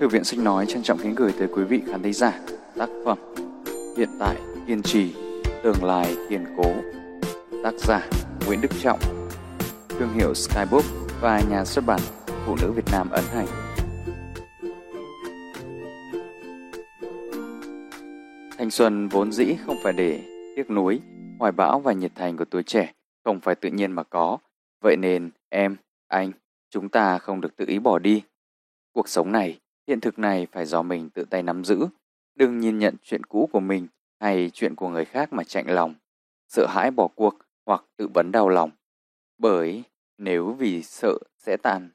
Thư viện sách nói trân trọng kính gửi tới quý vị khán thính giả tác phẩm Hiện tại kiên trì, tương lai kiên cố Tác giả Nguyễn Đức Trọng Thương hiệu Skybook và nhà xuất bản Phụ nữ Việt Nam ấn hành Thanh xuân vốn dĩ không phải để tiếc nuối, hoài bão và nhiệt thành của tuổi trẻ không phải tự nhiên mà có. Vậy nên em, anh, chúng ta không được tự ý bỏ đi. Cuộc sống này Hiện thực này phải do mình tự tay nắm giữ. Đừng nhìn nhận chuyện cũ của mình hay chuyện của người khác mà chạnh lòng, sợ hãi bỏ cuộc hoặc tự vấn đau lòng. Bởi nếu vì sợ sẽ tàn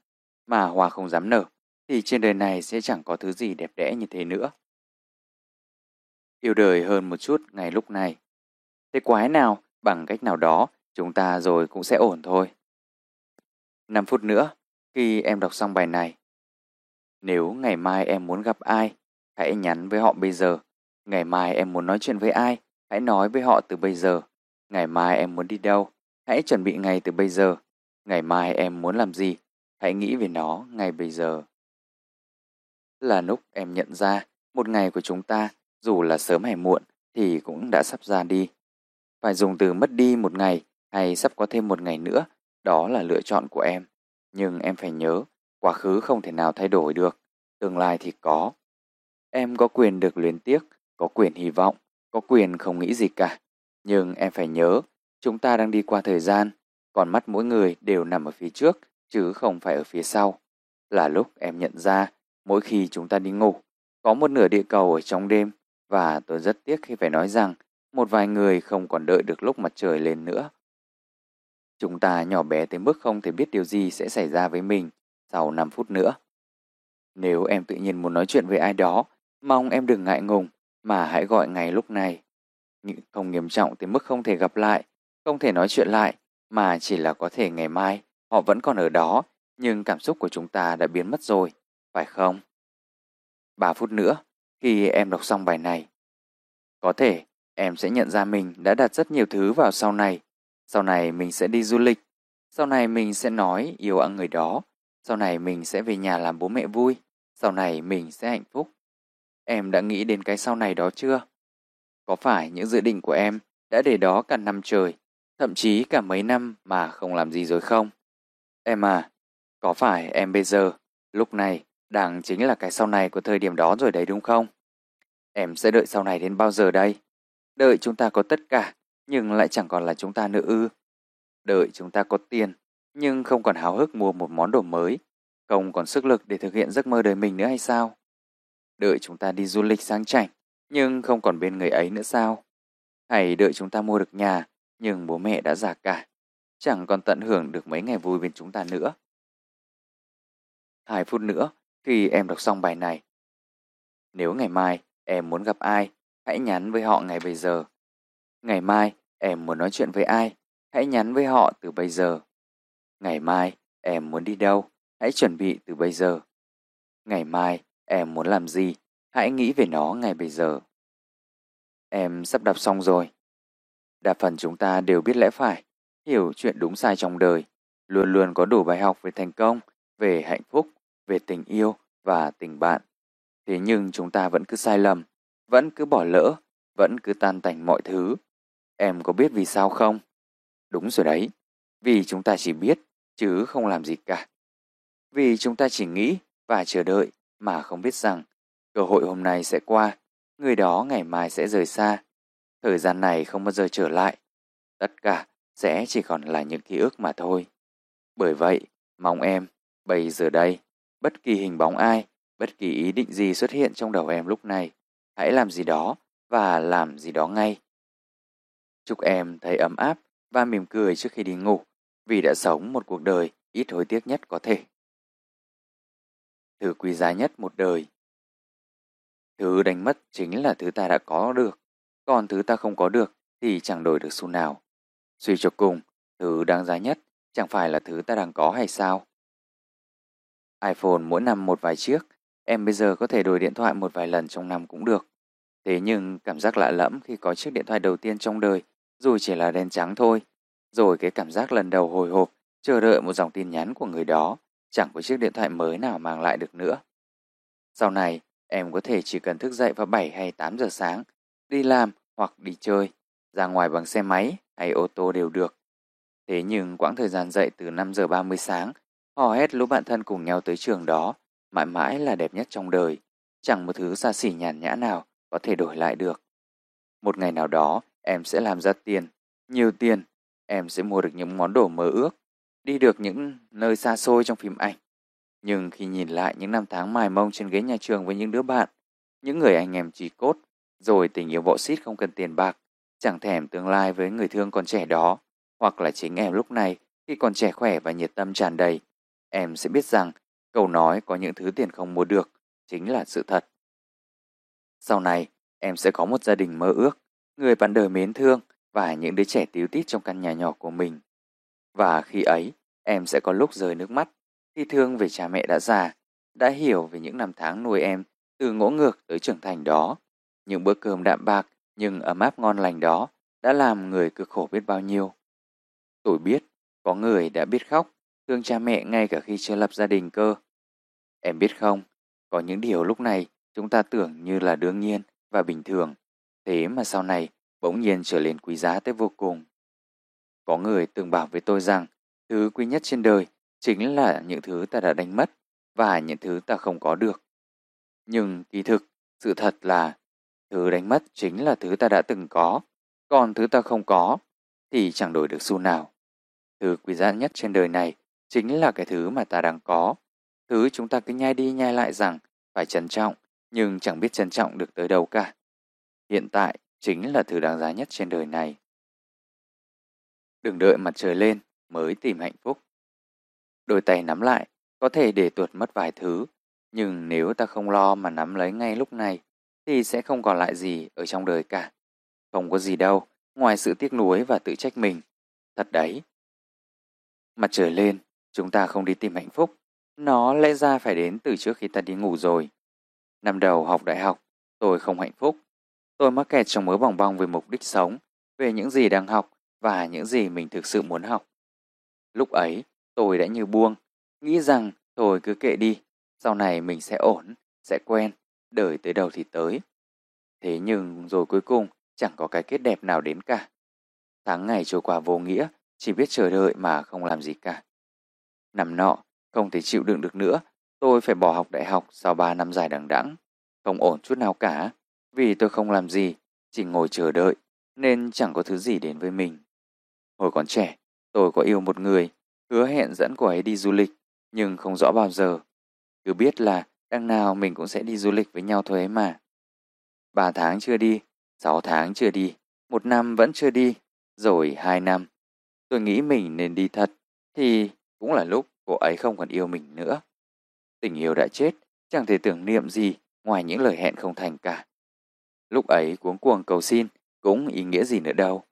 mà hoa không dám nở, thì trên đời này sẽ chẳng có thứ gì đẹp đẽ như thế nữa. Yêu đời hơn một chút ngày lúc này. Thế quái nào, bằng cách nào đó, chúng ta rồi cũng sẽ ổn thôi. 5 phút nữa, khi em đọc xong bài này, nếu ngày mai em muốn gặp ai, hãy nhắn với họ bây giờ. Ngày mai em muốn nói chuyện với ai, hãy nói với họ từ bây giờ. Ngày mai em muốn đi đâu, hãy chuẩn bị ngay từ bây giờ. Ngày mai em muốn làm gì, hãy nghĩ về nó ngay bây giờ. Là lúc em nhận ra một ngày của chúng ta, dù là sớm hay muộn, thì cũng đã sắp ra đi. Phải dùng từ mất đi một ngày hay sắp có thêm một ngày nữa, đó là lựa chọn của em. Nhưng em phải nhớ, Quá khứ không thể nào thay đổi được, tương lai thì có. Em có quyền được luyến tiếc, có quyền hy vọng, có quyền không nghĩ gì cả. Nhưng em phải nhớ, chúng ta đang đi qua thời gian, còn mắt mỗi người đều nằm ở phía trước, chứ không phải ở phía sau. Là lúc em nhận ra, mỗi khi chúng ta đi ngủ, có một nửa địa cầu ở trong đêm, và tôi rất tiếc khi phải nói rằng một vài người không còn đợi được lúc mặt trời lên nữa. Chúng ta nhỏ bé tới mức không thể biết điều gì sẽ xảy ra với mình sau 5 phút nữa. Nếu em tự nhiên muốn nói chuyện với ai đó, mong em đừng ngại ngùng mà hãy gọi ngay lúc này. Không nghiêm trọng tới mức không thể gặp lại, không thể nói chuyện lại, mà chỉ là có thể ngày mai họ vẫn còn ở đó, nhưng cảm xúc của chúng ta đã biến mất rồi, phải không? 3 phút nữa, khi em đọc xong bài này, có thể em sẽ nhận ra mình đã đặt rất nhiều thứ vào sau này. Sau này mình sẽ đi du lịch, sau này mình sẽ nói yêu ăn người đó, sau này mình sẽ về nhà làm bố mẹ vui. Sau này mình sẽ hạnh phúc. Em đã nghĩ đến cái sau này đó chưa? Có phải những dự định của em đã để đó cả năm trời, thậm chí cả mấy năm mà không làm gì rồi không? Em à, có phải em bây giờ, lúc này, đang chính là cái sau này của thời điểm đó rồi đấy đúng không? Em sẽ đợi sau này đến bao giờ đây? Đợi chúng ta có tất cả, nhưng lại chẳng còn là chúng ta nữa ư. Đợi chúng ta có tiền, nhưng không còn háo hức mua một món đồ mới, không còn sức lực để thực hiện giấc mơ đời mình nữa hay sao? Đợi chúng ta đi du lịch sang chảnh, nhưng không còn bên người ấy nữa sao? Hay đợi chúng ta mua được nhà, nhưng bố mẹ đã già cả, chẳng còn tận hưởng được mấy ngày vui bên chúng ta nữa. Hai phút nữa, khi em đọc xong bài này, nếu ngày mai em muốn gặp ai, hãy nhắn với họ ngày bây giờ. Ngày mai em muốn nói chuyện với ai, hãy nhắn với họ từ bây giờ. Ngày mai em muốn đi đâu, hãy chuẩn bị từ bây giờ. Ngày mai em muốn làm gì, hãy nghĩ về nó ngay bây giờ. Em sắp đọc xong rồi. Đa phần chúng ta đều biết lẽ phải, hiểu chuyện đúng sai trong đời, luôn luôn có đủ bài học về thành công, về hạnh phúc, về tình yêu và tình bạn. Thế nhưng chúng ta vẫn cứ sai lầm, vẫn cứ bỏ lỡ, vẫn cứ tan tành mọi thứ. Em có biết vì sao không? Đúng rồi đấy, vì chúng ta chỉ biết chứ không làm gì cả. Vì chúng ta chỉ nghĩ và chờ đợi mà không biết rằng cơ hội hôm nay sẽ qua, người đó ngày mai sẽ rời xa. Thời gian này không bao giờ trở lại. Tất cả sẽ chỉ còn là những ký ức mà thôi. Bởi vậy, mong em, bây giờ đây, bất kỳ hình bóng ai, bất kỳ ý định gì xuất hiện trong đầu em lúc này, hãy làm gì đó và làm gì đó ngay. Chúc em thấy ấm áp và mỉm cười trước khi đi ngủ vì đã sống một cuộc đời ít hối tiếc nhất có thể. Thứ quý giá nhất một đời Thứ đánh mất chính là thứ ta đã có được, còn thứ ta không có được thì chẳng đổi được xu nào. Suy cho cùng, thứ đáng giá nhất chẳng phải là thứ ta đang có hay sao? iPhone mỗi năm một vài chiếc, em bây giờ có thể đổi điện thoại một vài lần trong năm cũng được. Thế nhưng cảm giác lạ lẫm khi có chiếc điện thoại đầu tiên trong đời, dù chỉ là đen trắng thôi, rồi cái cảm giác lần đầu hồi hộp, chờ đợi một dòng tin nhắn của người đó, chẳng có chiếc điện thoại mới nào mang lại được nữa. Sau này, em có thể chỉ cần thức dậy vào 7 hay 8 giờ sáng, đi làm hoặc đi chơi, ra ngoài bằng xe máy hay ô tô đều được. Thế nhưng quãng thời gian dậy từ 5 giờ 30 sáng, hò hét lũ bạn thân cùng nhau tới trường đó, mãi mãi là đẹp nhất trong đời. Chẳng một thứ xa xỉ nhàn nhã nào có thể đổi lại được. Một ngày nào đó, em sẽ làm ra tiền, nhiều tiền, em sẽ mua được những món đồ mơ ước, đi được những nơi xa xôi trong phim ảnh. Nhưng khi nhìn lại những năm tháng mài mông trên ghế nhà trường với những đứa bạn, những người anh em chỉ cốt, rồi tình yêu võ xít không cần tiền bạc, chẳng thèm tương lai với người thương còn trẻ đó, hoặc là chính em lúc này khi còn trẻ khỏe và nhiệt tâm tràn đầy, em sẽ biết rằng câu nói có những thứ tiền không mua được chính là sự thật. Sau này, em sẽ có một gia đình mơ ước, người bạn đời mến thương và những đứa trẻ tíu tít trong căn nhà nhỏ của mình. Và khi ấy, em sẽ có lúc rơi nước mắt, khi thương về cha mẹ đã già, đã hiểu về những năm tháng nuôi em từ ngỗ ngược tới trưởng thành đó. Những bữa cơm đạm bạc nhưng ấm áp ngon lành đó đã làm người cực khổ biết bao nhiêu. Tôi biết, có người đã biết khóc, thương cha mẹ ngay cả khi chưa lập gia đình cơ. Em biết không, có những điều lúc này chúng ta tưởng như là đương nhiên và bình thường, thế mà sau này bỗng nhiên trở nên quý giá tới vô cùng. Có người từng bảo với tôi rằng thứ quý nhất trên đời chính là những thứ ta đã đánh mất và những thứ ta không có được. Nhưng kỳ thực, sự thật là thứ đánh mất chính là thứ ta đã từng có, còn thứ ta không có thì chẳng đổi được xu nào. Thứ quý giá nhất trên đời này chính là cái thứ mà ta đang có. Thứ chúng ta cứ nhai đi nhai lại rằng phải trân trọng, nhưng chẳng biết trân trọng được tới đâu cả. Hiện tại chính là thứ đáng giá nhất trên đời này. Đừng đợi mặt trời lên mới tìm hạnh phúc. Đôi tay nắm lại, có thể để tuột mất vài thứ, nhưng nếu ta không lo mà nắm lấy ngay lúc này, thì sẽ không còn lại gì ở trong đời cả. Không có gì đâu, ngoài sự tiếc nuối và tự trách mình. Thật đấy. Mặt trời lên, chúng ta không đi tìm hạnh phúc. Nó lẽ ra phải đến từ trước khi ta đi ngủ rồi. Năm đầu học đại học, tôi không hạnh phúc. Tôi mắc kẹt trong mớ vòng bong về mục đích sống, về những gì đang học và những gì mình thực sự muốn học. Lúc ấy, tôi đã như buông, nghĩ rằng thôi cứ kệ đi, sau này mình sẽ ổn, sẽ quen, đời tới đâu thì tới. Thế nhưng rồi cuối cùng chẳng có cái kết đẹp nào đến cả. Tháng ngày trôi qua vô nghĩa, chỉ biết chờ đợi mà không làm gì cả. Năm nọ, không thể chịu đựng được nữa, tôi phải bỏ học đại học sau 3 năm dài đằng đẵng. Không ổn chút nào cả, vì tôi không làm gì, chỉ ngồi chờ đợi, nên chẳng có thứ gì đến với mình. Hồi còn trẻ, tôi có yêu một người, hứa hẹn dẫn cô ấy đi du lịch, nhưng không rõ bao giờ. Cứ biết là đằng nào mình cũng sẽ đi du lịch với nhau thôi ấy mà. Ba tháng chưa đi, sáu tháng chưa đi, một năm vẫn chưa đi, rồi hai năm. Tôi nghĩ mình nên đi thật, thì cũng là lúc cô ấy không còn yêu mình nữa. Tình yêu đã chết, chẳng thể tưởng niệm gì ngoài những lời hẹn không thành cả. Lúc ấy cuống cuồng cầu xin, cũng ý nghĩa gì nữa đâu.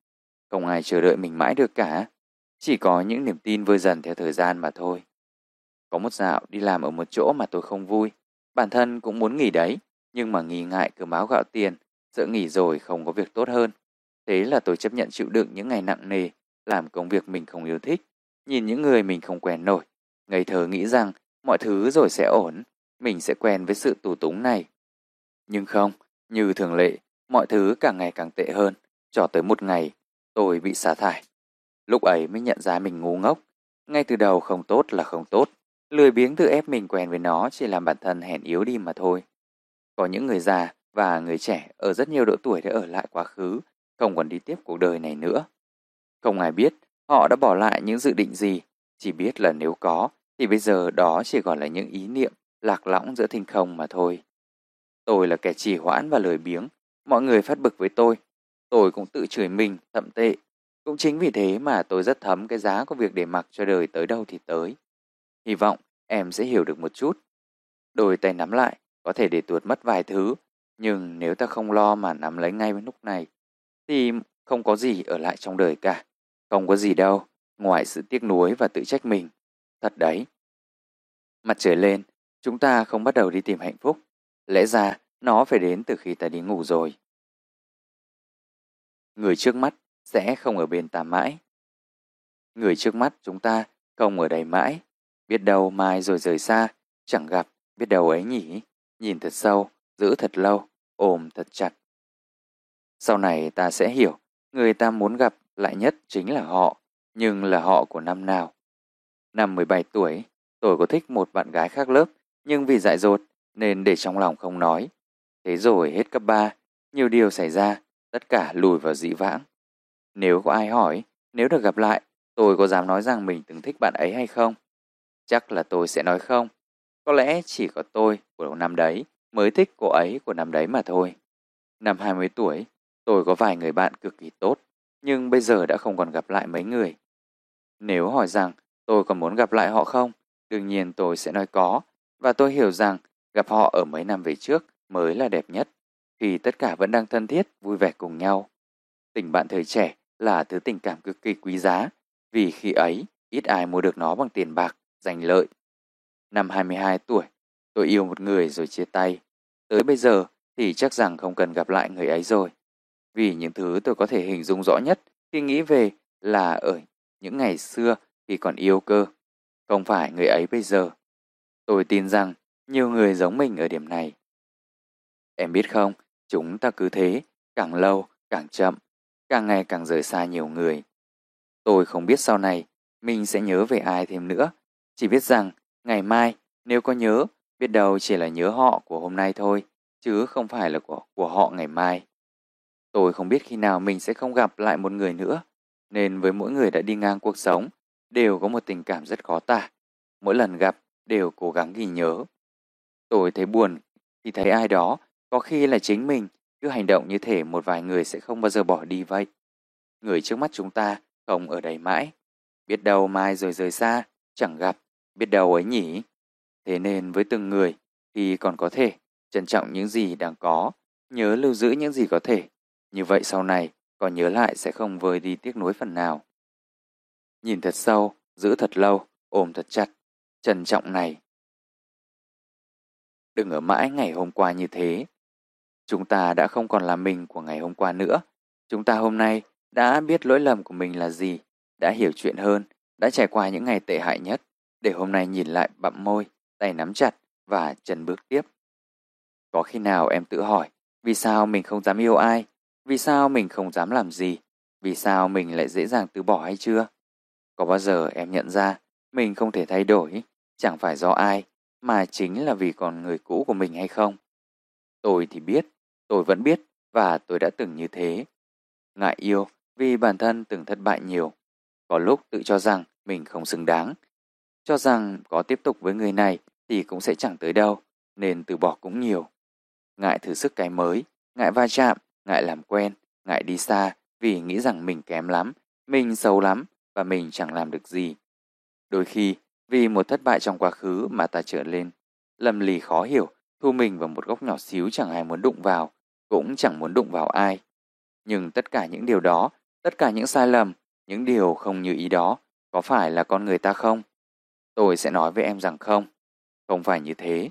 Không ai chờ đợi mình mãi được cả. Chỉ có những niềm tin vơi dần theo thời gian mà thôi. Có một dạo đi làm ở một chỗ mà tôi không vui. Bản thân cũng muốn nghỉ đấy, nhưng mà nghi ngại cứ máu gạo tiền, sợ nghỉ rồi không có việc tốt hơn. Thế là tôi chấp nhận chịu đựng những ngày nặng nề, làm công việc mình không yêu thích, nhìn những người mình không quen nổi, ngây thơ nghĩ rằng mọi thứ rồi sẽ ổn, mình sẽ quen với sự tù túng này. Nhưng không, như thường lệ, mọi thứ càng ngày càng tệ hơn, cho tới một ngày tôi bị sa thải. Lúc ấy mới nhận ra mình ngu ngốc, ngay từ đầu không tốt là không tốt, lười biếng tự ép mình quen với nó chỉ làm bản thân hèn yếu đi mà thôi. Có những người già và người trẻ ở rất nhiều độ tuổi đã ở lại quá khứ, không còn đi tiếp cuộc đời này nữa. Không ai biết họ đã bỏ lại những dự định gì, chỉ biết là nếu có thì bây giờ đó chỉ còn là những ý niệm lạc lõng giữa thinh không mà thôi. Tôi là kẻ trì hoãn và lười biếng, mọi người phát bực với tôi. Tôi cũng tự chửi mình, thậm tệ. Cũng chính vì thế mà tôi rất thấm cái giá của việc để mặc cho đời tới đâu thì tới. Hy vọng em sẽ hiểu được một chút. Đôi tay nắm lại, có thể để tuột mất vài thứ, nhưng nếu ta không lo mà nắm lấy ngay lúc này, thì không có gì ở lại trong đời cả. Không có gì đâu, ngoài sự tiếc nuối và tự trách mình. Thật đấy. Mặt trời lên, chúng ta không bắt đầu đi tìm hạnh phúc. Lẽ ra, nó phải đến từ khi ta đi ngủ rồi. Người trước mắt sẽ không ở bên ta mãi. Người trước mắt chúng ta không ở đây mãi. Biết đâu mai rồi rời xa, chẳng gặp, biết đâu ấy nhỉ. nhìn thật sâu, giữ thật lâu, ôm thật chặt. Sau này ta sẽ hiểu, người ta muốn gặp lại nhất chính là họ, nhưng là họ của năm nào. Năm 17 tuổi, tôi có thích một bạn gái khác lớp, nhưng vì dại dột nên để trong lòng không nói. Thế rồi hết cấp 3, nhiều điều xảy ra, tất cả lùi vào dĩ vãng. Nếu có ai hỏi, nếu được gặp lại, tôi có dám nói rằng mình từng thích bạn ấy hay không? Chắc là tôi sẽ nói không. Có lẽ chỉ có tôi của năm đấy mới thích cô ấy của năm đấy mà thôi. Năm 20 tuổi, tôi có vài người bạn cực kỳ tốt, nhưng bây giờ đã không còn gặp lại mấy người. Nếu hỏi rằng tôi còn muốn gặp lại họ không, đương nhiên tôi sẽ nói có, và tôi hiểu rằng gặp họ ở mấy năm về trước mới là đẹp nhất, khi tất cả vẫn đang thân thiết, vui vẻ cùng nhau. Tình bạn thời trẻ là thứ tình cảm cực kỳ quý giá, vì khi ấy ít ai mua được nó bằng tiền bạc, giành lợi. Năm 22 tuổi, tôi yêu một người rồi chia tay. Tới bây giờ thì chắc rằng không cần gặp lại người ấy rồi. Vì những thứ tôi có thể hình dung rõ nhất khi nghĩ về là ở những ngày xưa khi còn yêu cơ, không phải người ấy bây giờ. Tôi tin rằng nhiều người giống mình ở điểm này. Em biết không, chúng ta cứ thế, càng lâu, càng chậm, càng ngày càng rời xa nhiều người. Tôi không biết sau này mình sẽ nhớ về ai thêm nữa, chỉ biết rằng ngày mai nếu có nhớ, biết đâu chỉ là nhớ họ của hôm nay thôi, chứ không phải là của, của họ ngày mai. Tôi không biết khi nào mình sẽ không gặp lại một người nữa, nên với mỗi người đã đi ngang cuộc sống, đều có một tình cảm rất khó tả. Mỗi lần gặp, đều cố gắng ghi nhớ. Tôi thấy buồn thì thấy ai đó, có khi là chính mình, cứ hành động như thể một vài người sẽ không bao giờ bỏ đi vậy. Người trước mắt chúng ta không ở đây mãi. Biết đâu mai rồi rời xa, chẳng gặp, biết đâu ấy nhỉ. Thế nên với từng người thì còn có thể trân trọng những gì đang có, nhớ lưu giữ những gì có thể. Như vậy sau này, còn nhớ lại sẽ không vơi đi tiếc nuối phần nào. Nhìn thật sâu, giữ thật lâu, ôm thật chặt, trân trọng này. Đừng ở mãi ngày hôm qua như thế. Chúng ta đã không còn là mình của ngày hôm qua nữa. Chúng ta hôm nay đã biết lỗi lầm của mình là gì, đã hiểu chuyện hơn, đã trải qua những ngày tệ hại nhất, để hôm nay nhìn lại bặm môi, tay nắm chặt và chân bước tiếp. Có khi nào em tự hỏi, vì sao mình không dám yêu ai? Vì sao mình không dám làm gì? Vì sao mình lại dễ dàng từ bỏ hay chưa? Có bao giờ em nhận ra mình không thể thay đổi, chẳng phải do ai, mà chính là vì còn người cũ của mình hay không? Tôi thì biết, tôi vẫn biết và tôi đã từng như thế. Ngại yêu vì bản thân từng thất bại nhiều. Có lúc tự cho rằng mình không xứng đáng. Cho rằng có tiếp tục với người này thì cũng sẽ chẳng tới đâu, nên từ bỏ cũng nhiều. Ngại thử sức cái mới, ngại va chạm, ngại làm quen, ngại đi xa vì nghĩ rằng mình kém lắm, mình xấu lắm và mình chẳng làm được gì. Đôi khi, vì một thất bại trong quá khứ mà ta trở lên, lầm lì khó hiểu, thu mình vào một góc nhỏ xíu chẳng ai muốn đụng vào, cũng chẳng muốn đụng vào ai. Nhưng tất cả những điều đó, tất cả những sai lầm, những điều không như ý đó, có phải là con người ta không? Tôi sẽ nói với em rằng không, không phải như thế.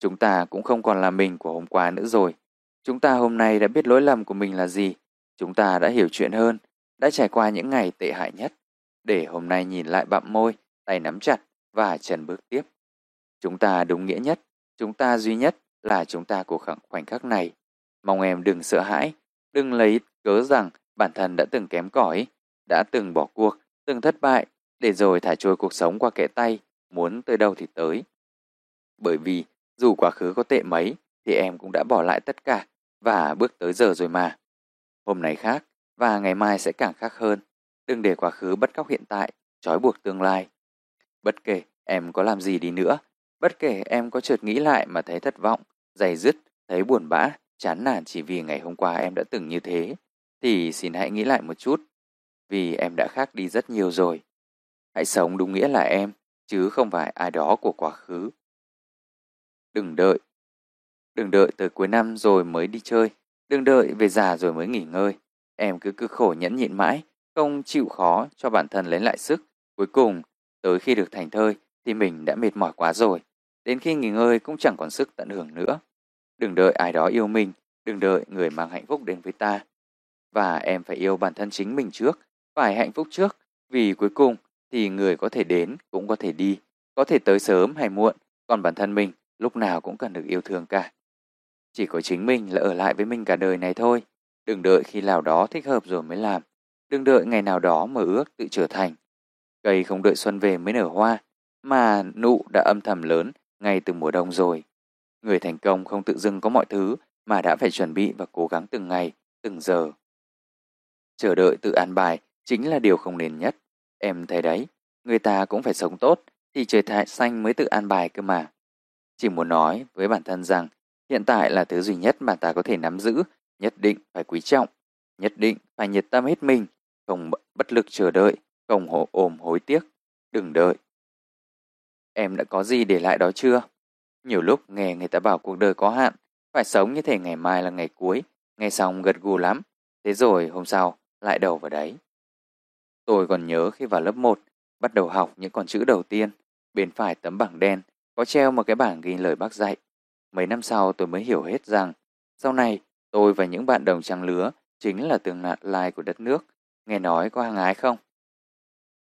Chúng ta cũng không còn là mình của hôm qua nữa rồi. Chúng ta hôm nay đã biết lỗi lầm của mình là gì. Chúng ta đã hiểu chuyện hơn, đã trải qua những ngày tệ hại nhất. Để hôm nay nhìn lại bặm môi, tay nắm chặt và chân bước tiếp. Chúng ta đúng nghĩa nhất, chúng ta duy nhất là chúng ta của khoảnh khắc này. Mong em đừng sợ hãi, đừng lấy cớ rằng bản thân đã từng kém cỏi, đã từng bỏ cuộc, từng thất bại, để rồi thả trôi cuộc sống qua kẽ tay, muốn tới đâu thì tới. Bởi vì dù quá khứ có tệ mấy thì em cũng đã bỏ lại tất cả và bước tới giờ rồi mà. Hôm nay khác và ngày mai sẽ càng khác hơn. Đừng để quá khứ bắt cóc hiện tại, trói buộc tương lai. Bất kể em có làm gì đi nữa, bất kể em có chợt nghĩ lại mà thấy thất vọng, dày dứt, thấy buồn bã, chán nản chỉ vì ngày hôm qua em đã từng như thế, thì xin hãy nghĩ lại một chút, vì em đã khác đi rất nhiều rồi. Hãy sống đúng nghĩa là em, chứ không phải ai đó của quá khứ. Đừng đợi. Đừng đợi tới cuối năm rồi mới đi chơi. Đừng đợi về già rồi mới nghỉ ngơi. Em cứ cứ khổ nhẫn nhịn mãi, không chịu khó cho bản thân lấy lại sức. Cuối cùng, tới khi được thành thơi thì mình đã mệt mỏi quá rồi. Đến khi nghỉ ngơi cũng chẳng còn sức tận hưởng nữa. Đừng đợi ai đó yêu mình, đừng đợi người mang hạnh phúc đến với ta. Và em phải yêu bản thân chính mình trước, phải hạnh phúc trước, vì cuối cùng thì người có thể đến cũng có thể đi, có thể tới sớm hay muộn, còn bản thân mình lúc nào cũng cần được yêu thương cả. Chỉ có chính mình là ở lại với mình cả đời này thôi. Đừng đợi khi nào đó thích hợp rồi mới làm. Đừng đợi ngày nào đó mơ ước tự trở thành. Cây không đợi xuân về mới nở hoa, mà nụ đã âm thầm lớn ngay từ mùa đông rồi. Người thành công không tự dưng có mọi thứ mà đã phải chuẩn bị và cố gắng từng ngày, từng giờ. Chờ đợi tự an bài chính là điều không nên nhất. Em thấy đấy, người ta cũng phải sống tốt thì trời thại xanh mới tự an bài cơ mà. Chỉ muốn nói với bản thân rằng hiện tại là thứ duy nhất mà ta có thể nắm giữ, nhất định phải quý trọng, nhất định phải nhiệt tâm hết mình, không bất lực chờ đợi, không hộ ôm hối tiếc, đừng đợi. Em đã có gì để lại đó chưa? Nhiều lúc nghe người ta bảo cuộc đời có hạn, phải sống như thể ngày mai là ngày cuối, nghe xong gật gù lắm. Thế rồi hôm sau lại đầu vào đấy. Tôi còn nhớ khi vào lớp 1, bắt đầu học những con chữ đầu tiên, bên phải tấm bảng đen có treo một cái bảng ghi lời bác dạy. Mấy năm sau tôi mới hiểu hết rằng, sau này tôi và những bạn đồng trang lứa chính là tương lai của đất nước. Nghe nói có hàng ái không?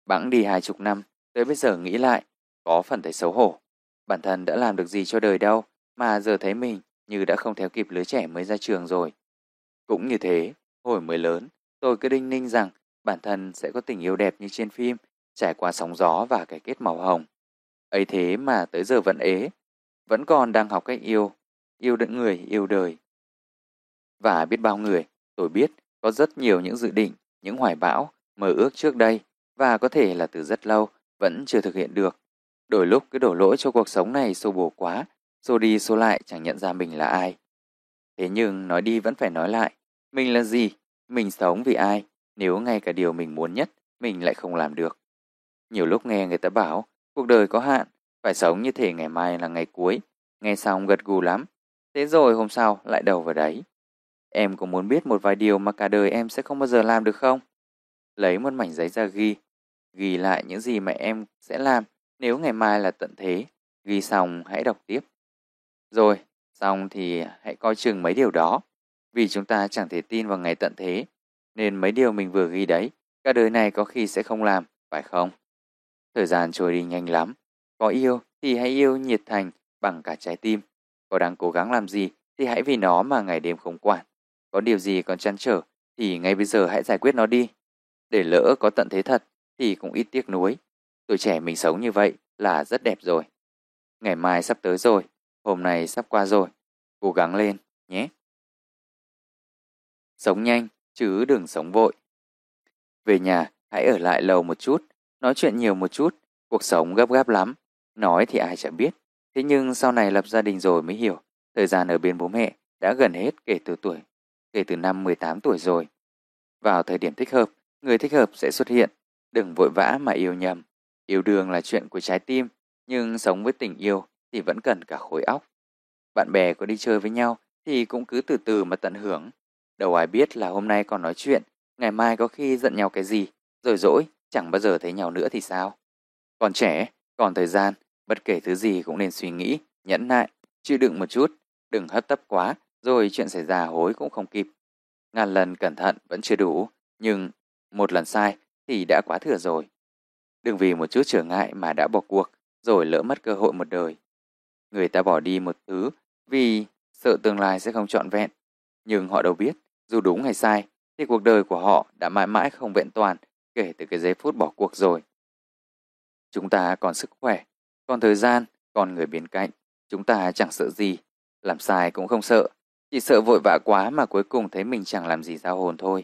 Bẵng đi hai chục năm, tới bây giờ nghĩ lại, có phần thấy xấu hổ. Bản thân đã làm được gì cho đời đâu, mà giờ thấy mình như đã không theo kịp lứa trẻ mới ra trường rồi. Cũng như thế, hồi mới lớn, tôi cứ đinh ninh rằng bản thân sẽ có tình yêu đẹp như trên phim, trải qua sóng gió và cái kết màu hồng. ấy thế mà tới giờ vẫn ế, vẫn còn đang học cách yêu, yêu đựng người, yêu đời. Và biết bao người, tôi biết có rất nhiều những dự định, những hoài bão, mơ ước trước đây và có thể là từ rất lâu vẫn chưa thực hiện được. Đôi lúc cứ đổ lỗi cho cuộc sống này xô bồ quá, xô đi xô lại chẳng nhận ra mình là ai. Thế nhưng nói đi vẫn phải nói lại, mình là gì? Mình sống vì ai? Nếu ngay cả điều mình muốn nhất, mình lại không làm được. Nhiều lúc nghe người ta bảo, cuộc đời có hạn, phải sống như thể ngày mai là ngày cuối. Nghe xong gật gù lắm. Thế rồi hôm sau lại đầu vào đấy. Em có muốn biết một vài điều mà cả đời em sẽ không bao giờ làm được không? Lấy một mảnh giấy ra ghi. Ghi lại những gì mà em sẽ làm nếu ngày mai là tận thế. Ghi xong hãy đọc tiếp. Rồi, xong thì hãy coi chừng mấy điều đó. Vì chúng ta chẳng thể tin vào ngày tận thế. Nên mấy điều mình vừa ghi đấy, cả đời này có khi sẽ không làm, phải không? Thời gian trôi đi nhanh lắm. Có yêu thì hãy yêu nhiệt thành bằng cả trái tim. Có đang cố gắng làm gì thì hãy vì nó mà ngày đêm không quản. Có điều gì còn chăn trở thì ngay bây giờ hãy giải quyết nó đi. Để lỡ có tận thế thật thì cũng ít tiếc nuối. Tuổi trẻ mình sống như vậy là rất đẹp rồi. Ngày mai sắp tới rồi, hôm nay sắp qua rồi. Cố gắng lên nhé. Sống nhanh chứ đừng sống vội. Về nhà hãy ở lại lâu một chút, nói chuyện nhiều một chút, cuộc sống gấp gáp lắm. Nói thì ai chẳng biết, thế nhưng sau này lập gia đình rồi mới hiểu, thời gian ở bên bố mẹ đã gần hết kể từ tuổi, kể từ năm 18 tuổi rồi. Vào thời điểm thích hợp, người thích hợp sẽ xuất hiện, đừng vội vã mà yêu nhầm. Yêu đương là chuyện của trái tim, nhưng sống với tình yêu thì vẫn cần cả khối óc. Bạn bè có đi chơi với nhau thì cũng cứ từ từ mà tận hưởng. Đâu ai biết là hôm nay còn nói chuyện, ngày mai có khi giận nhau cái gì, rồi dỗi, chẳng bao giờ thấy nhau nữa thì sao. Còn trẻ, còn thời gian, bất kể thứ gì cũng nên suy nghĩ, nhẫn nại, chịu đựng một chút, đừng hấp tấp quá, rồi chuyện xảy ra hối cũng không kịp. Ngàn lần cẩn thận vẫn chưa đủ, nhưng một lần sai thì đã quá thừa rồi. Đừng vì một chút trở ngại mà đã bỏ cuộc, rồi lỡ mất cơ hội một đời. Người ta bỏ đi một thứ vì sợ tương lai sẽ không trọn vẹn. Nhưng họ đâu biết, dù đúng hay sai, thì cuộc đời của họ đã mãi mãi không vẹn toàn kể từ cái giây phút bỏ cuộc rồi. Chúng ta còn sức khỏe, còn thời gian, còn người bên cạnh. Chúng ta chẳng sợ gì, làm sai cũng không sợ, chỉ sợ vội vã quá mà cuối cùng thấy mình chẳng làm gì ra hồn thôi.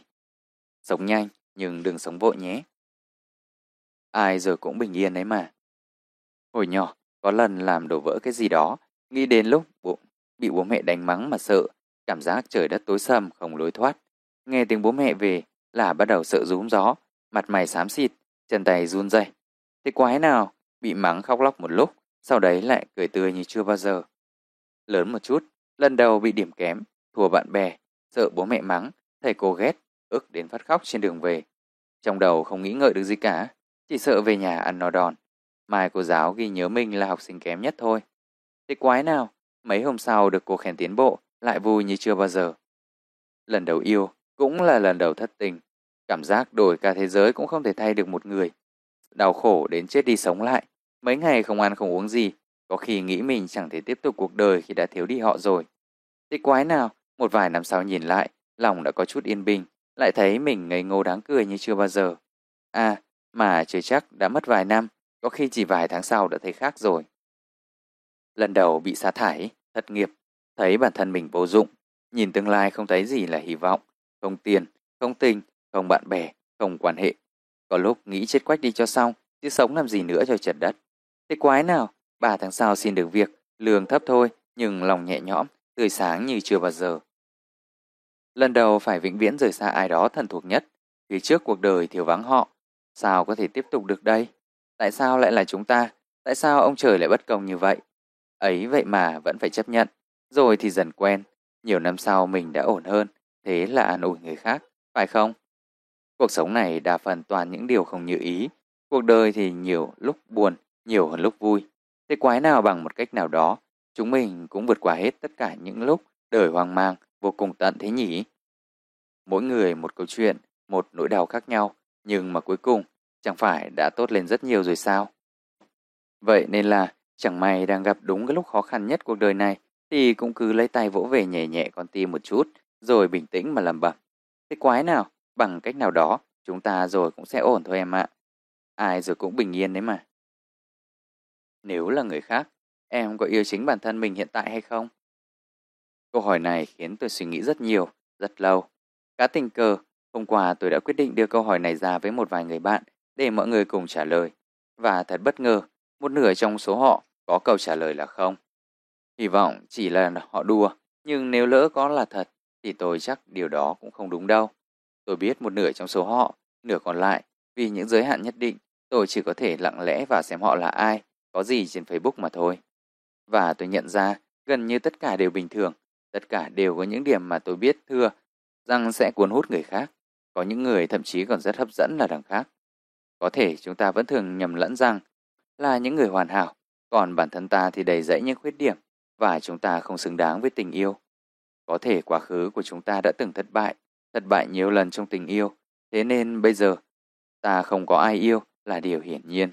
Sống nhanh, nhưng đừng sống vội nhé. Ai giờ cũng bình yên đấy mà. Hồi nhỏ, có lần làm đổ vỡ cái gì đó, nghĩ đến lúc bố, bị bố mẹ đánh mắng mà sợ, cảm giác trời đất tối sầm không lối thoát. Nghe tiếng bố mẹ về là bắt đầu sợ rúm gió, mặt mày xám xịt, chân tay run rẩy. Thế quái nào, bị mắng khóc lóc một lúc, sau đấy lại cười tươi như chưa bao giờ. Lớn một chút, lần đầu bị điểm kém, thua bạn bè, sợ bố mẹ mắng, thầy cô ghét, ức đến phát khóc trên đường về. Trong đầu không nghĩ ngợi được gì cả, chỉ sợ về nhà ăn no đòn. Mai cô giáo ghi nhớ mình là học sinh kém nhất thôi. Thế quái nào, mấy hôm sau được cô khen tiến bộ, lại vui như chưa bao giờ. Lần đầu yêu cũng là lần đầu thất tình. Cảm giác đổi cả thế giới cũng không thể thay được một người. Đau khổ đến chết đi sống lại. Mấy ngày không ăn không uống gì, có khi nghĩ mình chẳng thể tiếp tục cuộc đời khi đã thiếu đi họ rồi. Thế quái nào, một vài năm sau nhìn lại, lòng đã có chút yên bình, lại thấy mình ngây ngô đáng cười như chưa bao giờ. À, mà chưa chắc đã mất vài năm, có khi chỉ vài tháng sau đã thấy khác rồi. Lần đầu bị sa thải, thất nghiệp, thấy bản thân mình vô dụng, nhìn tương lai không thấy gì là hy vọng, không tiền, không tình, không bạn bè, không quan hệ. Có lúc nghĩ chết quách đi cho xong, chứ sống làm gì nữa cho trật đất. Thế quái nào, ba tháng sau xin được việc, lương thấp thôi, nhưng lòng nhẹ nhõm, tươi sáng như chưa bao giờ. Lần đầu phải vĩnh viễn rời xa ai đó thân thuộc nhất, vì trước cuộc đời thiếu vắng họ, sao có thể tiếp tục được đây? Tại sao lại là chúng ta? Tại sao ông trời lại bất công như vậy? Ấy vậy mà vẫn phải chấp nhận, rồi thì dần quen. Nhiều năm sau mình đã ổn hơn, thế là an ủi người khác, phải không? Cuộc sống này đa phần toàn những điều không như ý. Cuộc đời thì nhiều lúc buồn, nhiều hơn lúc vui. Thế quái nào bằng một cách nào đó, chúng mình cũng vượt qua hết tất cả những lúc đời hoang mang, vô cùng tận thế nhỉ? Mỗi người một câu chuyện, một nỗi đau khác nhau, nhưng mà cuối cùng chẳng phải đã tốt lên rất nhiều rồi sao? Vậy nên là chẳng may đang gặp đúng cái lúc khó khăn nhất cuộc đời này thì cũng cứ lấy tay vỗ về nhẹ nhẹ con tim một chút rồi bình tĩnh mà lầm bầm Thế quái nào, bằng cách nào đó chúng ta rồi cũng sẽ ổn thôi em ạ. Ai rồi cũng bình yên đấy mà. Nếu là người khác, em có yêu chính bản thân mình hiện tại hay không? Câu hỏi này khiến tôi suy nghĩ rất nhiều, rất lâu. Cá tình cờ, hôm qua tôi đã quyết định đưa câu hỏi này ra với một vài người bạn để mọi người cùng trả lời. Và thật bất ngờ, một nửa trong số họ có câu trả lời là không. Hy vọng chỉ là họ đùa, nhưng nếu lỡ có là thật thì tôi chắc điều đó cũng không đúng đâu. Tôi biết một nửa trong số họ, nửa còn lại, vì những giới hạn nhất định, tôi chỉ có thể lặng lẽ và xem họ là ai, có gì trên Facebook mà thôi. Và tôi nhận ra gần như tất cả đều bình thường, tất cả đều có những điểm mà tôi biết thưa rằng sẽ cuốn hút người khác. Có những người thậm chí còn rất hấp dẫn là đằng khác. Có thể chúng ta vẫn thường nhầm lẫn rằng là những người hoàn hảo, còn bản thân ta thì đầy dẫy những khuyết điểm và chúng ta không xứng đáng với tình yêu. Có thể quá khứ của chúng ta đã từng thất bại, thất bại nhiều lần trong tình yêu, thế nên bây giờ ta không có ai yêu là điều hiển nhiên.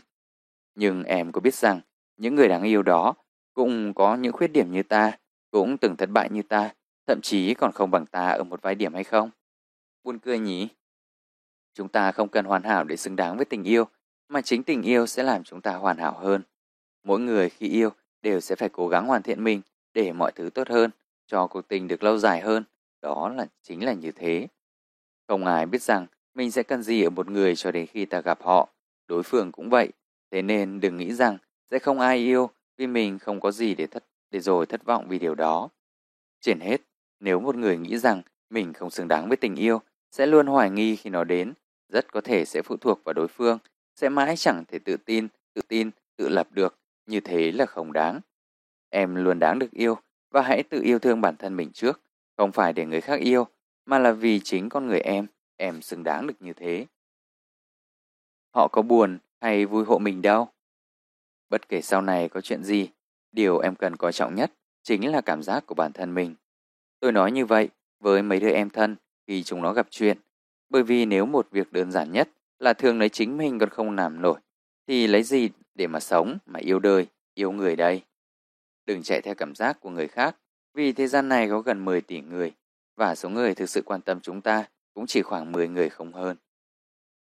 Nhưng em có biết rằng những người đáng yêu đó cũng có những khuyết điểm như ta, cũng từng thất bại như ta, thậm chí còn không bằng ta ở một vài điểm hay không? Buồn cười nhỉ? Chúng ta không cần hoàn hảo để xứng đáng với tình yêu, mà chính tình yêu sẽ làm chúng ta hoàn hảo hơn. Mỗi người khi yêu đều sẽ phải cố gắng hoàn thiện mình để mọi thứ tốt hơn, cho cuộc tình được lâu dài hơn. Đó là chính là như thế. Không ai biết rằng mình sẽ cần gì ở một người cho đến khi ta gặp họ. Đối phương cũng vậy. Thế nên đừng nghĩ rằng sẽ không ai yêu vì mình không có gì để thất để rồi thất vọng vì điều đó. Trên hết, nếu một người nghĩ rằng mình không xứng đáng với tình yêu, sẽ luôn hoài nghi khi nó đến, rất có thể sẽ phụ thuộc vào đối phương, sẽ mãi chẳng thể tự tin, tự tin, tự lập được, như thế là không đáng. Em luôn đáng được yêu và hãy tự yêu thương bản thân mình trước, không phải để người khác yêu, mà là vì chính con người em, em xứng đáng được như thế. Họ có buồn hay vui hộ mình đâu. Bất kể sau này có chuyện gì, điều em cần coi trọng nhất chính là cảm giác của bản thân mình. Tôi nói như vậy với mấy đứa em thân khi chúng nó gặp chuyện, bởi vì nếu một việc đơn giản nhất là thường lấy chính mình còn không làm nổi, thì lấy gì để mà sống, mà yêu đời, yêu người đây? Đừng chạy theo cảm giác của người khác, vì thế gian này có gần 10 tỷ người, và số người thực sự quan tâm chúng ta cũng chỉ khoảng 10 người không hơn.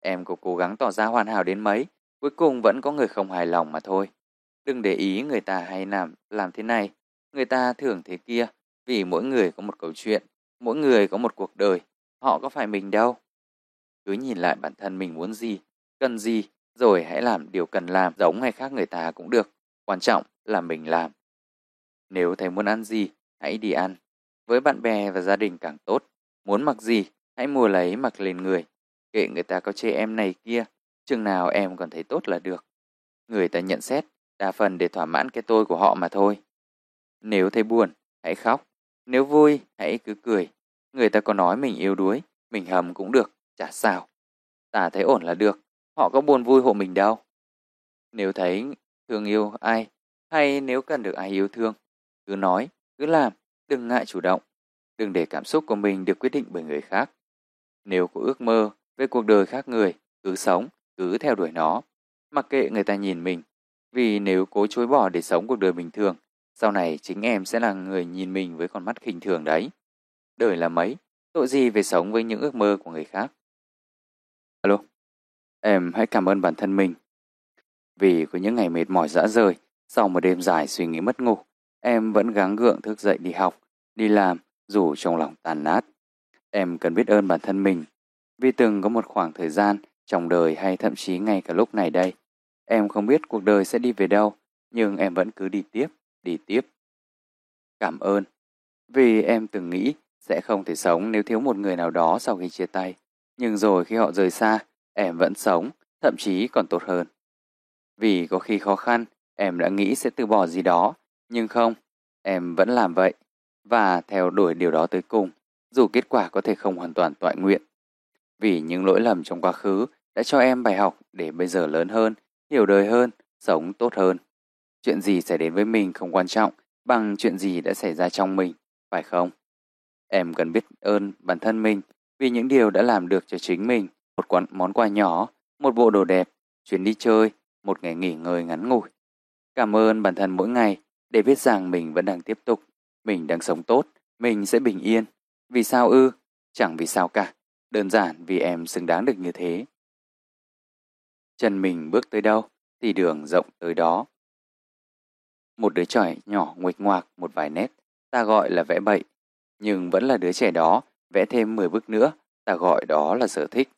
Em có cố gắng tỏ ra hoàn hảo đến mấy, cuối cùng vẫn có người không hài lòng mà thôi. Đừng để ý người ta hay làm làm thế này, người ta thường thế kia, vì mỗi người có một câu chuyện, mỗi người có một cuộc đời, họ có phải mình đâu. Cứ nhìn lại bản thân mình muốn gì, cần gì, rồi hãy làm điều cần làm giống hay khác người ta cũng được. Quan trọng là mình làm. Nếu thấy muốn ăn gì, hãy đi ăn. Với bạn bè và gia đình càng tốt. Muốn mặc gì, hãy mua lấy mặc lên người. Kệ người ta có chê em này kia, chừng nào em còn thấy tốt là được. Người ta nhận xét, đa phần để thỏa mãn cái tôi của họ mà thôi. Nếu thấy buồn, hãy khóc. Nếu vui, hãy cứ cười. Người ta có nói mình yêu đuối, mình hầm cũng được, chả sao. Ta thấy ổn là được, họ có buồn vui hộ mình đâu. Nếu thấy thương yêu ai, hay nếu cần được ai yêu thương, cứ nói, cứ làm, đừng ngại chủ động. Đừng để cảm xúc của mình được quyết định bởi người khác. Nếu có ước mơ về cuộc đời khác người, cứ sống, cứ theo đuổi nó. Mặc kệ người ta nhìn mình, vì nếu cố chối bỏ để sống cuộc đời bình thường, sau này chính em sẽ là người nhìn mình với con mắt khinh thường đấy. Đời là mấy, tội gì về sống với những ước mơ của người khác. Alo, em hãy cảm ơn bản thân mình. Vì có những ngày mệt mỏi dã rời, sau một đêm dài suy nghĩ mất ngủ, em vẫn gắng gượng thức dậy đi học, đi làm, dù trong lòng tàn nát. Em cần biết ơn bản thân mình, vì từng có một khoảng thời gian trong đời hay thậm chí ngay cả lúc này đây, em không biết cuộc đời sẽ đi về đâu, nhưng em vẫn cứ đi tiếp, đi tiếp. Cảm ơn, vì em từng nghĩ sẽ không thể sống nếu thiếu một người nào đó sau khi chia tay. Nhưng rồi khi họ rời xa, em vẫn sống, thậm chí còn tốt hơn. Vì có khi khó khăn, em đã nghĩ sẽ từ bỏ gì đó, nhưng không, em vẫn làm vậy và theo đuổi điều đó tới cùng, dù kết quả có thể không hoàn toàn toại nguyện. Vì những lỗi lầm trong quá khứ đã cho em bài học để bây giờ lớn hơn, hiểu đời hơn, sống tốt hơn. Chuyện gì xảy đến với mình không quan trọng bằng chuyện gì đã xảy ra trong mình, phải không? Em cần biết ơn bản thân mình vì những điều đã làm được cho chính mình. Một quán, món quà nhỏ, một bộ đồ đẹp, chuyến đi chơi, một ngày nghỉ ngơi ngắn ngủi. Cảm ơn bản thân mỗi ngày để biết rằng mình vẫn đang tiếp tục, mình đang sống tốt, mình sẽ bình yên. Vì sao ư? Chẳng vì sao cả, đơn giản vì em xứng đáng được như thế. Chân mình bước tới đâu thì đường rộng tới đó. Một đứa trẻ nhỏ nguệch ngoạc một vài nét, ta gọi là vẽ bậy, nhưng vẫn là đứa trẻ đó, vẽ thêm 10 bức nữa, ta gọi đó là sở thích.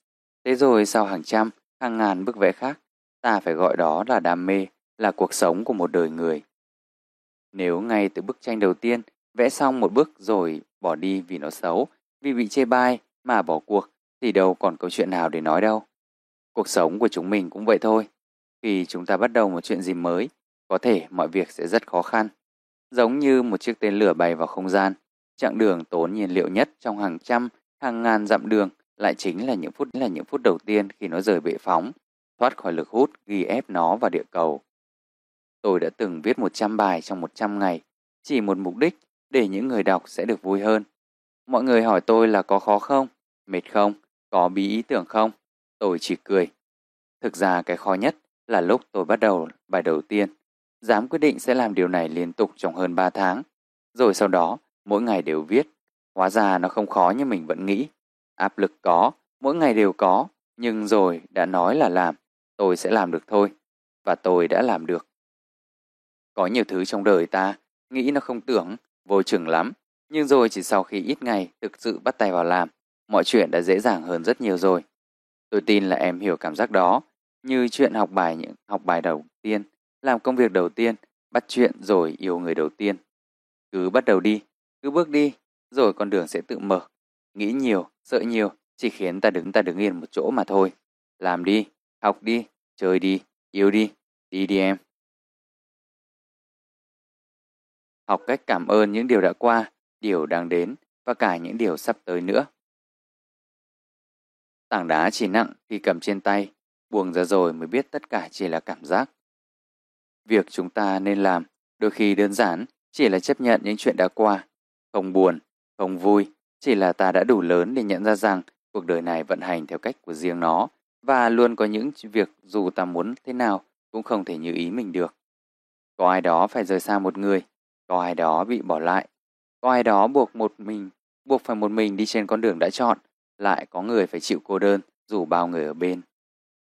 Thế rồi sau hàng trăm, hàng ngàn bức vẽ khác, ta phải gọi đó là đam mê, là cuộc sống của một đời người. Nếu ngay từ bức tranh đầu tiên vẽ xong một bức rồi bỏ đi vì nó xấu, vì bị chê bai mà bỏ cuộc, thì đâu còn câu chuyện nào để nói đâu. Cuộc sống của chúng mình cũng vậy thôi. Khi chúng ta bắt đầu một chuyện gì mới, có thể mọi việc sẽ rất khó khăn. Giống như một chiếc tên lửa bay vào không gian, chặng đường tốn nhiên liệu nhất trong hàng trăm, hàng ngàn dặm đường lại chính là những phút là những phút đầu tiên khi nó rời bệ phóng, thoát khỏi lực hút ghi ép nó vào địa cầu. Tôi đã từng viết 100 bài trong 100 ngày, chỉ một mục đích để những người đọc sẽ được vui hơn. Mọi người hỏi tôi là có khó không, mệt không, có bí ý tưởng không? Tôi chỉ cười. Thực ra cái khó nhất là lúc tôi bắt đầu bài đầu tiên. Dám quyết định sẽ làm điều này liên tục trong hơn 3 tháng. Rồi sau đó, mỗi ngày đều viết. Hóa ra nó không khó như mình vẫn nghĩ. Áp lực có, mỗi ngày đều có. Nhưng rồi đã nói là làm, tôi sẽ làm được thôi. Và tôi đã làm được. Có nhiều thứ trong đời ta, nghĩ nó không tưởng, vô chừng lắm. Nhưng rồi chỉ sau khi ít ngày thực sự bắt tay vào làm, mọi chuyện đã dễ dàng hơn rất nhiều rồi. Tôi tin là em hiểu cảm giác đó, như chuyện học bài những học bài đầu tiên, làm công việc đầu tiên, bắt chuyện rồi yêu người đầu tiên. Cứ bắt đầu đi, cứ bước đi, rồi con đường sẽ tự mở. Nghĩ nhiều, sợ nhiều, chỉ khiến ta đứng ta đứng yên một chỗ mà thôi. Làm đi, học đi, chơi đi, yêu đi, đi đi em. Học cách cảm ơn những điều đã qua, điều đang đến và cả những điều sắp tới nữa. Tảng đá chỉ nặng khi cầm trên tay, buông ra rồi mới biết tất cả chỉ là cảm giác. Việc chúng ta nên làm đôi khi đơn giản chỉ là chấp nhận những chuyện đã qua, không buồn, không vui, chỉ là ta đã đủ lớn để nhận ra rằng cuộc đời này vận hành theo cách của riêng nó và luôn có những việc dù ta muốn thế nào cũng không thể như ý mình được. Có ai đó phải rời xa một người, có ai đó bị bỏ lại, có ai đó buộc một mình, buộc phải một mình đi trên con đường đã chọn, lại có người phải chịu cô đơn dù bao người ở bên.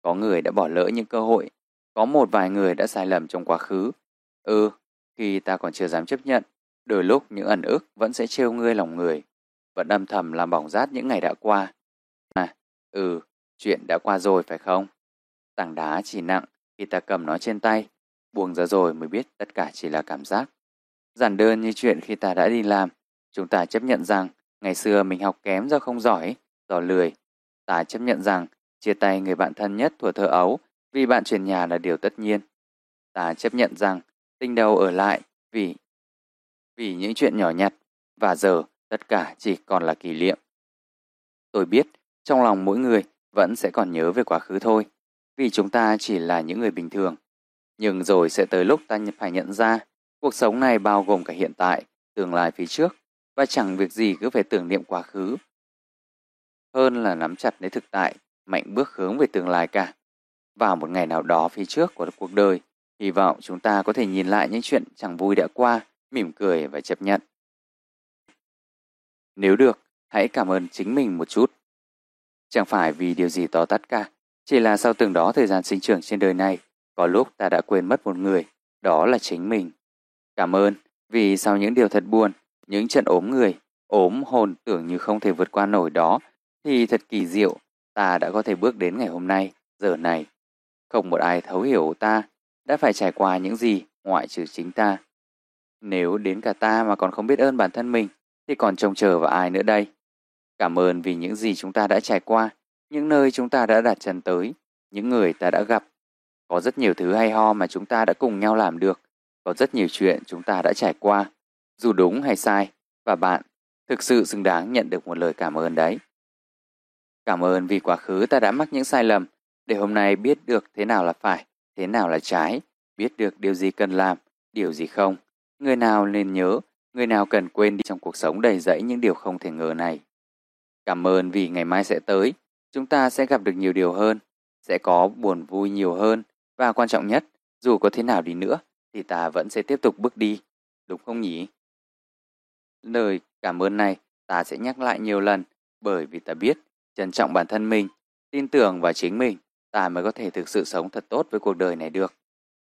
Có người đã bỏ lỡ những cơ hội, có một vài người đã sai lầm trong quá khứ. Ừ, khi ta còn chưa dám chấp nhận, đôi lúc những ẩn ức vẫn sẽ trêu ngươi lòng người, vẫn âm thầm làm bỏng rát những ngày đã qua. À, ừ, chuyện đã qua rồi phải không? Tảng đá chỉ nặng khi ta cầm nó trên tay, buông ra rồi mới biết tất cả chỉ là cảm giác. Giản đơn như chuyện khi ta đã đi làm, chúng ta chấp nhận rằng ngày xưa mình học kém do không giỏi, do lười. Ta chấp nhận rằng chia tay người bạn thân nhất thuở thơ ấu vì bạn chuyển nhà là điều tất nhiên. Ta chấp nhận rằng tình đầu ở lại vì vì những chuyện nhỏ nhặt và giờ tất cả chỉ còn là kỷ niệm. Tôi biết trong lòng mỗi người vẫn sẽ còn nhớ về quá khứ thôi, vì chúng ta chỉ là những người bình thường. Nhưng rồi sẽ tới lúc ta phải nhận ra cuộc sống này bao gồm cả hiện tại, tương lai phía trước và chẳng việc gì cứ phải tưởng niệm quá khứ hơn là nắm chặt lấy thực tại, mạnh bước hướng về tương lai cả. Vào một ngày nào đó phía trước của cuộc đời, Hy vọng chúng ta có thể nhìn lại những chuyện chẳng vui đã qua, mỉm cười và chấp nhận. Nếu được, hãy cảm ơn chính mình một chút. Chẳng phải vì điều gì to tát cả, chỉ là sau từng đó thời gian sinh trưởng trên đời này, có lúc ta đã quên mất một người, đó là chính mình. Cảm ơn vì sau những điều thật buồn, những trận ốm người, ốm hồn tưởng như không thể vượt qua nổi đó, thì thật kỳ diệu, ta đã có thể bước đến ngày hôm nay, giờ này. Không một ai thấu hiểu ta đã phải trải qua những gì ngoại trừ chính ta. Nếu đến cả ta mà còn không biết ơn bản thân mình, thì còn trông chờ vào ai nữa đây? Cảm ơn vì những gì chúng ta đã trải qua, những nơi chúng ta đã đặt chân tới, những người ta đã gặp. Có rất nhiều thứ hay ho mà chúng ta đã cùng nhau làm được. Có rất nhiều chuyện chúng ta đã trải qua, dù đúng hay sai. Và bạn thực sự xứng đáng nhận được một lời cảm ơn đấy. Cảm ơn vì quá khứ ta đã mắc những sai lầm, để hôm nay biết được thế nào là phải, thế nào là trái, biết được điều gì cần làm, điều gì không. Người nào nên nhớ, người nào cần quên đi trong cuộc sống đầy rẫy những điều không thể ngờ này. Cảm ơn vì ngày mai sẽ tới, chúng ta sẽ gặp được nhiều điều hơn, sẽ có buồn vui nhiều hơn và quan trọng nhất, dù có thế nào đi nữa thì ta vẫn sẽ tiếp tục bước đi, đúng không nhỉ? Lời cảm ơn này ta sẽ nhắc lại nhiều lần bởi vì ta biết trân trọng bản thân mình, tin tưởng vào chính mình, ta mới có thể thực sự sống thật tốt với cuộc đời này được.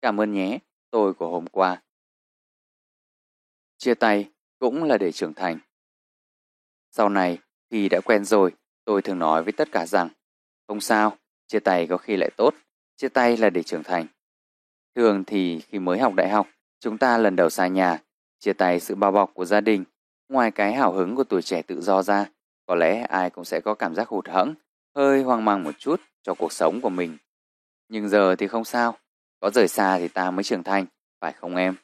Cảm ơn nhé, tôi của hôm qua. Chia tay cũng là để trưởng thành. Sau này, khi đã quen rồi, tôi thường nói với tất cả rằng, không sao, chia tay có khi lại tốt, chia tay là để trưởng thành. Thường thì khi mới học đại học, chúng ta lần đầu xa nhà, chia tay sự bao bọc của gia đình, ngoài cái hào hứng của tuổi trẻ tự do ra, có lẽ ai cũng sẽ có cảm giác hụt hẫng, hơi hoang mang một chút cho cuộc sống của mình. Nhưng giờ thì không sao, có rời xa thì ta mới trưởng thành, phải không em?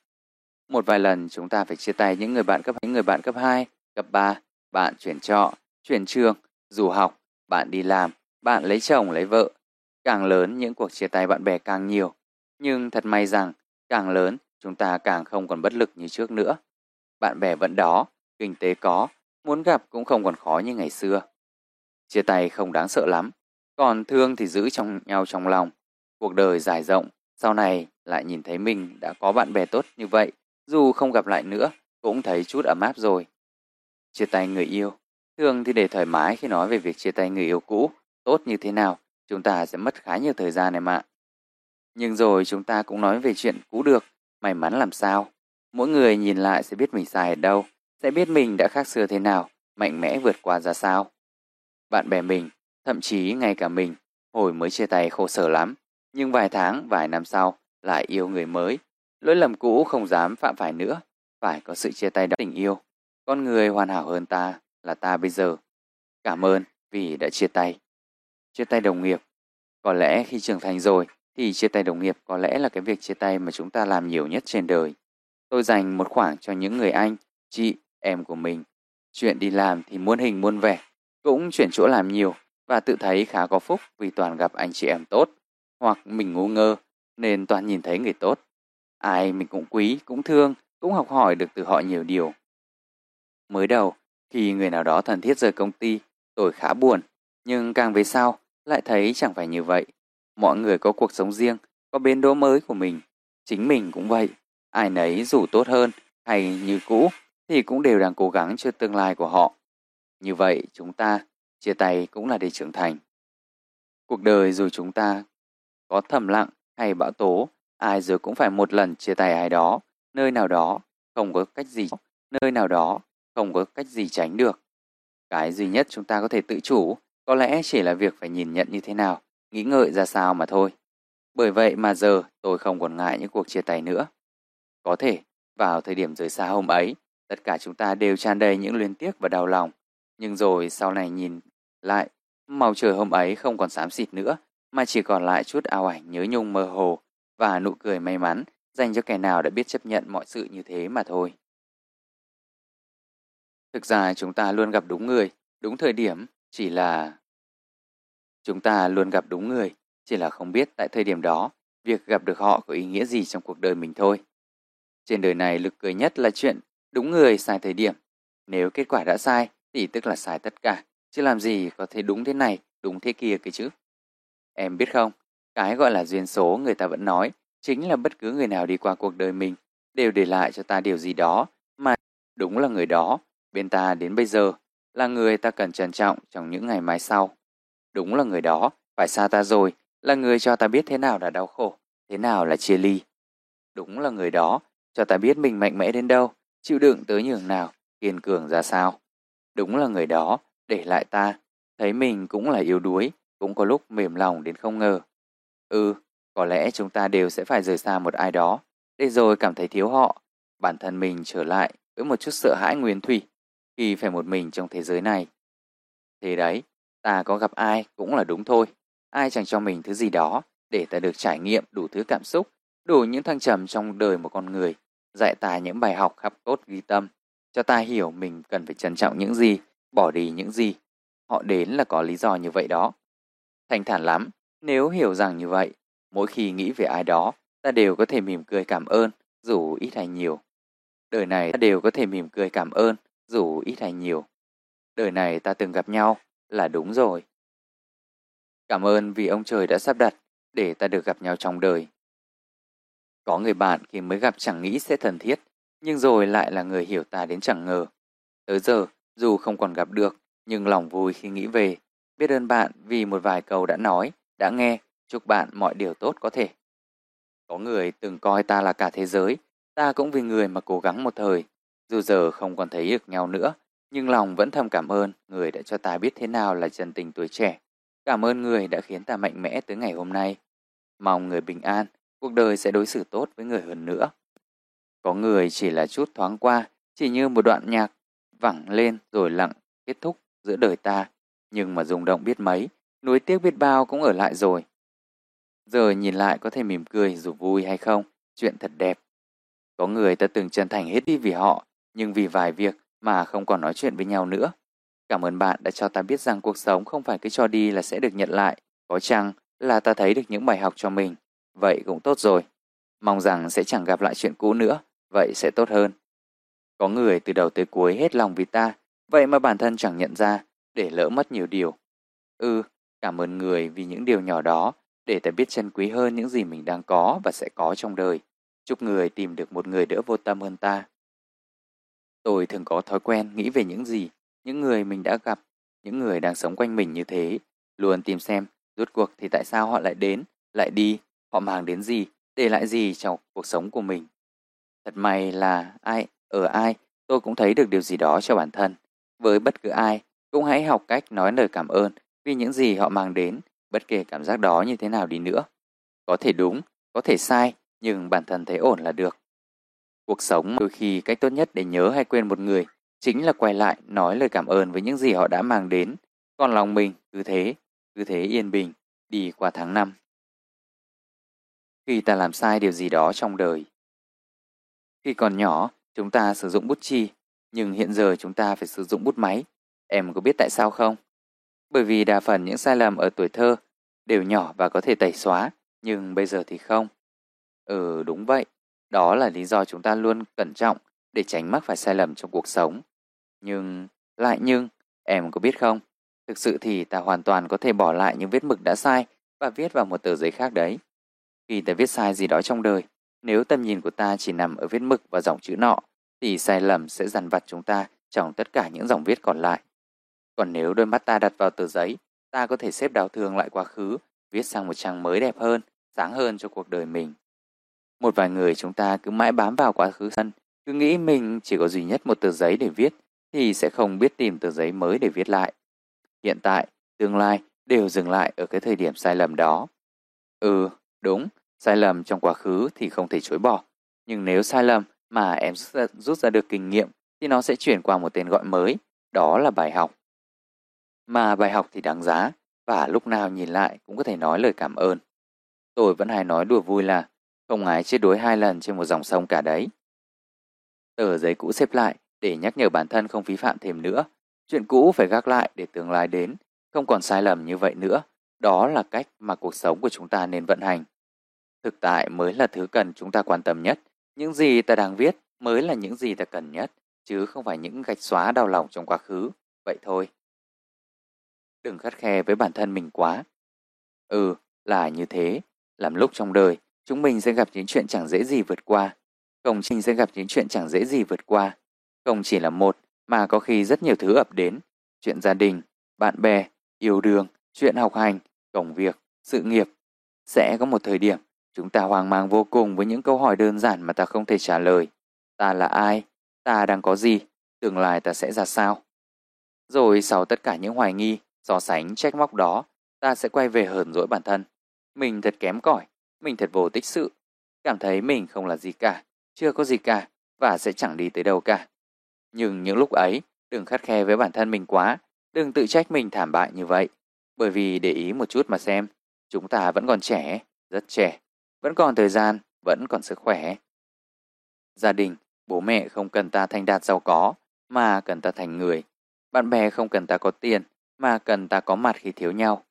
Một vài lần chúng ta phải chia tay những người bạn cấp những người bạn cấp 2, cấp 3, bạn chuyển trọ, chuyển trường, dù học, bạn đi làm, bạn lấy chồng lấy vợ. Càng lớn những cuộc chia tay bạn bè càng nhiều. Nhưng thật may rằng càng lớn chúng ta càng không còn bất lực như trước nữa. Bạn bè vẫn đó, kinh tế có, muốn gặp cũng không còn khó như ngày xưa. Chia tay không đáng sợ lắm, còn thương thì giữ trong nhau trong lòng. Cuộc đời dài rộng, sau này lại nhìn thấy mình đã có bạn bè tốt như vậy, dù không gặp lại nữa, cũng thấy chút ấm áp rồi. Chia tay người yêu, thường thì để thoải mái khi nói về việc chia tay người yêu cũ, tốt như thế nào, chúng ta sẽ mất khá nhiều thời gian em ạ. Nhưng rồi chúng ta cũng nói về chuyện cũ được, may mắn làm sao. Mỗi người nhìn lại sẽ biết mình sai ở đâu, sẽ biết mình đã khác xưa thế nào, mạnh mẽ vượt qua ra sao. Bạn bè mình, thậm chí ngay cả mình, hồi mới chia tay khổ sở lắm, nhưng vài tháng, vài năm sau lại yêu người mới. Lỗi lầm cũ không dám phạm phải nữa, phải có sự chia tay đó tình yêu. Con người hoàn hảo hơn ta là ta bây giờ. Cảm ơn vì đã chia tay. Chia tay đồng nghiệp. Có lẽ khi trưởng thành rồi thì chia tay đồng nghiệp có lẽ là cái việc chia tay mà chúng ta làm nhiều nhất trên đời. Tôi dành một khoảng cho những người anh, chị, em của mình. Chuyện đi làm thì muôn hình muôn vẻ, cũng chuyển chỗ làm nhiều và tự thấy khá có phúc vì toàn gặp anh chị em tốt. Hoặc mình ngu ngơ nên toàn nhìn thấy người tốt. Ai mình cũng quý, cũng thương, cũng học hỏi được từ họ nhiều điều. Mới đầu, khi người nào đó thân thiết rời công ty, tôi khá buồn. Nhưng càng về sau, lại thấy chẳng phải như vậy. Mọi người có cuộc sống riêng, có bến đỗ mới của mình. Chính mình cũng vậy. Ai nấy dù tốt hơn hay như cũ thì cũng đều đang cố gắng cho tương lai của họ. Như vậy chúng ta chia tay cũng là để trưởng thành. Cuộc đời dù chúng ta có thầm lặng hay bão tố, ai rồi cũng phải một lần chia tay ai đó, nơi nào đó, không có cách gì, nơi nào đó, không có cách gì tránh được. Cái duy nhất chúng ta có thể tự chủ có lẽ chỉ là việc phải nhìn nhận như thế nào, nghĩ ngợi ra sao mà thôi. Bởi vậy mà giờ tôi không còn ngại những cuộc chia tay nữa. Có thể, vào thời điểm rời xa hôm ấy, tất cả chúng ta đều tràn đầy những luyến tiếc và đau lòng. Nhưng rồi sau này nhìn lại, màu trời hôm ấy không còn xám xịt nữa, mà chỉ còn lại chút ảo ảnh nhớ nhung mơ hồ và nụ cười may mắn dành cho kẻ nào đã biết chấp nhận mọi sự như thế mà thôi. Thực ra chúng ta luôn gặp đúng người, đúng thời điểm, chỉ là... Chúng ta luôn gặp đúng người, chỉ là không biết tại thời điểm đó, việc gặp được họ có ý nghĩa gì trong cuộc đời mình thôi. Trên đời này lực cười nhất là chuyện đúng người sai thời điểm. Nếu kết quả đã sai thì tức là sai tất cả, chứ làm gì có thể đúng thế này, đúng thế kia cái chứ. Em biết không, cái gọi là duyên số người ta vẫn nói, chính là bất cứ người nào đi qua cuộc đời mình đều để lại cho ta điều gì đó mà đúng là người đó bên ta đến bây giờ là người ta cần trân trọng trong những ngày mai sau. Đúng là người đó phải xa ta rồi là người cho ta biết thế nào là đau khổ, thế nào là chia ly. Đúng là người đó cho ta biết mình mạnh mẽ đến đâu, chịu đựng tới nhường nào, kiên cường ra sao. Đúng là người đó để lại ta, thấy mình cũng là yếu đuối, cũng có lúc mềm lòng đến không ngờ. Ừ, có lẽ chúng ta đều sẽ phải rời xa một ai đó, để rồi cảm thấy thiếu họ, bản thân mình trở lại với một chút sợ hãi nguyên thủy khi phải một mình trong thế giới này. Thế đấy, ta có gặp ai cũng là đúng thôi. Ai chẳng cho mình thứ gì đó để ta được trải nghiệm đủ thứ cảm xúc, đủ những thăng trầm trong đời một con người, dạy ta những bài học khắp tốt ghi tâm, cho ta hiểu mình cần phải trân trọng những gì, bỏ đi những gì. Họ đến là có lý do như vậy đó. Thành thản lắm, nếu hiểu rằng như vậy, mỗi khi nghĩ về ai đó, ta đều có thể mỉm cười cảm ơn, dù ít hay nhiều. Đời này ta đều có thể mỉm cười cảm ơn, dù ít hay nhiều. Đời này ta từng gặp nhau là đúng rồi. Cảm ơn vì ông trời đã sắp đặt để ta được gặp nhau trong đời. Có người bạn khi mới gặp chẳng nghĩ sẽ thân thiết, nhưng rồi lại là người hiểu ta đến chẳng ngờ. Tới giờ, dù không còn gặp được, nhưng lòng vui khi nghĩ về. Biết ơn bạn vì một vài câu đã nói, đã nghe, chúc bạn mọi điều tốt có thể. Có người từng coi ta là cả thế giới, ta cũng vì người mà cố gắng một thời. Dù giờ không còn thấy được nhau nữa, nhưng lòng vẫn thầm cảm ơn người đã cho ta biết thế nào là chân tình tuổi trẻ. Cảm ơn người đã khiến ta mạnh mẽ tới ngày hôm nay. Mong người bình an, cuộc đời sẽ đối xử tốt với người hơn nữa. Có người chỉ là chút thoáng qua, chỉ như một đoạn nhạc vẳng lên rồi lặng kết thúc giữa đời ta. Nhưng mà rung động biết mấy, nuối tiếc biết bao cũng ở lại rồi. Giờ nhìn lại có thể mỉm cười dù vui hay không, chuyện thật đẹp. Có người ta từng chân thành hết đi vì họ, nhưng vì vài việc mà không còn nói chuyện với nhau nữa. Cảm ơn bạn đã cho ta biết rằng cuộc sống không phải cứ cho đi là sẽ được nhận lại. Có chăng là ta thấy được những bài học cho mình. Vậy cũng tốt rồi. Mong rằng sẽ chẳng gặp lại chuyện cũ nữa. Vậy sẽ tốt hơn. Có người từ đầu tới cuối hết lòng vì ta. Vậy mà bản thân chẳng nhận ra để lỡ mất nhiều điều. Ừ, cảm ơn người vì những điều nhỏ đó để ta biết trân quý hơn những gì mình đang có và sẽ có trong đời. Chúc người tìm được một người đỡ vô tâm hơn ta. Tôi thường có thói quen nghĩ về những gì, những người mình đã gặp, những người đang sống quanh mình như thế, luôn tìm xem rốt cuộc thì tại sao họ lại đến, lại đi, họ mang đến gì, để lại gì trong cuộc sống của mình. Thật may là ai, ở ai, tôi cũng thấy được điều gì đó cho bản thân. Với bất cứ ai, cũng hãy học cách nói lời cảm ơn vì những gì họ mang đến, bất kể cảm giác đó như thế nào đi nữa. Có thể đúng, có thể sai, nhưng bản thân thấy ổn là được. Cuộc sống đôi khi cách tốt nhất để nhớ hay quên một người chính là quay lại nói lời cảm ơn với những gì họ đã mang đến. Còn lòng mình cứ thế, cứ thế yên bình, đi qua tháng năm. Khi ta làm sai điều gì đó trong đời. Khi còn nhỏ, chúng ta sử dụng bút chì, nhưng hiện giờ chúng ta phải sử dụng bút máy. Em có biết tại sao không? Bởi vì đa phần những sai lầm ở tuổi thơ đều nhỏ và có thể tẩy xóa, nhưng bây giờ thì không. Ừ, đúng vậy. Đó là lý do chúng ta luôn cẩn trọng để tránh mắc phải sai lầm trong cuộc sống. Nhưng, lại nhưng, em có biết không? Thực sự thì ta hoàn toàn có thể bỏ lại những vết mực đã sai và viết vào một tờ giấy khác đấy. Khi ta viết sai gì đó trong đời, nếu tầm nhìn của ta chỉ nằm ở vết mực và dòng chữ nọ, thì sai lầm sẽ dằn vặt chúng ta trong tất cả những dòng viết còn lại. Còn nếu đôi mắt ta đặt vào tờ giấy, ta có thể xếp đau thương lại quá khứ, viết sang một trang mới đẹp hơn, sáng hơn cho cuộc đời mình. Một vài người chúng ta cứ mãi bám vào quá khứ sân, cứ nghĩ mình chỉ có duy nhất một tờ giấy để viết, thì sẽ không biết tìm tờ giấy mới để viết lại. Hiện tại, tương lai đều dừng lại ở cái thời điểm sai lầm đó. Ừ, đúng, sai lầm trong quá khứ thì không thể chối bỏ. Nhưng nếu sai lầm mà em rút ra, rút ra được kinh nghiệm thì nó sẽ chuyển qua một tên gọi mới, đó là bài học. Mà bài học thì đáng giá và lúc nào nhìn lại cũng có thể nói lời cảm ơn. Tôi vẫn hay nói đùa vui là không ai chết đuối hai lần trên một dòng sông cả đấy. Tờ giấy cũ xếp lại để nhắc nhở bản thân không vi phạm thêm nữa. Chuyện cũ phải gác lại để tương lai đến, không còn sai lầm như vậy nữa. Đó là cách mà cuộc sống của chúng ta nên vận hành. Thực tại mới là thứ cần chúng ta quan tâm nhất. Những gì ta đang viết mới là những gì ta cần nhất, chứ không phải những gạch xóa đau lòng trong quá khứ. Vậy thôi. Đừng khắt khe với bản thân mình quá. Ừ, là như thế. Làm lúc trong đời, chúng mình sẽ gặp những chuyện chẳng dễ gì vượt qua. Công trình sẽ gặp những chuyện chẳng dễ gì vượt qua. Không chỉ là một, mà có khi rất nhiều thứ ập đến. Chuyện gia đình, bạn bè, yêu đương, chuyện học hành, công việc, sự nghiệp. Sẽ có một thời điểm chúng ta hoang mang vô cùng với những câu hỏi đơn giản mà ta không thể trả lời. Ta là ai? Ta đang có gì? Tương lai ta sẽ ra sao? Rồi sau tất cả những hoài nghi, so sánh, trách móc đó, ta sẽ quay về hờn dỗi bản thân. Mình thật kém cỏi, mình thật vô tích sự, cảm thấy mình không là gì cả, chưa có gì cả và sẽ chẳng đi tới đâu cả. Nhưng những lúc ấy, đừng khắt khe với bản thân mình quá, đừng tự trách mình thảm bại như vậy. Bởi vì để ý một chút mà xem, chúng ta vẫn còn trẻ, rất trẻ, vẫn còn thời gian, vẫn còn sức khỏe. Gia đình, bố mẹ không cần ta thành đạt giàu có, mà cần ta thành người. Bạn bè không cần ta có tiền, mà cần ta có mặt khi thiếu nhau.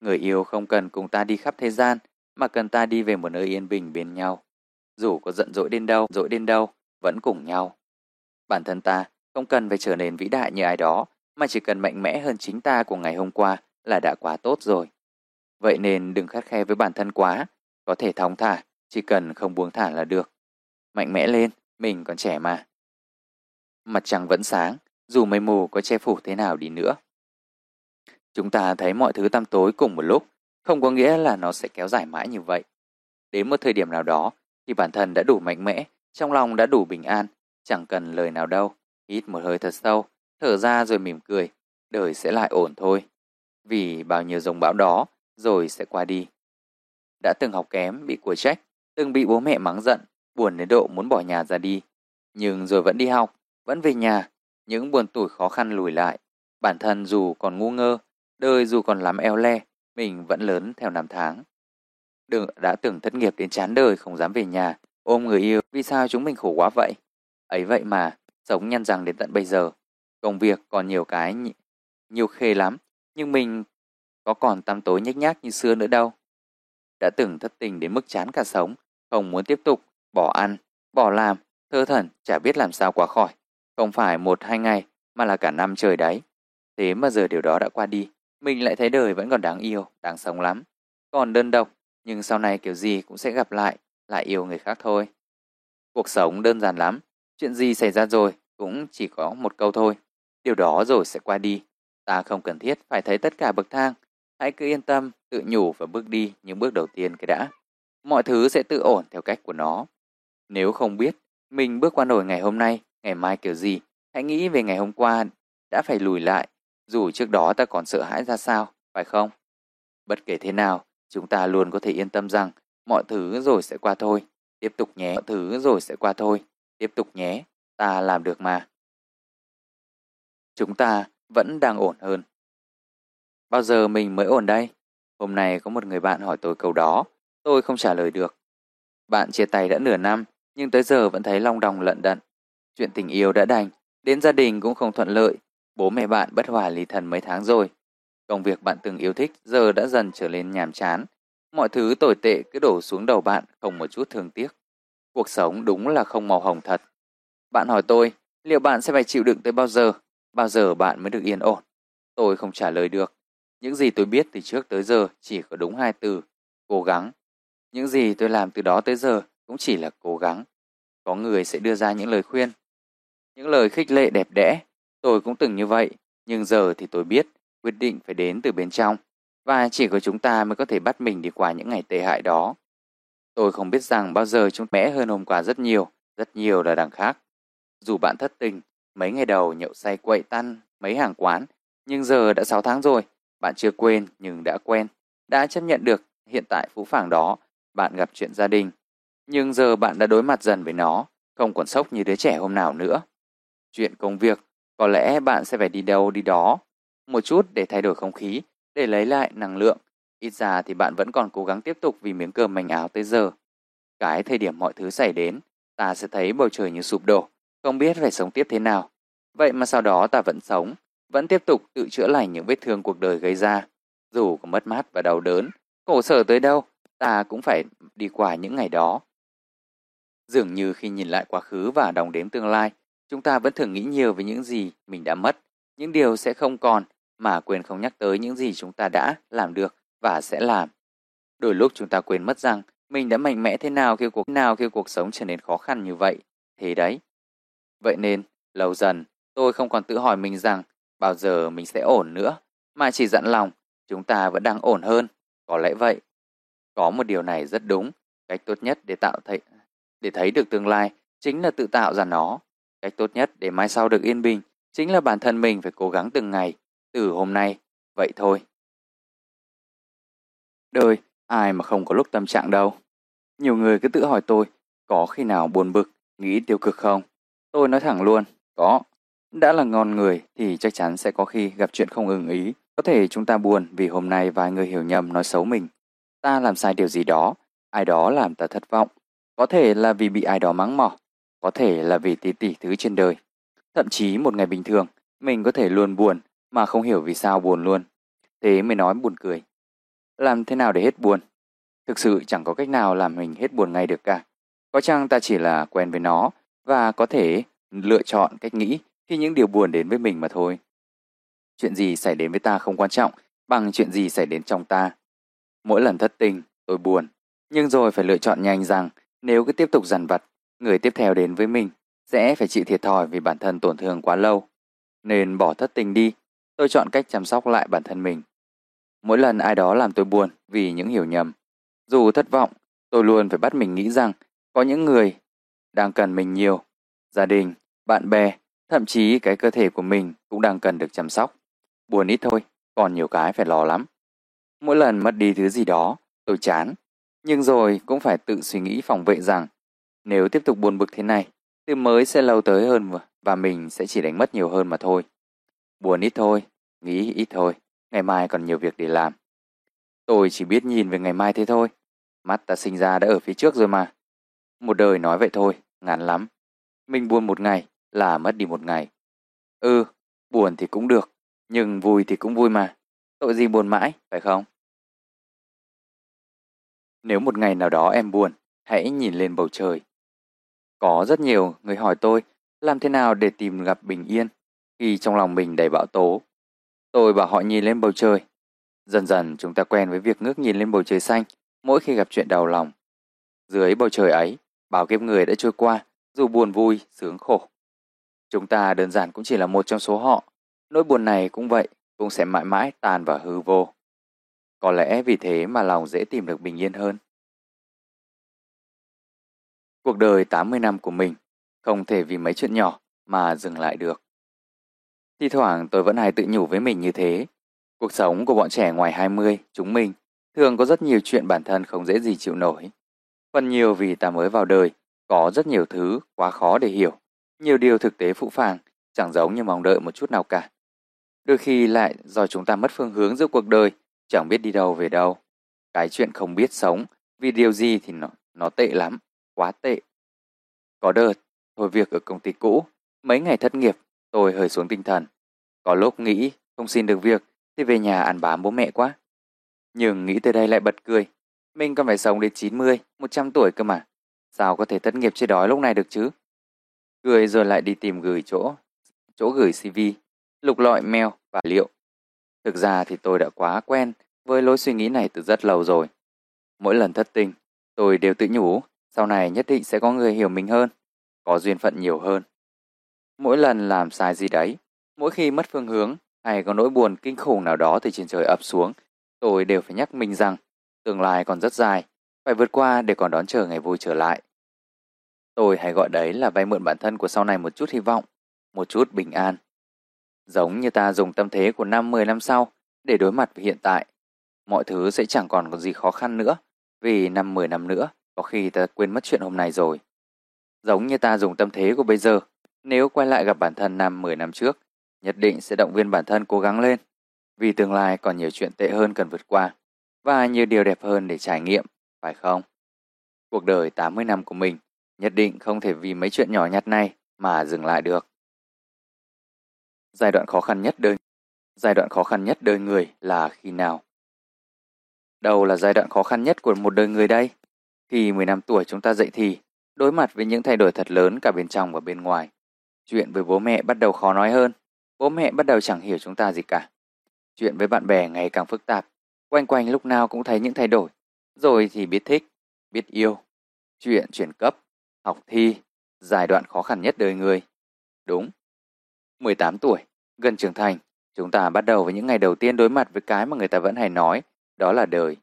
Người yêu không cần cùng ta đi khắp thế gian, mà cần ta đi về một nơi yên bình bên nhau. Dù có giận dỗi đến đâu, dỗi đến đâu, vẫn cùng nhau. Bản thân ta không cần phải trở nên vĩ đại như ai đó, mà chỉ cần mạnh mẽ hơn chính ta của ngày hôm qua là đã quá tốt rồi. Vậy nên đừng khắt khe với bản thân quá, có thể thong thả, chỉ cần không buông thả là được. Mạnh mẽ lên, mình còn trẻ mà. Mặt trăng vẫn sáng, dù mây mù có che phủ thế nào đi nữa. Chúng ta thấy mọi thứ tăm tối cùng một lúc, không có nghĩa là nó sẽ kéo dài mãi như vậy. Đến một thời điểm nào đó, thì bản thân đã đủ mạnh mẽ, trong lòng đã đủ bình an, chẳng cần lời nào đâu. Hít một hơi thật sâu, thở ra rồi mỉm cười, đời sẽ lại ổn thôi. Vì bao nhiêu dòng bão đó, rồi sẽ qua đi. Đã từng học kém, bị của trách, từng bị bố mẹ mắng giận, buồn đến độ muốn bỏ nhà ra đi. Nhưng rồi vẫn đi học, vẫn về nhà, những buồn tủi khó khăn lùi lại. Bản thân dù còn ngu ngơ, đời dù còn lắm eo le, mình vẫn lớn theo năm tháng. Đừng đã từng thất nghiệp đến chán đời không dám về nhà, ôm người yêu, vì sao chúng mình khổ quá vậy? Ấy vậy mà, sống nhăn rằng đến tận bây giờ. Công việc còn nhiều cái, nhiều khê lắm, nhưng mình có còn tăm tối nhếch nhác như xưa nữa đâu. Đã từng thất tình đến mức chán cả sống, không muốn tiếp tục, bỏ ăn, bỏ làm, thơ thần, chả biết làm sao qua khỏi. Không phải một hai ngày, mà là cả năm trời đấy. Thế mà giờ điều đó đã qua đi, mình lại thấy đời vẫn còn đáng yêu, đáng sống lắm. Còn đơn độc, nhưng sau này kiểu gì cũng sẽ gặp lại, lại yêu người khác thôi. Cuộc sống đơn giản lắm, chuyện gì xảy ra rồi cũng chỉ có một câu thôi. Điều đó rồi sẽ qua đi. Ta không cần thiết phải thấy tất cả bậc thang. Hãy cứ yên tâm, tự nhủ và bước đi những bước đầu tiên cái đã. Mọi thứ sẽ tự ổn theo cách của nó. Nếu không biết mình bước qua nổi ngày hôm nay, ngày mai kiểu gì, hãy nghĩ về ngày hôm qua đã phải lùi lại, dù trước đó ta còn sợ hãi ra sao, phải không? Bất kể thế nào, chúng ta luôn có thể yên tâm rằng mọi thứ rồi sẽ qua thôi. Tiếp tục nhé, mọi thứ rồi sẽ qua thôi. Tiếp tục nhé, ta làm được mà. Chúng ta vẫn đang ổn hơn. Bao giờ mình mới ổn đây? Hôm nay có một người bạn hỏi tôi câu đó, tôi không trả lời được. Bạn chia tay đã nửa năm, nhưng tới giờ vẫn thấy long đong lận đận. Chuyện tình yêu đã đành, đến gia đình cũng không thuận lợi, bố mẹ bạn bất hòa ly thần mấy tháng rồi. Công việc bạn từng yêu thích giờ đã dần trở nên nhàm chán. Mọi thứ tồi tệ cứ đổ xuống đầu bạn không một chút thương tiếc. Cuộc sống đúng là không màu hồng thật. Bạn hỏi tôi, liệu bạn sẽ phải chịu đựng tới bao giờ? Bao giờ bạn mới được yên ổn? Tôi không trả lời được. Những gì tôi biết từ trước tới giờ chỉ có đúng hai từ, cố gắng. Những gì tôi làm từ đó tới giờ cũng chỉ là cố gắng. Có người sẽ đưa ra những lời khuyên, những lời khích lệ đẹp đẽ. Tôi cũng từng như vậy, nhưng giờ thì tôi biết quyết định phải đến từ bên trong và chỉ có chúng ta mới có thể bắt mình đi qua những ngày tệ hại đó. Tôi không biết rằng bao giờ chúng mẽ hơn hôm qua rất nhiều, rất nhiều là đằng khác. Dù bạn thất tình, mấy ngày đầu nhậu say quậy tan mấy hàng quán, nhưng giờ đã 6 tháng rồi, bạn chưa quên nhưng đã quen, đã chấp nhận được hiện tại phú phàng đó, bạn gặp chuyện gia đình. Nhưng giờ bạn đã đối mặt dần với nó, không còn sốc như đứa trẻ hôm nào nữa. Chuyện công việc, có lẽ bạn sẽ phải đi đâu đi đó, một chút để thay đổi không khí, để lấy lại năng lượng. Ít ra thì bạn vẫn còn cố gắng tiếp tục vì miếng cơm manh áo tới giờ. Cái thời điểm mọi thứ xảy đến, ta sẽ thấy bầu trời như sụp đổ, không biết phải sống tiếp thế nào. Vậy mà sau đó ta vẫn sống, vẫn tiếp tục tự chữa lành những vết thương cuộc đời gây ra. Dù có mất mát và đau đớn, khổ sở tới đâu, ta cũng phải đi qua những ngày đó. Dường như khi nhìn lại quá khứ và đồng đếm tương lai, chúng ta vẫn thường nghĩ nhiều về những gì mình đã mất, những điều sẽ không còn mà quên không nhắc tới những gì chúng ta đã làm được và sẽ làm. Đôi lúc chúng ta quên mất rằng mình đã mạnh mẽ thế nào khi cuộc nào khi cuộc sống trở nên khó khăn như vậy. Thế đấy. Vậy nên, lâu dần, tôi không còn tự hỏi mình rằng bao giờ mình sẽ ổn nữa, mà chỉ dặn lòng chúng ta vẫn đang ổn hơn. Có lẽ vậy. Có một điều này rất đúng, cách tốt nhất để tạo thấy để thấy được tương lai chính là tự tạo ra nó. Cách tốt nhất để mai sau được yên bình chính là bản thân mình phải cố gắng từng ngày, từ hôm nay, vậy thôi. Đời, ai mà không có lúc tâm trạng đâu. Nhiều người cứ tự hỏi tôi, có khi nào buồn bực, nghĩ tiêu cực không? Tôi nói thẳng luôn, có. Đã là ngon người thì chắc chắn sẽ có khi gặp chuyện không ưng ý. Có thể chúng ta buồn vì hôm nay vài người hiểu nhầm nói xấu mình. Ta làm sai điều gì đó, ai đó làm ta thất vọng. Có thể là vì bị ai đó mắng mỏ, có thể là vì tỷ tỷ thứ trên đời. Thậm chí một ngày bình thường, mình có thể luôn buồn mà không hiểu vì sao buồn luôn. Thế mới nói buồn cười. Làm thế nào để hết buồn? Thực sự chẳng có cách nào làm mình hết buồn ngay được cả. Có chăng ta chỉ là quen với nó và có thể lựa chọn cách nghĩ khi những điều buồn đến với mình mà thôi. Chuyện gì xảy đến với ta không quan trọng bằng chuyện gì xảy đến trong ta. Mỗi lần thất tình, tôi buồn. Nhưng rồi phải lựa chọn nhanh rằng nếu cứ tiếp tục dằn vặt, người tiếp theo đến với mình sẽ phải chịu thiệt thòi vì bản thân tổn thương quá lâu. Nên bỏ thất tình đi, tôi chọn cách chăm sóc lại bản thân mình. Mỗi lần ai đó làm tôi buồn vì những hiểu nhầm. Dù thất vọng, tôi luôn phải bắt mình nghĩ rằng có những người đang cần mình nhiều. Gia đình, bạn bè, thậm chí cái cơ thể của mình cũng đang cần được chăm sóc. Buồn ít thôi, còn nhiều cái phải lo lắm. Mỗi lần mất đi thứ gì đó, tôi chán. Nhưng rồi cũng phải tự suy nghĩ phòng vệ rằng nếu tiếp tục buồn bực thế này, thì mới sẽ lâu tới hơn và mình sẽ chỉ đánh mất nhiều hơn mà thôi. Buồn ít thôi, nghĩ ít thôi, ngày mai còn nhiều việc để làm. Tôi chỉ biết nhìn về ngày mai thế thôi. Mắt ta sinh ra đã ở phía trước rồi mà. Một đời nói vậy thôi, ngắn lắm. Mình buồn một ngày là mất đi một ngày. Ừ, buồn thì cũng được, nhưng vui thì cũng vui mà. Tội gì buồn mãi, phải không? Nếu một ngày nào đó em buồn, hãy nhìn lên bầu trời. Có rất nhiều người hỏi tôi làm thế nào để tìm gặp bình yên khi trong lòng mình đầy bão tố. Tôi bảo họ nhìn lên bầu trời. Dần dần chúng ta quen với việc ngước nhìn lên bầu trời xanh mỗi khi gặp chuyện đau lòng. Dưới bầu trời ấy, bao kiếp người đã trôi qua, dù buồn vui, sướng khổ. Chúng ta đơn giản cũng chỉ là một trong số họ. Nỗi buồn này cũng vậy, cũng sẽ mãi mãi tàn và hư vô. Có lẽ vì thế mà lòng dễ tìm được bình yên hơn. Cuộc đời 80 năm của mình không thể vì mấy chuyện nhỏ mà dừng lại được. Thi thoảng tôi vẫn hay tự nhủ với mình như thế. Cuộc sống của bọn trẻ ngoài 20, chúng mình, thường có rất nhiều chuyện bản thân không dễ gì chịu nổi. Phần nhiều vì ta mới vào đời, có rất nhiều thứ quá khó để hiểu. Nhiều điều thực tế phụ phàng, chẳng giống như mong đợi một chút nào cả. Đôi khi lại do chúng ta mất phương hướng giữa cuộc đời, chẳng biết đi đâu về đâu. Cái chuyện không biết sống, vì điều gì thì nó, nó tệ lắm, quá tệ. Có đợt, thôi việc ở công ty cũ, mấy ngày thất nghiệp, tôi hơi xuống tinh thần. Có lúc nghĩ không xin được việc thì về nhà ăn bám bố mẹ quá. Nhưng nghĩ tới đây lại bật cười. Mình còn phải sống đến 90, 100 tuổi cơ mà. Sao có thể thất nghiệp chơi đói lúc này được chứ? Cười rồi lại đi tìm gửi chỗ, chỗ gửi CV, lục lọi mail và liệu. Thực ra thì tôi đã quá quen với lối suy nghĩ này từ rất lâu rồi. Mỗi lần thất tình, tôi đều tự nhủ sau này nhất định sẽ có người hiểu mình hơn, có duyên phận nhiều hơn. Mỗi lần làm sai gì đấy, mỗi khi mất phương hướng hay có nỗi buồn kinh khủng nào đó từ trên trời ập xuống, tôi đều phải nhắc mình rằng tương lai còn rất dài, phải vượt qua để còn đón chờ ngày vui trở lại. Tôi hay gọi đấy là vay mượn bản thân của sau này một chút hy vọng, một chút bình an. Giống như ta dùng tâm thế của năm 10 năm sau để đối mặt với hiện tại. Mọi thứ sẽ chẳng còn có gì khó khăn nữa, vì năm 10 năm nữa, có khi ta quên mất chuyện hôm nay rồi. Giống như ta dùng tâm thế của bây giờ, nếu quay lại gặp bản thân năm 10 năm trước, nhất định sẽ động viên bản thân cố gắng lên, vì tương lai còn nhiều chuyện tệ hơn cần vượt qua, và nhiều điều đẹp hơn để trải nghiệm, phải không? Cuộc đời 80 năm của mình nhất định không thể vì mấy chuyện nhỏ nhặt này mà dừng lại được. Giai đoạn khó khăn nhất đời Giai đoạn khó khăn nhất đời người là khi nào? Đâu là giai đoạn khó khăn nhất của một đời người đây? Khi 15 tuổi chúng ta dậy thì, đối mặt với những thay đổi thật lớn cả bên trong và bên ngoài. Chuyện với bố mẹ bắt đầu khó nói hơn, bố mẹ bắt đầu chẳng hiểu chúng ta gì cả. Chuyện với bạn bè ngày càng phức tạp, quanh quanh lúc nào cũng thấy những thay đổi, rồi thì biết thích, biết yêu, chuyện chuyển cấp, học thi, giai đoạn khó khăn nhất đời người. Đúng. 18 tuổi, gần trưởng thành, chúng ta bắt đầu với những ngày đầu tiên đối mặt với cái mà người ta vẫn hay nói, đó là đời.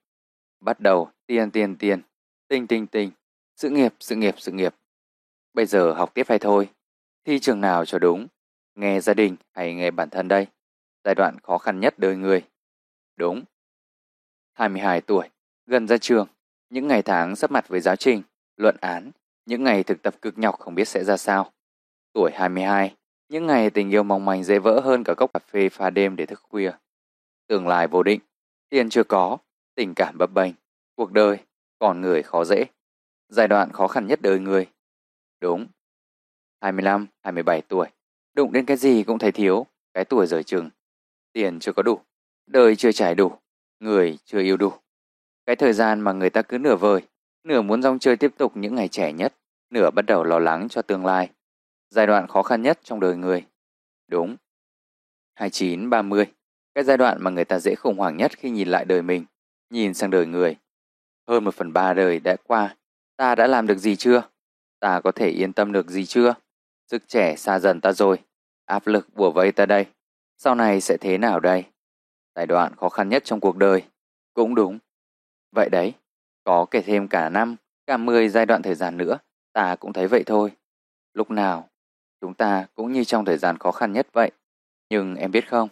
Bắt đầu tiền tiền tiền, tinh tinh tinh, sự nghiệp sự nghiệp sự nghiệp. Bây giờ học tiếp hay thôi? Thi trường nào cho đúng? Nghe gia đình hay nghe bản thân đây? Giai đoạn khó khăn nhất đời người. Đúng. 22 tuổi, gần ra trường, những ngày tháng sắp mặt với giáo trình, luận án, những ngày thực tập cực nhọc không biết sẽ ra sao. Tuổi 22, những ngày tình yêu mong manh dễ vỡ hơn cả cốc cà phê pha đêm để thức khuya. Tương lai vô định, tiền chưa có, tình cảm bấp bênh, cuộc đời, còn người khó dễ. Giai đoạn khó khăn nhất đời người. Đúng. 25, 27 tuổi, đụng đến cái gì cũng thấy thiếu, cái tuổi rời chừng. Tiền chưa có đủ, đời chưa trải đủ, người chưa yêu đủ. Cái thời gian mà người ta cứ nửa vời, nửa muốn rong chơi tiếp tục những ngày trẻ nhất, nửa bắt đầu lo lắng cho tương lai. Giai đoạn khó khăn nhất trong đời người. Đúng. 29, 30. Cái giai đoạn mà người ta dễ khủng hoảng nhất khi nhìn lại đời mình, nhìn sang đời người. Hơn một phần ba đời đã qua, ta đã làm được gì chưa? Ta có thể yên tâm được gì chưa? Sức trẻ xa dần ta rồi, áp lực bùa vây ta đây. Sau này sẽ thế nào đây? Giai đoạn khó khăn nhất trong cuộc đời. Cũng đúng. Vậy đấy, có kể thêm cả năm, cả mười giai đoạn thời gian nữa, ta cũng thấy vậy thôi. Lúc nào, chúng ta cũng như trong thời gian khó khăn nhất vậy. Nhưng em biết không,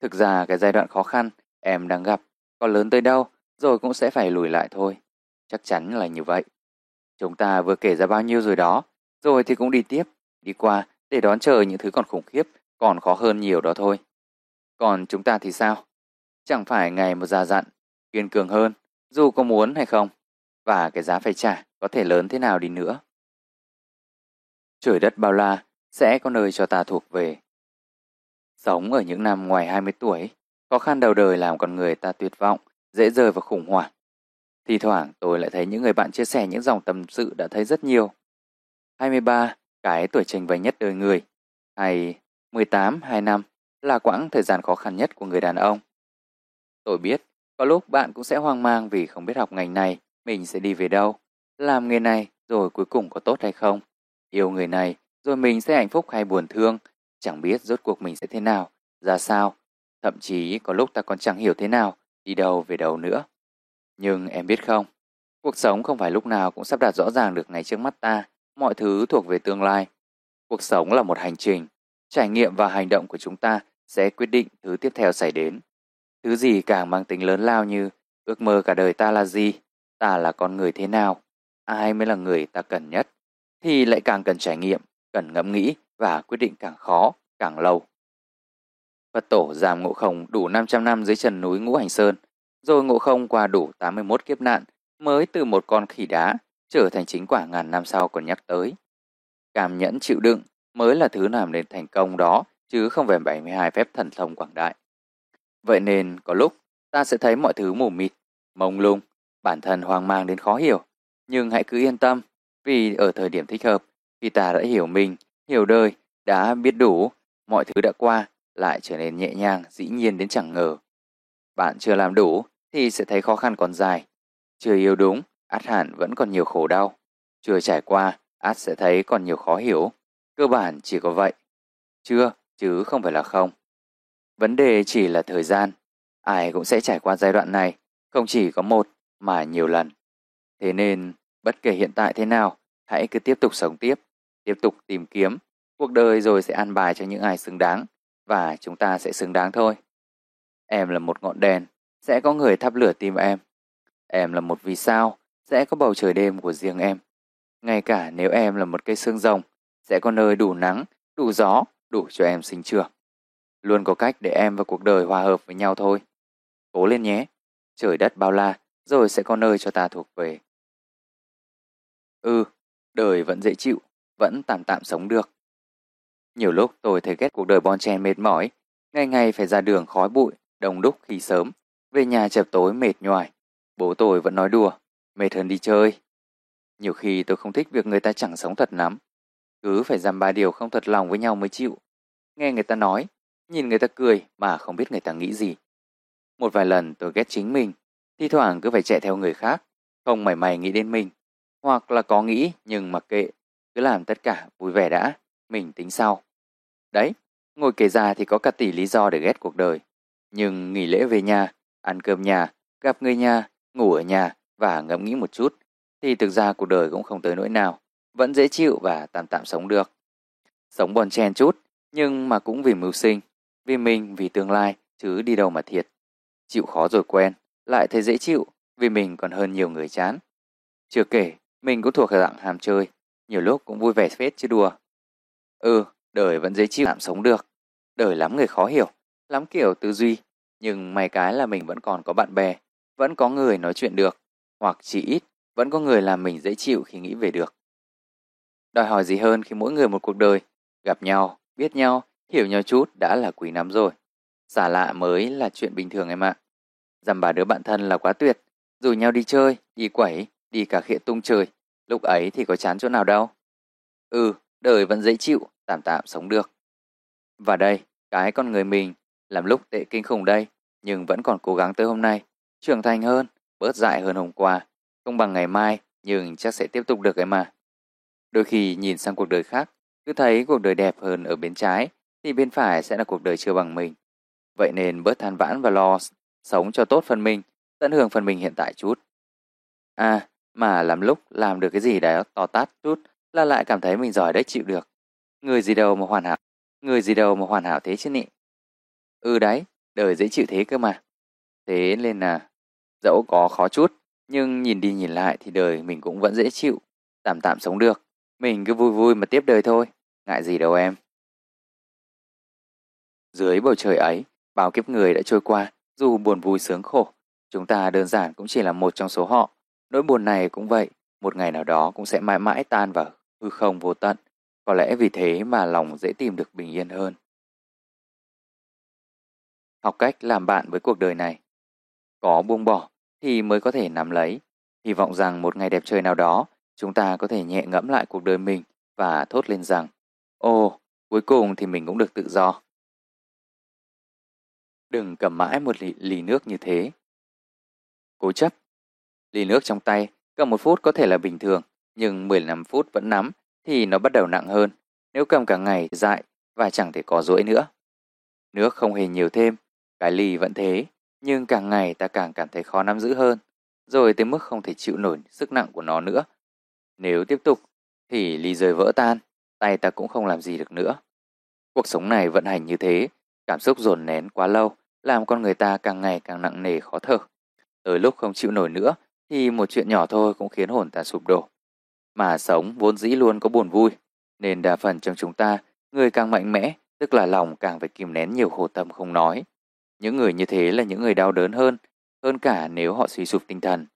thực ra cái giai đoạn khó khăn em đang gặp còn lớn tới đâu rồi cũng sẽ phải lùi lại thôi. Chắc chắn là như vậy. Chúng ta vừa kể ra bao nhiêu rồi đó, rồi thì cũng đi tiếp, đi qua để đón chờ những thứ còn khủng khiếp, còn khó hơn nhiều đó thôi. Còn chúng ta thì sao? Chẳng phải ngày một già dặn, kiên cường hơn, dù có muốn hay không, và cái giá phải trả có thể lớn thế nào đi nữa. Trời đất bao la sẽ có nơi cho ta thuộc về. Sống ở những năm ngoài 20 tuổi, khó khăn đầu đời làm con người ta tuyệt vọng, dễ rơi vào khủng hoảng. Thì thoảng tôi lại thấy những người bạn chia sẻ những dòng tâm sự đã thấy rất nhiều. 23, cái tuổi trình vầy nhất đời người. Hay 18, 2 năm là quãng thời gian khó khăn nhất của người đàn ông. Tôi biết, có lúc bạn cũng sẽ hoang mang vì không biết học ngành này, mình sẽ đi về đâu. Làm nghề này rồi cuối cùng có tốt hay không? Yêu người này rồi mình sẽ hạnh phúc hay buồn thương? Chẳng biết rốt cuộc mình sẽ thế nào, ra sao. Thậm chí có lúc ta còn chẳng hiểu thế nào, đi đâu về đâu nữa. Nhưng em biết không, cuộc sống không phải lúc nào cũng sắp đặt rõ ràng được ngay trước mắt ta, mọi thứ thuộc về tương lai. Cuộc sống là một hành trình, trải nghiệm và hành động của chúng ta sẽ quyết định thứ tiếp theo xảy đến. Thứ gì càng mang tính lớn lao như ước mơ cả đời ta là gì, ta là con người thế nào, ai mới là người ta cần nhất, thì lại càng cần trải nghiệm, cần ngẫm nghĩ và quyết định càng khó, càng lâu. Phật tổ giam ngộ không đủ 500 năm dưới trần núi Ngũ Hành Sơn, rồi ngộ không qua đủ 81 kiếp nạn mới từ một con khỉ đá trở thành chính quả ngàn năm sau còn nhắc tới. Cảm nhẫn chịu đựng mới là thứ làm nên thành công đó chứ không phải 72 phép thần thông quảng đại. Vậy nên có lúc ta sẽ thấy mọi thứ mù mịt, mông lung, bản thân hoang mang đến khó hiểu. Nhưng hãy cứ yên tâm, vì ở thời điểm thích hợp, khi ta đã hiểu mình, hiểu đời, đã biết đủ, mọi thứ đã qua, lại trở nên nhẹ nhàng, dĩ nhiên đến chẳng ngờ. Bạn chưa làm đủ, thì sẽ thấy khó khăn còn dài. Chưa yêu đúng, át hẳn vẫn còn nhiều khổ đau. Chưa trải qua, át sẽ thấy còn nhiều khó hiểu. Cơ bản chỉ có vậy. Chưa, chứ không phải là không. Vấn đề chỉ là thời gian. Ai cũng sẽ trải qua giai đoạn này, không chỉ có một mà nhiều lần. Thế nên, bất kể hiện tại thế nào, hãy cứ tiếp tục sống tiếp, tiếp tục tìm kiếm. Cuộc đời rồi sẽ an bài cho những ai xứng đáng, và chúng ta sẽ xứng đáng thôi. Em là một ngọn đèn, sẽ có người thắp lửa tim em. Em là một vì sao, sẽ có bầu trời đêm của riêng em. Ngay cả nếu em là một cây xương rồng, sẽ có nơi đủ nắng, đủ gió, đủ cho em sinh trưởng. Luôn có cách để em và cuộc đời hòa hợp với nhau thôi. Cố lên nhé, trời đất bao la, rồi sẽ có nơi cho ta thuộc về. Ừ, đời vẫn dễ chịu, vẫn tạm tạm sống được. Nhiều lúc tôi thấy ghét cuộc đời bon chen mệt mỏi, ngày ngày phải ra đường khói bụi, đông đúc khi sớm, về nhà chập tối mệt nhoài. Bố tôi vẫn nói đùa, mệt hơn đi chơi. Nhiều khi tôi không thích việc người ta chẳng sống thật lắm. Cứ phải dằm ba điều không thật lòng với nhau mới chịu. Nghe người ta nói, nhìn người ta cười mà không biết người ta nghĩ gì. Một vài lần tôi ghét chính mình, thi thoảng cứ phải chạy theo người khác. không mảy may nghĩ đến mình, hoặc là có nghĩ nhưng mặc kệ, cứ làm tất cả vui vẻ đã, mình tính sau. Đấy, ngồi kể ra thì có cả tỷ lý do để ghét cuộc đời. Nhưng nghỉ lễ về nhà, ăn cơm nhà, gặp người nhà, ngủ ở nhà và ngẫm nghĩ một chút, thì thực ra cuộc đời cũng không tới nỗi nào, vẫn dễ chịu và tạm tạm sống được. Sống bon chen chút, nhưng mà cũng vì mưu sinh, vì mình, vì tương lai, chứ đi đâu mà thiệt. Chịu khó rồi quen, lại thấy dễ chịu, vì mình còn hơn nhiều người chán. Chưa kể, mình cũng thuộc dạng hàm chơi, nhiều lúc cũng vui vẻ phết chứ đùa. Ừ, đời vẫn dễ chịu tạm sống được. Đời lắm người khó hiểu, lắm kiểu tư duy, nhưng may cái là mình vẫn còn có bạn bè, vẫn có người nói chuyện được, hoặc chỉ ít vẫn có người làm mình dễ chịu khi nghĩ về được. Đòi hỏi gì hơn khi mỗi người một cuộc đời, gặp nhau, biết nhau, hiểu nhau chút đã là quý lắm rồi. Giả lạ mới là chuyện bình thường em ạ. Dằm bà đứa bạn thân là quá tuyệt, rủ nhau đi chơi, đi quẩy, đi cả khịa tung trời, lúc ấy thì có chán chỗ nào đâu. Ừ, đời vẫn dễ chịu, tạm tạm sống được. Và đây, cái con người mình, làm lúc tệ kinh khủng đây, nhưng vẫn còn cố gắng tới hôm nay, trưởng thành hơn, bớt dại hơn hôm qua, không bằng ngày mai, nhưng chắc sẽ tiếp tục được ấy mà. Đôi khi nhìn sang cuộc đời khác, cứ thấy cuộc đời đẹp hơn ở bên trái, thì bên phải sẽ là cuộc đời chưa bằng mình. Vậy nên bớt than vãn và lo, sống cho tốt phần mình, tận hưởng phần mình hiện tại chút. À, mà làm lúc làm được cái gì đấy to tát chút là lại cảm thấy mình giỏi đấy chịu được. Người gì đâu mà hoàn hảo, người gì đâu mà hoàn hảo thế chứ nị. Ừ đấy, đời dễ chịu thế cơ mà. Thế nên là dẫu có khó chút, nhưng nhìn đi nhìn lại thì đời mình cũng vẫn dễ chịu, tạm tạm sống được. Mình cứ vui vui mà tiếp đời thôi, ngại gì đâu em. Dưới bầu trời ấy, bao kiếp người đã trôi qua, dù buồn vui sướng khổ, chúng ta đơn giản cũng chỉ là một trong số họ. Nỗi buồn này cũng vậy, một ngày nào đó cũng sẽ mãi mãi tan vào hư không vô tận. Có lẽ vì thế mà lòng dễ tìm được bình yên hơn. Học cách làm bạn với cuộc đời này. Có buông bỏ thì mới có thể nắm lấy. Hy vọng rằng một ngày đẹp trời nào đó, chúng ta có thể nhẹ ngẫm lại cuộc đời mình và thốt lên rằng Ồ, cuối cùng thì mình cũng được tự do. Đừng cầm mãi một ly, ly nước như thế. Cố chấp Ly nước trong tay, cầm một phút có thể là bình thường, nhưng 15 phút vẫn nắm thì nó bắt đầu nặng hơn. Nếu cầm cả ngày dại và chẳng thể có rỗi nữa. Nước không hề nhiều thêm, cái ly vẫn thế, nhưng càng ngày ta càng cảm thấy khó nắm giữ hơn, rồi tới mức không thể chịu nổi sức nặng của nó nữa. Nếu tiếp tục, thì ly rơi vỡ tan, tay ta cũng không làm gì được nữa. Cuộc sống này vận hành như thế, cảm xúc dồn nén quá lâu, làm con người ta càng ngày càng nặng nề khó thở. Tới lúc không chịu nổi nữa, thì một chuyện nhỏ thôi cũng khiến hồn ta sụp đổ. Mà sống vốn dĩ luôn có buồn vui, nên đa phần trong chúng ta, người càng mạnh mẽ, tức là lòng càng phải kìm nén nhiều khổ tâm không nói. Những người như thế là những người đau đớn hơn, hơn cả nếu họ suy sụp tinh thần.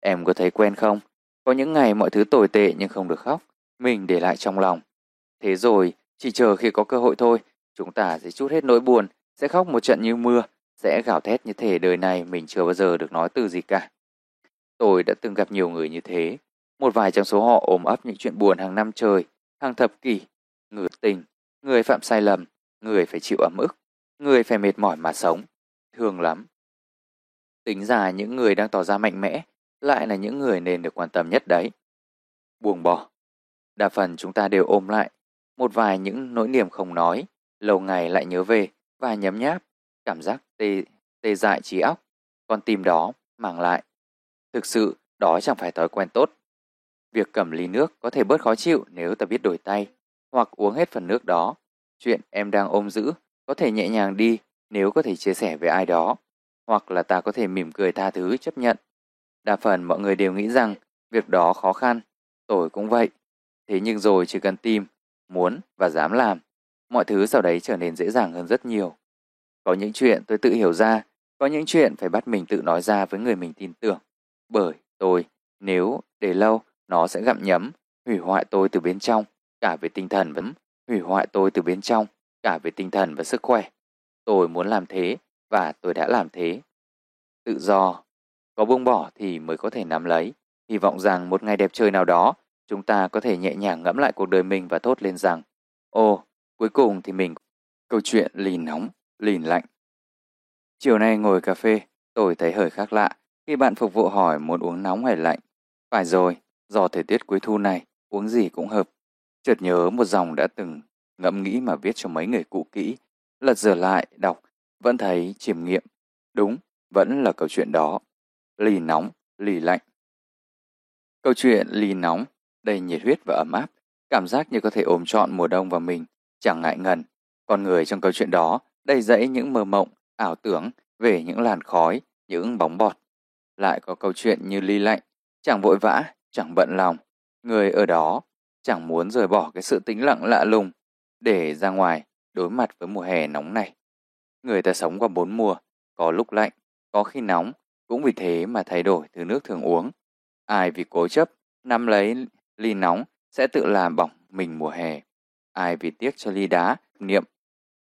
Em có thấy quen không? Có những ngày mọi thứ tồi tệ nhưng không được khóc, mình để lại trong lòng. Thế rồi, chỉ chờ khi có cơ hội thôi, chúng ta sẽ chút hết nỗi buồn, sẽ khóc một trận như mưa, sẽ gào thét như thể đời này mình chưa bao giờ được nói từ gì cả. Tôi đã từng gặp nhiều người như thế, một vài trong số họ ôm ấp những chuyện buồn hàng năm trời, hàng thập kỷ, người tình, người phạm sai lầm, người phải chịu ấm ức, người phải mệt mỏi mà sống. Thương lắm. Tính ra những người đang tỏ ra mạnh mẽ lại là những người nên được quan tâm nhất đấy. Buông bỏ. Đa phần chúng ta đều ôm lại một vài những nỗi niềm không nói, lâu ngày lại nhớ về và nhấm nháp, cảm giác tê, tê dại trí óc, con tim đó mang lại. Thực sự, đó chẳng phải thói quen tốt. Việc cầm ly nước có thể bớt khó chịu nếu ta biết đổi tay, hoặc uống hết phần nước đó. Chuyện em đang ôm giữ có thể nhẹ nhàng đi nếu có thể chia sẻ với ai đó, hoặc là ta có thể mỉm cười tha thứ chấp nhận. Đa phần mọi người đều nghĩ rằng việc đó khó khăn, tôi cũng vậy. Thế nhưng rồi chỉ cần tìm, muốn và dám làm, mọi thứ sau đấy trở nên dễ dàng hơn rất nhiều. Có những chuyện tôi tự hiểu ra, có những chuyện phải bắt mình tự nói ra với người mình tin tưởng. Bởi tôi, nếu để lâu, nó sẽ gặm nhấm, hủy hoại tôi từ bên trong, cả về tinh thần vẫn hủy hoại tôi từ bên trong, cả về tinh thần và sức khỏe. Tôi muốn làm thế và tôi đã làm thế. Tự do, có buông bỏ thì mới có thể nắm lấy. Hy vọng rằng một ngày đẹp trời nào đó, chúng ta có thể nhẹ nhàng ngẫm lại cuộc đời mình và thốt lên rằng ô cuối cùng thì mình... Câu chuyện lì nóng, lì lạnh. Chiều nay ngồi cà phê, tôi thấy hơi khác lạ. Khi bạn phục vụ hỏi muốn uống nóng hay lạnh, phải rồi, do thời tiết cuối thu này, uống gì cũng hợp. Chợt nhớ một dòng đã từng ngẫm nghĩ mà viết cho mấy người cũ kỹ, lật dở lại, đọc, vẫn thấy chiêm nghiệm. Đúng, vẫn là câu chuyện đó. Lì nóng, lì lạnh. Câu chuyện lì nóng, đầy nhiệt huyết và ấm áp, cảm giác như có thể ôm trọn mùa đông vào mình, chẳng ngại ngần. Con người trong câu chuyện đó đầy dẫy những mơ mộng, ảo tưởng về những làn khói, những bóng bọt. Lại có câu chuyện như ly lạnh, chẳng vội vã, chẳng bận lòng. Người ở đó chẳng muốn rời bỏ cái sự tĩnh lặng lạ lùng để ra ngoài đối mặt với mùa hè nóng này. Người ta sống qua bốn mùa, có lúc lạnh, có khi nóng, cũng vì thế mà thay đổi thứ nước thường uống. Ai vì cố chấp, nắm lấy ly nóng sẽ tự làm bỏng mình mùa hè. Ai vì tiếc cho ly đá, niệm.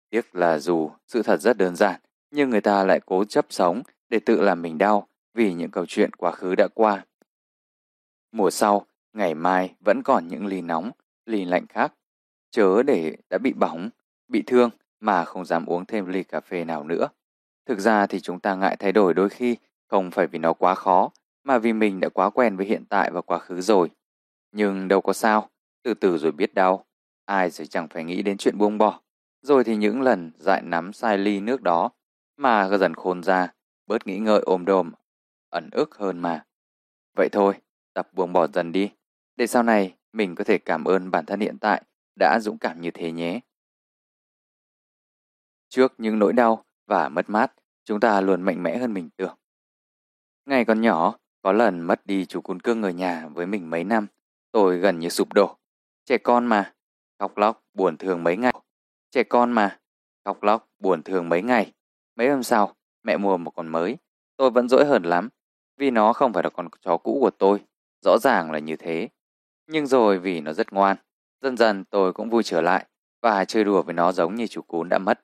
Tiếc là dù sự thật rất đơn giản, nhưng người ta lại cố chấp sống để tự làm mình đau vì những câu chuyện quá khứ đã qua. Mùa sau, ngày mai vẫn còn những ly nóng, ly lạnh khác. Chớ để đã bị bỏng, bị thương mà không dám uống thêm ly cà phê nào nữa. Thực ra thì chúng ta ngại thay đổi đôi khi không phải vì nó quá khó, mà vì mình đã quá quen với hiện tại và quá khứ rồi. Nhưng đâu có sao, từ từ rồi biết đau. Ai rồi chẳng phải nghĩ đến chuyện buông bỏ. Rồi thì những lần dại nắm sai ly nước đó mà dần khôn ra, bớt nghĩ ngợi ôm đồm, ẩn ức hơn mà. Vậy thôi, tập buông bỏ dần đi, để sau này mình có thể cảm ơn bản thân hiện tại đã dũng cảm như thế nhé. Trước những nỗi đau và mất mát, chúng ta luôn mạnh mẽ hơn mình tưởng. Ngày còn nhỏ, có lần mất đi chú cún cưng ở nhà với mình mấy năm, tôi gần như sụp đổ. Trẻ con mà, khóc lóc, buồn thường mấy ngày. Trẻ con mà, khóc lóc, buồn thường mấy ngày. Mấy hôm sau, mẹ mua một con mới. Tôi vẫn dỗi hờn lắm, vì nó không phải là con chó cũ của tôi. Rõ ràng là như thế. Nhưng rồi vì nó rất ngoan, dần dần tôi cũng vui trở lại và chơi đùa với nó giống như chú cún đã mất.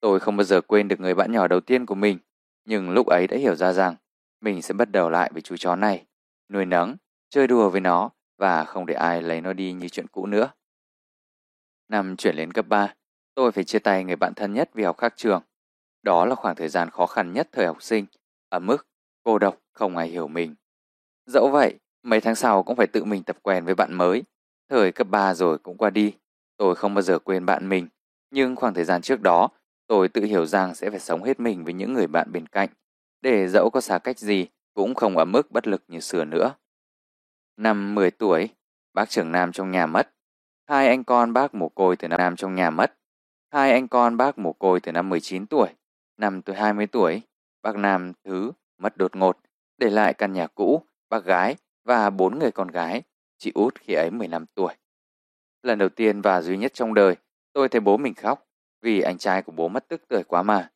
Tôi không bao giờ quên được người bạn nhỏ đầu tiên của mình, nhưng lúc ấy đã hiểu ra rằng mình sẽ bắt đầu lại với chú chó này, nuôi nấng, chơi đùa với nó và không để ai lấy nó đi như chuyện cũ nữa. Năm chuyển lên cấp 3, tôi phải chia tay người bạn thân nhất vì học khác trường. Đó là khoảng thời gian khó khăn nhất thời học sinh, ở mức cô độc, không ai hiểu mình. Dẫu vậy, mấy tháng sau cũng phải tự mình tập quen với bạn mới. Thời cấp 3 rồi cũng qua đi, tôi không bao giờ quên bạn mình. Nhưng khoảng thời gian trước đó, tôi tự hiểu rằng sẽ phải sống hết mình với những người bạn bên cạnh, để dẫu có xa cách gì cũng không ở mức bất lực như xưa nữa. Năm 10 tuổi, bác trưởng Nam trong nhà mất. Hai anh con bác mồ côi từ năm Nam trong nhà mất. Hai anh con bác mồ côi từ năm 19 tuổi. Năm tôi 20 tuổi, bác Nam thứ mất đột ngột, để lại căn nhà cũ, bác gái và bốn người con gái, chị út khi ấy 15 tuổi. Lần đầu tiên và duy nhất trong đời, tôi thấy bố mình khóc vì anh trai của bố mất tức tuổi quá mà.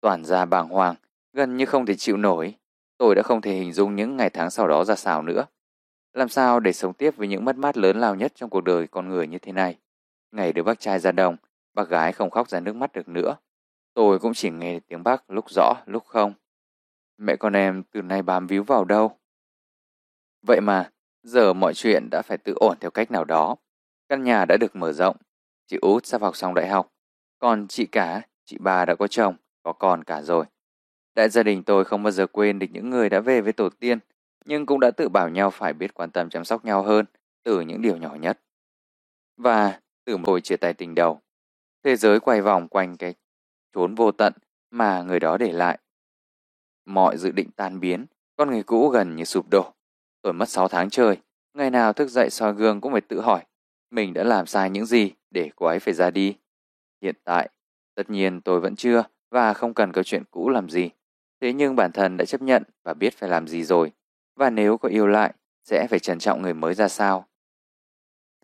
Toàn ra bàng hoàng, gần như không thể chịu nổi. Tôi đã không thể hình dung những ngày tháng sau đó ra sao nữa. Làm sao để sống tiếp với những mất mát lớn lao nhất trong cuộc đời con người như thế này? Ngày được bác trai ra đồng, bác gái không khóc ra nước mắt được nữa. Tôi cũng chỉ nghe tiếng bác lúc rõ, lúc không. Mẹ con em từ nay bám víu vào đâu? Vậy mà, giờ mọi chuyện đã phải tự ổn theo cách nào đó. Căn nhà đã được mở rộng. Chị út sắp học xong đại học. Còn chị cả, chị ba đã có chồng, có con cả rồi. Đại gia đình tôi không bao giờ quên được những người đã về với tổ tiên, nhưng cũng đã tự bảo nhau phải biết quan tâm chăm sóc nhau hơn từ những điều nhỏ nhất. Và từ một hồi chia tay tình đầu, thế giới quay vòng quanh cái chốn vô tận mà người đó để lại. Mọi dự định tan biến, con người cũ gần như sụp đổ. Tôi mất 6 tháng trời, ngày nào thức dậy soi gương cũng phải tự hỏi, mình đã làm sai những gì để cô ấy phải ra đi. Hiện tại, tất nhiên tôi vẫn chưa và không cần câu chuyện cũ làm gì. Thế nhưng bản thân đã chấp nhận và biết phải làm gì rồi. Và nếu có yêu lại, sẽ phải trân trọng người mới ra sao.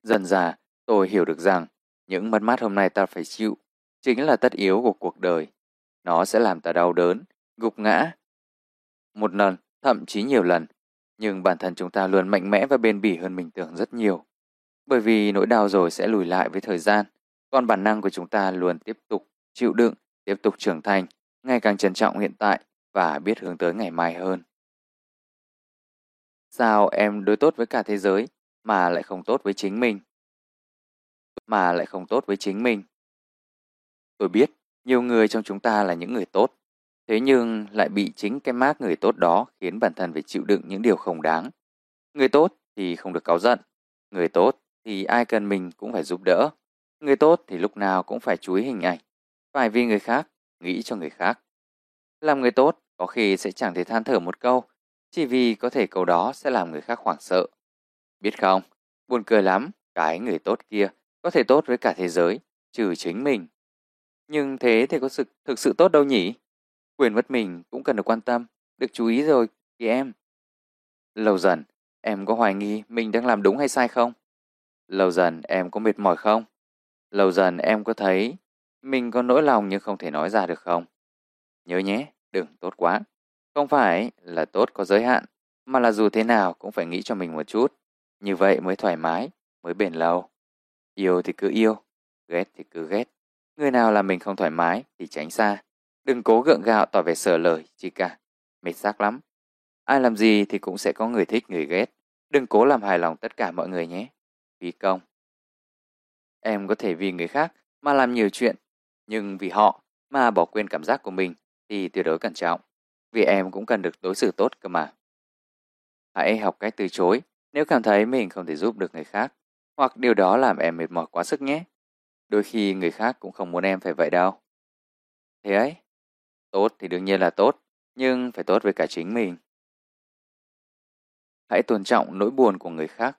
Dần dà, tôi hiểu được rằng những mất mát hôm nay ta phải chịu chính là tất yếu của cuộc đời. Nó sẽ làm ta đau đớn, gục ngã. Một lần, thậm chí nhiều lần. Nhưng bản thân chúng ta luôn mạnh mẽ và bền bỉ hơn mình tưởng rất nhiều. Bởi vì nỗi đau rồi sẽ lùi lại với thời gian. Còn bản năng của chúng ta luôn tiếp tục chịu đựng, tiếp tục trưởng thành, ngày càng trân trọng hiện tại và biết hướng tới ngày mai hơn. Sao em đối tốt với cả thế giới mà lại không tốt với chính mình? Mà lại không tốt với chính mình. Tôi biết nhiều người trong chúng ta là những người tốt, Thế nhưng lại bị chính cái mác người tốt đó khiến bản thân phải chịu đựng những điều không đáng. Người tốt thì không được cáu giận. Người tốt thì ai cần mình cũng phải giúp đỡ. Người tốt thì lúc nào cũng phải chú ý hình ảnh. Phải vì người khác, nghĩ cho người khác. Làm người tốt có khi sẽ chẳng thể than thở một câu, chỉ vì có thể câu đó sẽ làm người khác hoảng sợ. Biết không, buồn cười lắm, cái người tốt kia có thể tốt với cả thế giới, trừ chính mình. Nhưng thế thì có sự, thực sự tốt đâu nhỉ? Quyền mất mình cũng cần được quan tâm, được chú ý rồi kìa em. Lâu dần, em có hoài nghi mình đang làm đúng hay sai không? Lâu dần em có mệt mỏi không? Lâu dần em có thấy mình có nỗi lòng nhưng không thể nói ra được không? Nhớ nhé, đừng tốt quá. Không phải là tốt có giới hạn, mà là dù thế nào cũng phải nghĩ cho mình một chút. Như vậy mới thoải mái, mới bền lâu. Yêu thì cứ yêu, ghét thì cứ ghét. Người nào làm mình không thoải mái thì tránh xa. Đừng cố gượng gạo tỏ vẻ sở lời, chi cả. Mệt xác lắm. Ai làm gì thì cũng sẽ có người thích người ghét. Đừng cố làm hài lòng tất cả mọi người nhé. Vì công. Em có thể vì người khác mà làm nhiều chuyện, nhưng vì họ mà bỏ quên cảm giác của mình thì tuyệt đối cẩn trọng. Vì em cũng cần được đối xử tốt cơ mà. Hãy học cách từ chối nếu cảm thấy mình không thể giúp được người khác, hoặc điều đó làm em mệt mỏi quá sức nhé. Đôi khi người khác cũng không muốn em phải vậy đâu. Thế ấy, tốt thì đương nhiên là tốt, nhưng phải tốt với cả chính mình. Hãy tôn trọng nỗi buồn của người khác.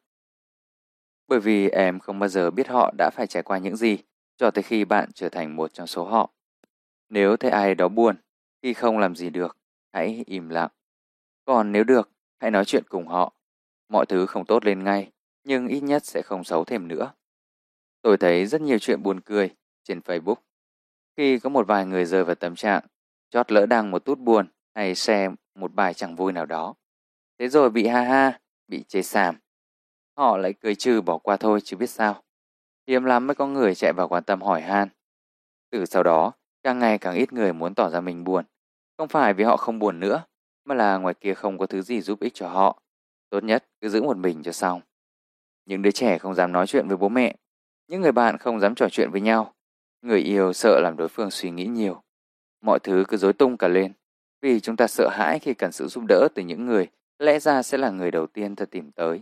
Bởi vì em không bao giờ biết họ đã phải trải qua những gì cho tới khi bạn trở thành một trong số họ. Nếu thấy ai đó buồn, khi không làm gì được, hãy im lặng. Còn nếu được, hãy nói chuyện cùng họ. Mọi thứ không tốt lên ngay, nhưng ít nhất sẽ không xấu thêm nữa. Tôi thấy rất nhiều chuyện buồn cười trên Facebook. Khi có một vài người rơi vào tâm trạng, chót lỡ đăng một tút buồn hay share một bài chẳng vui nào đó. Thế rồi bị ha ha, bị chê xàm. Họ lại cười trừ bỏ qua thôi chứ biết sao. Hiếm lắm mới có người chạy vào quan tâm hỏi han. Từ sau đó, càng ngày càng ít người muốn tỏ ra mình buồn. Không phải vì họ không buồn nữa, mà là ngoài kia không có thứ gì giúp ích cho họ. Tốt nhất cứ giữ một mình cho xong. Những đứa trẻ không dám nói chuyện với bố mẹ. Những người bạn không dám trò chuyện với nhau. Người yêu sợ làm đối phương suy nghĩ nhiều. Mọi thứ cứ dối tung cả lên. Vì chúng ta sợ hãi khi cần sự giúp đỡ từ những người lẽ ra sẽ là người đầu tiên ta tìm tới.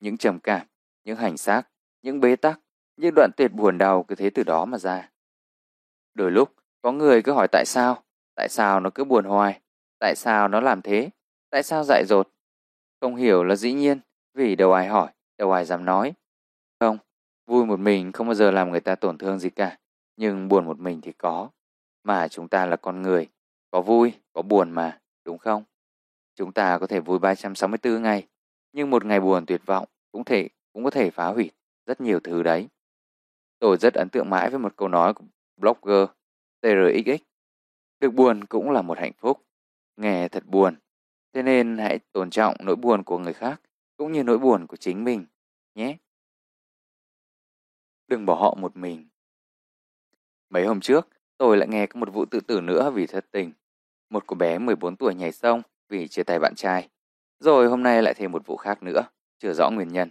Những trầm cảm, những hành xác, những bế tắc, những đoạn tuyệt buồn đau cứ thế từ đó mà ra. Đôi lúc, có người cứ hỏi tại sao, tại sao nó cứ buồn hoài, tại sao nó làm thế, tại sao dại dột. Không hiểu là dĩ nhiên, vì đâu ai hỏi, đâu ai dám nói. Không, vui một mình không bao giờ làm người ta tổn thương gì cả, nhưng buồn một mình thì có. Mà chúng ta là con người, có vui, có buồn mà, đúng không? Chúng ta có thể vui 364 ngày, nhưng một ngày buồn tuyệt vọng cũng thể cũng có thể phá hủy rất nhiều thứ đấy. Tôi rất ấn tượng mãi với một câu nói của blogger TRXX. Được buồn cũng là một hạnh phúc. Nghe thật buồn. Thế nên hãy tôn trọng nỗi buồn của người khác cũng như nỗi buồn của chính mình nhé. Đừng bỏ họ một mình. Mấy hôm trước, tôi lại nghe có một vụ tự tử nữa vì thất tình. Một cô bé 14 tuổi nhảy sông vì chia tay bạn trai. Rồi hôm nay lại thêm một vụ khác nữa, chưa rõ nguyên nhân.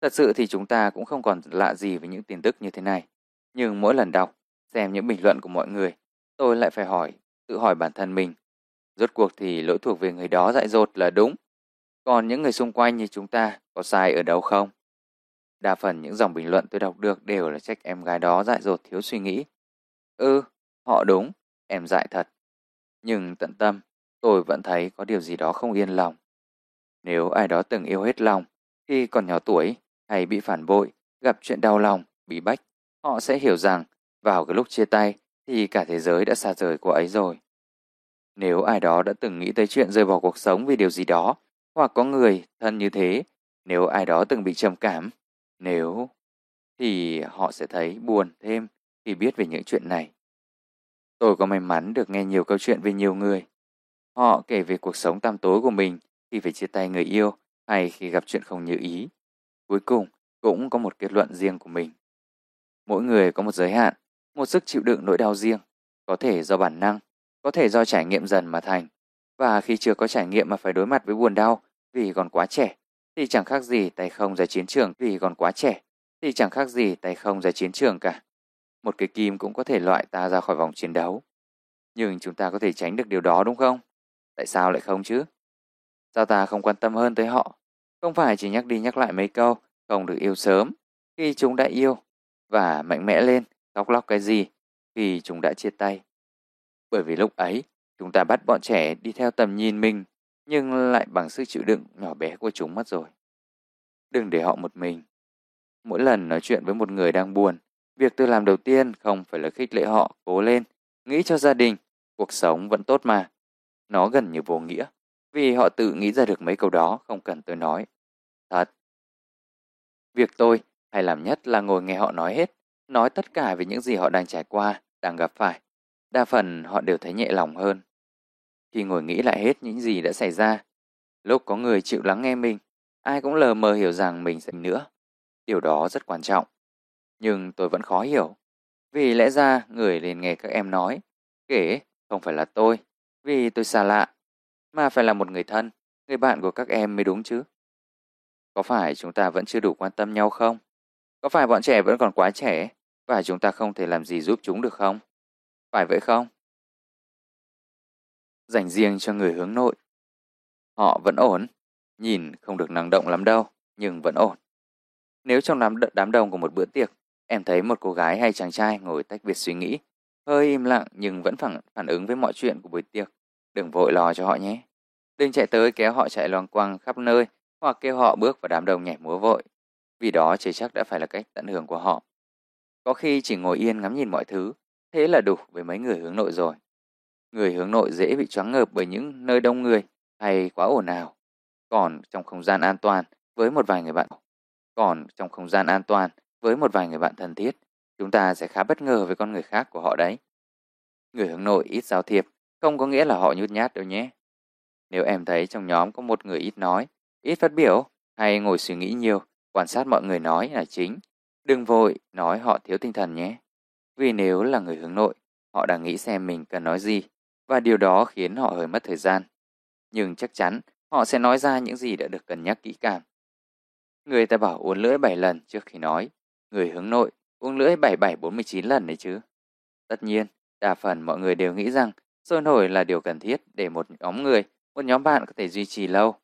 Thật sự thì chúng ta cũng không còn lạ gì với những tin tức như thế này. Nhưng mỗi lần đọc, xem những bình luận của mọi người, tôi lại phải hỏi, tự hỏi bản thân mình. Rốt cuộc thì lỗi thuộc về người đó dại dột là đúng. Còn những người xung quanh như chúng ta có sai ở đâu không? Đa phần những dòng bình luận tôi đọc được đều là trách em gái đó dại dột thiếu suy nghĩ. Ừ, họ đúng, em dại thật. Nhưng tận tâm, tôi vẫn thấy có điều gì đó không yên lòng. Nếu ai đó từng yêu hết lòng, khi còn nhỏ tuổi hay bị phản bội, gặp chuyện đau lòng, bí bách, họ sẽ hiểu rằng vào cái lúc chia tay thì cả thế giới đã xa rời cô ấy rồi. Nếu ai đó đã từng nghĩ tới chuyện rời bỏ cuộc sống vì điều gì đó, hoặc có người thân như thế, nếu ai đó từng bị trầm cảm, nếu thì họ sẽ thấy buồn thêm khi biết về những chuyện này. Tôi có may mắn được nghe nhiều câu chuyện về nhiều người. Họ kể về cuộc sống tăm tối của mình khi phải chia tay người yêu hay khi gặp chuyện không như ý. Cuối cùng cũng có một kết luận riêng của mình. Mỗi người có một giới hạn, một sức chịu đựng nỗi đau riêng, có thể do bản năng, có thể do trải nghiệm dần mà thành. Và khi chưa có trải nghiệm mà phải đối mặt với buồn đau vì còn quá trẻ, thì chẳng khác gì tay không ra chiến trường vì còn quá trẻ, thì chẳng khác gì tay không ra chiến trường cả. Một cái kim cũng có thể loại ta ra khỏi vòng chiến đấu. Nhưng chúng ta có thể tránh được điều đó đúng không? Tại sao lại không chứ? Sao ta không quan tâm hơn tới họ? Không phải chỉ nhắc đi nhắc lại mấy câu, không được yêu sớm, khi chúng đã yêu, và mạnh mẽ lên, khóc lóc cái gì, khi chúng đã chia tay. Bởi vì lúc ấy, chúng ta bắt bọn trẻ đi theo tầm nhìn mình, nhưng lại bằng sức chịu đựng nhỏ bé của chúng mất rồi. Đừng để họ một mình. Mỗi lần nói chuyện với một người đang buồn, việc tôi làm đầu tiên không phải là khích lệ họ cố lên, nghĩ cho gia đình, cuộc sống vẫn tốt mà. Nó gần như vô nghĩa, vì họ tự nghĩ ra được mấy câu đó không cần tôi nói. Thật. Việc tôi hay làm nhất là ngồi nghe họ nói hết, nói tất cả về những gì họ đang trải qua, đang gặp phải. Đa phần họ đều thấy nhẹ lòng hơn. Khi ngồi nghĩ lại hết những gì đã xảy ra, lúc có người chịu lắng nghe mình, ai cũng lờ mờ hiểu rằng mình sẽ nữa. Điều đó rất quan trọng. Nhưng tôi vẫn khó hiểu. Vì lẽ ra người liền nghe các em nói, kể không phải là tôi, vì tôi xa lạ, mà phải là một người thân, người bạn của các em mới đúng chứ. Có phải chúng ta vẫn chưa đủ quan tâm nhau không? Có phải bọn trẻ vẫn còn quá trẻ và chúng ta không thể làm gì giúp chúng được không? Phải vậy không? Dành riêng cho người hướng nội. Họ vẫn ổn, nhìn không được năng động lắm đâu, nhưng vẫn ổn. Nếu trong đám, đám đông của một bữa tiệc, em thấy một cô gái hay chàng trai ngồi tách biệt suy nghĩ, hơi im lặng nhưng vẫn phản, phản ứng với mọi chuyện của buổi tiệc, đừng vội lo cho họ nhé. Đừng chạy tới kéo họ chạy loang quang khắp nơi hoặc kêu họ bước vào đám đông nhảy múa vội, vì đó chưa chắc đã phải là cách tận hưởng của họ. Có khi chỉ ngồi yên ngắm nhìn mọi thứ, thế là đủ với mấy người hướng nội rồi. Người hướng nội dễ bị choáng ngợp bởi những nơi đông người hay quá ồn ào. Còn trong không gian an toàn với một vài người bạn còn trong không gian an toàn với một vài người bạn thân thiết, chúng ta sẽ khá bất ngờ với con người khác của họ đấy. Người hướng nội ít giao thiệp không có nghĩa là họ nhút nhát đâu nhé. Nếu em thấy trong nhóm có một người ít nói, ít phát biểu hay ngồi suy nghĩ nhiều, quan sát mọi người nói là chính, đừng vội nói họ thiếu tinh thần nhé. Vì nếu là người hướng nội, họ đang nghĩ xem mình cần nói gì và điều đó khiến họ hơi mất thời gian. Nhưng chắc chắn họ sẽ nói ra những gì đã được cân nhắc kỹ càng. Người ta bảo uống lưỡi 7 lần trước khi nói, người hướng nội uống lưỡi 7749 lần đấy chứ. Tất nhiên, đa phần mọi người đều nghĩ rằng sôi nổi là điều cần thiết để một nhóm người, một nhóm bạn có thể duy trì lâu.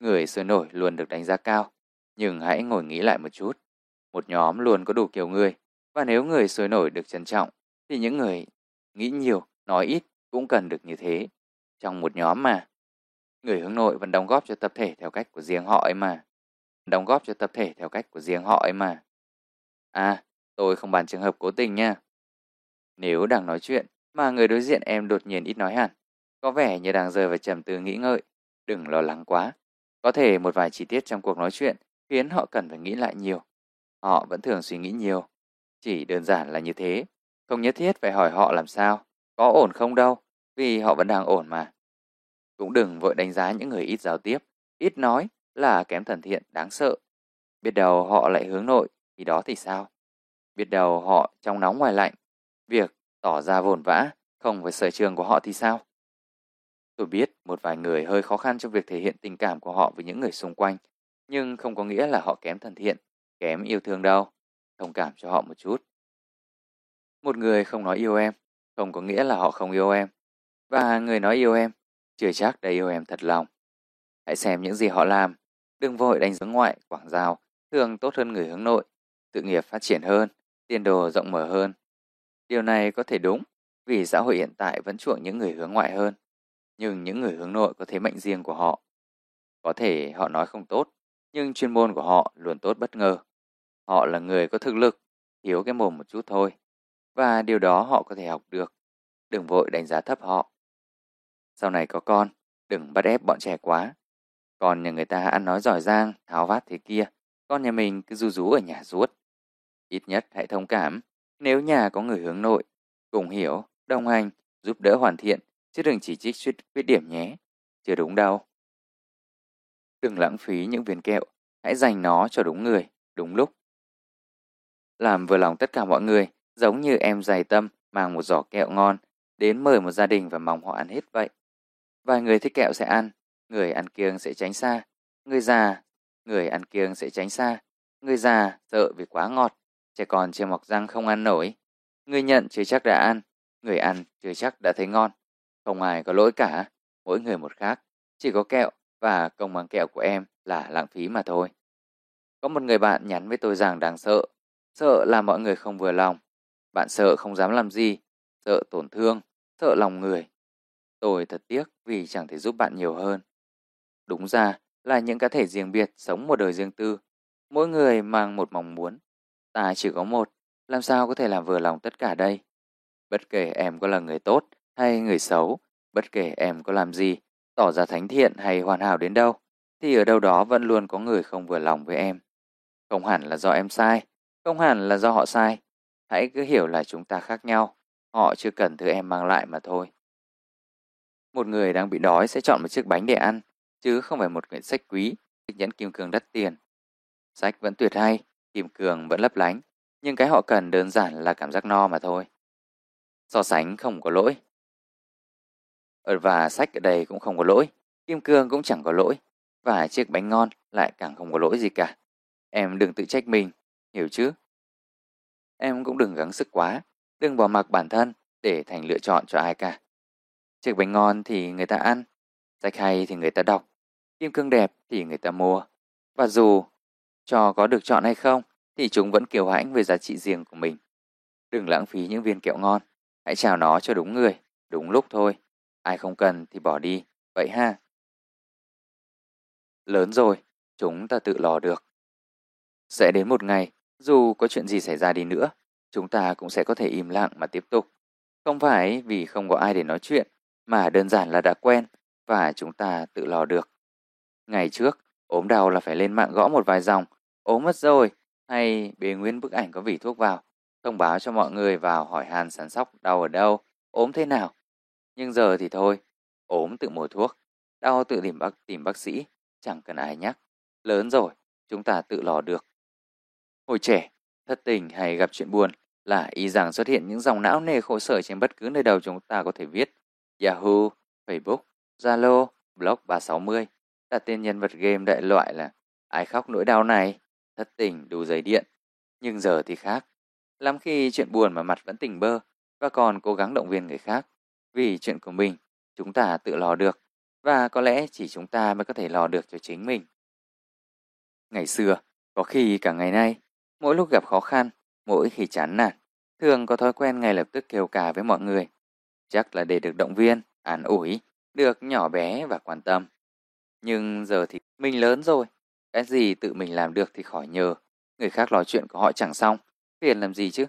Người sôi nổi luôn được đánh giá cao, nhưng hãy ngồi nghĩ lại một chút. Một nhóm luôn có đủ kiểu người, và nếu người sôi nổi được trân trọng, thì những người nghĩ nhiều, nói ít cũng cần được như thế. Trong một nhóm mà, người hướng nội vẫn đóng góp cho tập thể theo cách của riêng họ ấy mà. Đóng góp cho tập thể theo cách của riêng họ ấy mà. À, tôi không bàn trường hợp cố tình nha. Nếu đang nói chuyện mà người đối diện em đột nhiên ít nói hẳn, có vẻ như đang rơi vào trầm tư nghĩ ngợi, đừng lo lắng quá. Có thể một vài chi tiết trong cuộc nói chuyện khiến họ cần phải nghĩ lại nhiều. Họ vẫn thường suy nghĩ nhiều. Chỉ đơn giản là như thế. Không nhất thiết phải hỏi họ làm sao. Có ổn không đâu, vì họ vẫn đang ổn mà. Cũng đừng vội đánh giá những người ít giao tiếp, ít nói là kém thần thiện, đáng sợ. Biết đầu họ lại hướng nội, thì đó thì sao? Biết đầu họ trong nóng ngoài lạnh, việc tỏ ra vồn vã, không phải sở trường của họ thì sao? Tôi biết một vài người hơi khó khăn trong việc thể hiện tình cảm của họ với những người xung quanh, nhưng không có nghĩa là họ kém thân thiện, kém yêu thương đâu. Thông cảm cho họ một chút. Một người không nói yêu em, không có nghĩa là họ không yêu em. Và người nói yêu em, chưa chắc đã yêu em thật lòng. Hãy xem những gì họ làm, đừng vội đánh giá ngoại, quảng giao, thường tốt hơn người hướng nội, sự nghiệp phát triển hơn, tiền đồ rộng mở hơn. Điều này có thể đúng, vì xã hội hiện tại vẫn chuộng những người hướng ngoại hơn. Nhưng những người hướng nội có thế mạnh riêng của họ. Có thể họ nói không tốt, nhưng chuyên môn của họ luôn tốt bất ngờ. Họ là người có thực lực, thiếu cái mồm một chút thôi. Và điều đó họ có thể học được. Đừng vội đánh giá thấp họ. Sau này có con, đừng bắt ép bọn trẻ quá. Còn nhà người ta ăn nói giỏi giang, tháo vát thế kia. Con nhà mình cứ ru rú ở nhà ruốt. Ít nhất hãy thông cảm. Nếu nhà có người hướng nội, cùng hiểu, đồng hành, giúp đỡ hoàn thiện, chứ đừng chỉ trích khuyết điểm nhé. Chưa đúng đâu. Đừng lãng phí những viên kẹo, hãy dành nó cho đúng người, đúng lúc. Làm vừa lòng tất cả mọi người, giống như em dày tâm mang một giỏ kẹo ngon, đến mời một gia đình và mong họ ăn hết vậy. Vài người thích kẹo sẽ ăn, người ăn kiêng sẽ tránh xa. Người già, người ăn kiêng sẽ tránh xa. Người già sợ vì quá ngọt, trẻ con chưa mọc răng không ăn nổi. Người nhận chưa chắc đã ăn, Người ăn chưa chắc đã thấy ngon. Không ai có lỗi cả, mỗi người một khác. Chỉ có kẹo và công bằng kẹo của em là lãng phí mà thôi. Có một người bạn nhắn với tôi rằng đang sợ. Sợ là mọi người không vừa lòng. Bạn sợ không dám làm gì, sợ tổn thương, sợ lòng người. Tôi thật tiếc vì chẳng thể giúp bạn nhiều hơn. Đúng ra là những cá thể riêng biệt sống một đời riêng tư. Mỗi người mang một mong muốn. Ta chỉ có một, làm sao có thể làm vừa lòng tất cả đây? Bất kể em có là người tốt hay người xấu, bất kể em có làm gì, tỏ ra thánh thiện hay hoàn hảo đến đâu, thì ở đâu đó vẫn luôn có người không vừa lòng với em. Không hẳn là do em sai, không hẳn là do họ sai. Hãy cứ hiểu là chúng ta khác nhau, họ chưa cần thứ em mang lại mà thôi. Một người đang bị đói sẽ chọn một chiếc bánh để ăn, chứ không phải một quyển sách quý, nhẫn kim cương đắt tiền. Sách vẫn tuyệt hay, kim cương vẫn lấp lánh, nhưng cái họ cần đơn giản là cảm giác no mà thôi. So sánh không có lỗi. Ờ, và sách ở đây cũng không có lỗi, kim cương cũng chẳng có lỗi, và chiếc bánh ngon lại càng không có lỗi gì cả. Em đừng tự trách mình, hiểu chứ? Em cũng đừng gắng sức quá, đừng bỏ mặc bản thân để thành lựa chọn cho ai cả. Chiếc bánh ngon thì người ta ăn, sách hay thì người ta đọc, kim cương đẹp thì người ta mua. Và dù cho có được chọn hay không thì chúng vẫn kiều hãnh về giá trị riêng của mình. Đừng lãng phí những viên kẹo ngon, hãy chào nó cho đúng người, đúng lúc thôi. Ai không cần thì bỏ đi, vậy ha. Lớn rồi, chúng ta tự lo được. Sẽ đến một ngày, dù có chuyện gì xảy ra đi nữa, chúng ta cũng sẽ có thể im lặng mà tiếp tục. Không phải vì không có ai để nói chuyện, mà đơn giản là đã quen và chúng ta tự lo được. Ngày trước, ốm đau là phải lên mạng gõ một vài dòng, ốm mất rồi, hay bề nguyên bức ảnh có vỉ thuốc vào, thông báo cho mọi người vào hỏi han sản sóc đau ở đâu, ốm thế nào. Nhưng giờ thì thôi, ốm tự mua thuốc, đau tự tìm bác, tìm bác sĩ, chẳng cần ai nhắc. Lớn rồi, chúng ta tự lo được. Hồi trẻ, thất tình hay gặp chuyện buồn là y rằng xuất hiện những dòng não nề khổ sở trên bất cứ nơi đâu chúng ta có thể viết. Yahoo, Facebook, Zalo, Blog 360 đặt tên nhân vật game đại loại là ai khóc nỗi đau này, thất tình đủ giấy điện. Nhưng giờ thì khác. Lắm khi chuyện buồn mà mặt vẫn tỉnh bơ và còn cố gắng động viên người khác. Vì chuyện của mình, chúng ta tự lo được và có lẽ chỉ chúng ta mới có thể lo được cho chính mình. Ngày xưa, có khi cả ngày nay, mỗi lúc gặp khó khăn, mỗi khi chán nản, thường có thói quen ngay lập tức kêu cả với mọi người. Chắc là để được động viên, an ủi, được nhỏ bé và quan tâm. Nhưng giờ thì mình lớn rồi, cái gì tự mình làm được thì khỏi nhờ. Người khác nói chuyện của họ chẳng xong, phiền làm gì chứ?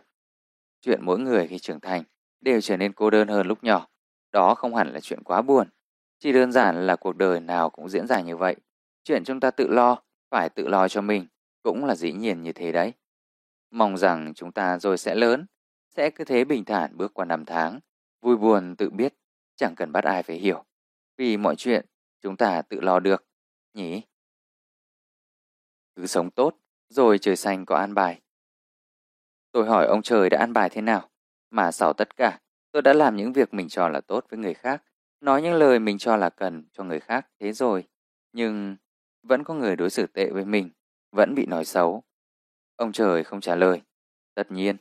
Chuyện mỗi người khi trưởng thành đều trở nên cô đơn hơn lúc nhỏ. Đó không hẳn là chuyện quá buồn. Chỉ đơn giản là cuộc đời nào cũng diễn ra như vậy. Chuyện chúng ta tự lo, phải tự lo cho mình, cũng là dĩ nhiên như thế đấy. Mong rằng chúng ta rồi sẽ lớn, sẽ cứ thế bình thản bước qua năm tháng, vui buồn tự biết, chẳng cần bắt ai phải hiểu. Vì mọi chuyện chúng ta tự lo được, nhỉ? Cứ sống tốt, rồi trời xanh có an bài. Tôi hỏi ông trời đã an bài thế nào, mà sau tất cả, tôi đã làm những việc mình cho là tốt với người khác, nói những lời mình cho là cần cho người khác, thế rồi. Nhưng vẫn có người đối xử tệ với mình, vẫn bị nói xấu. Ông trời không trả lời, tất nhiên.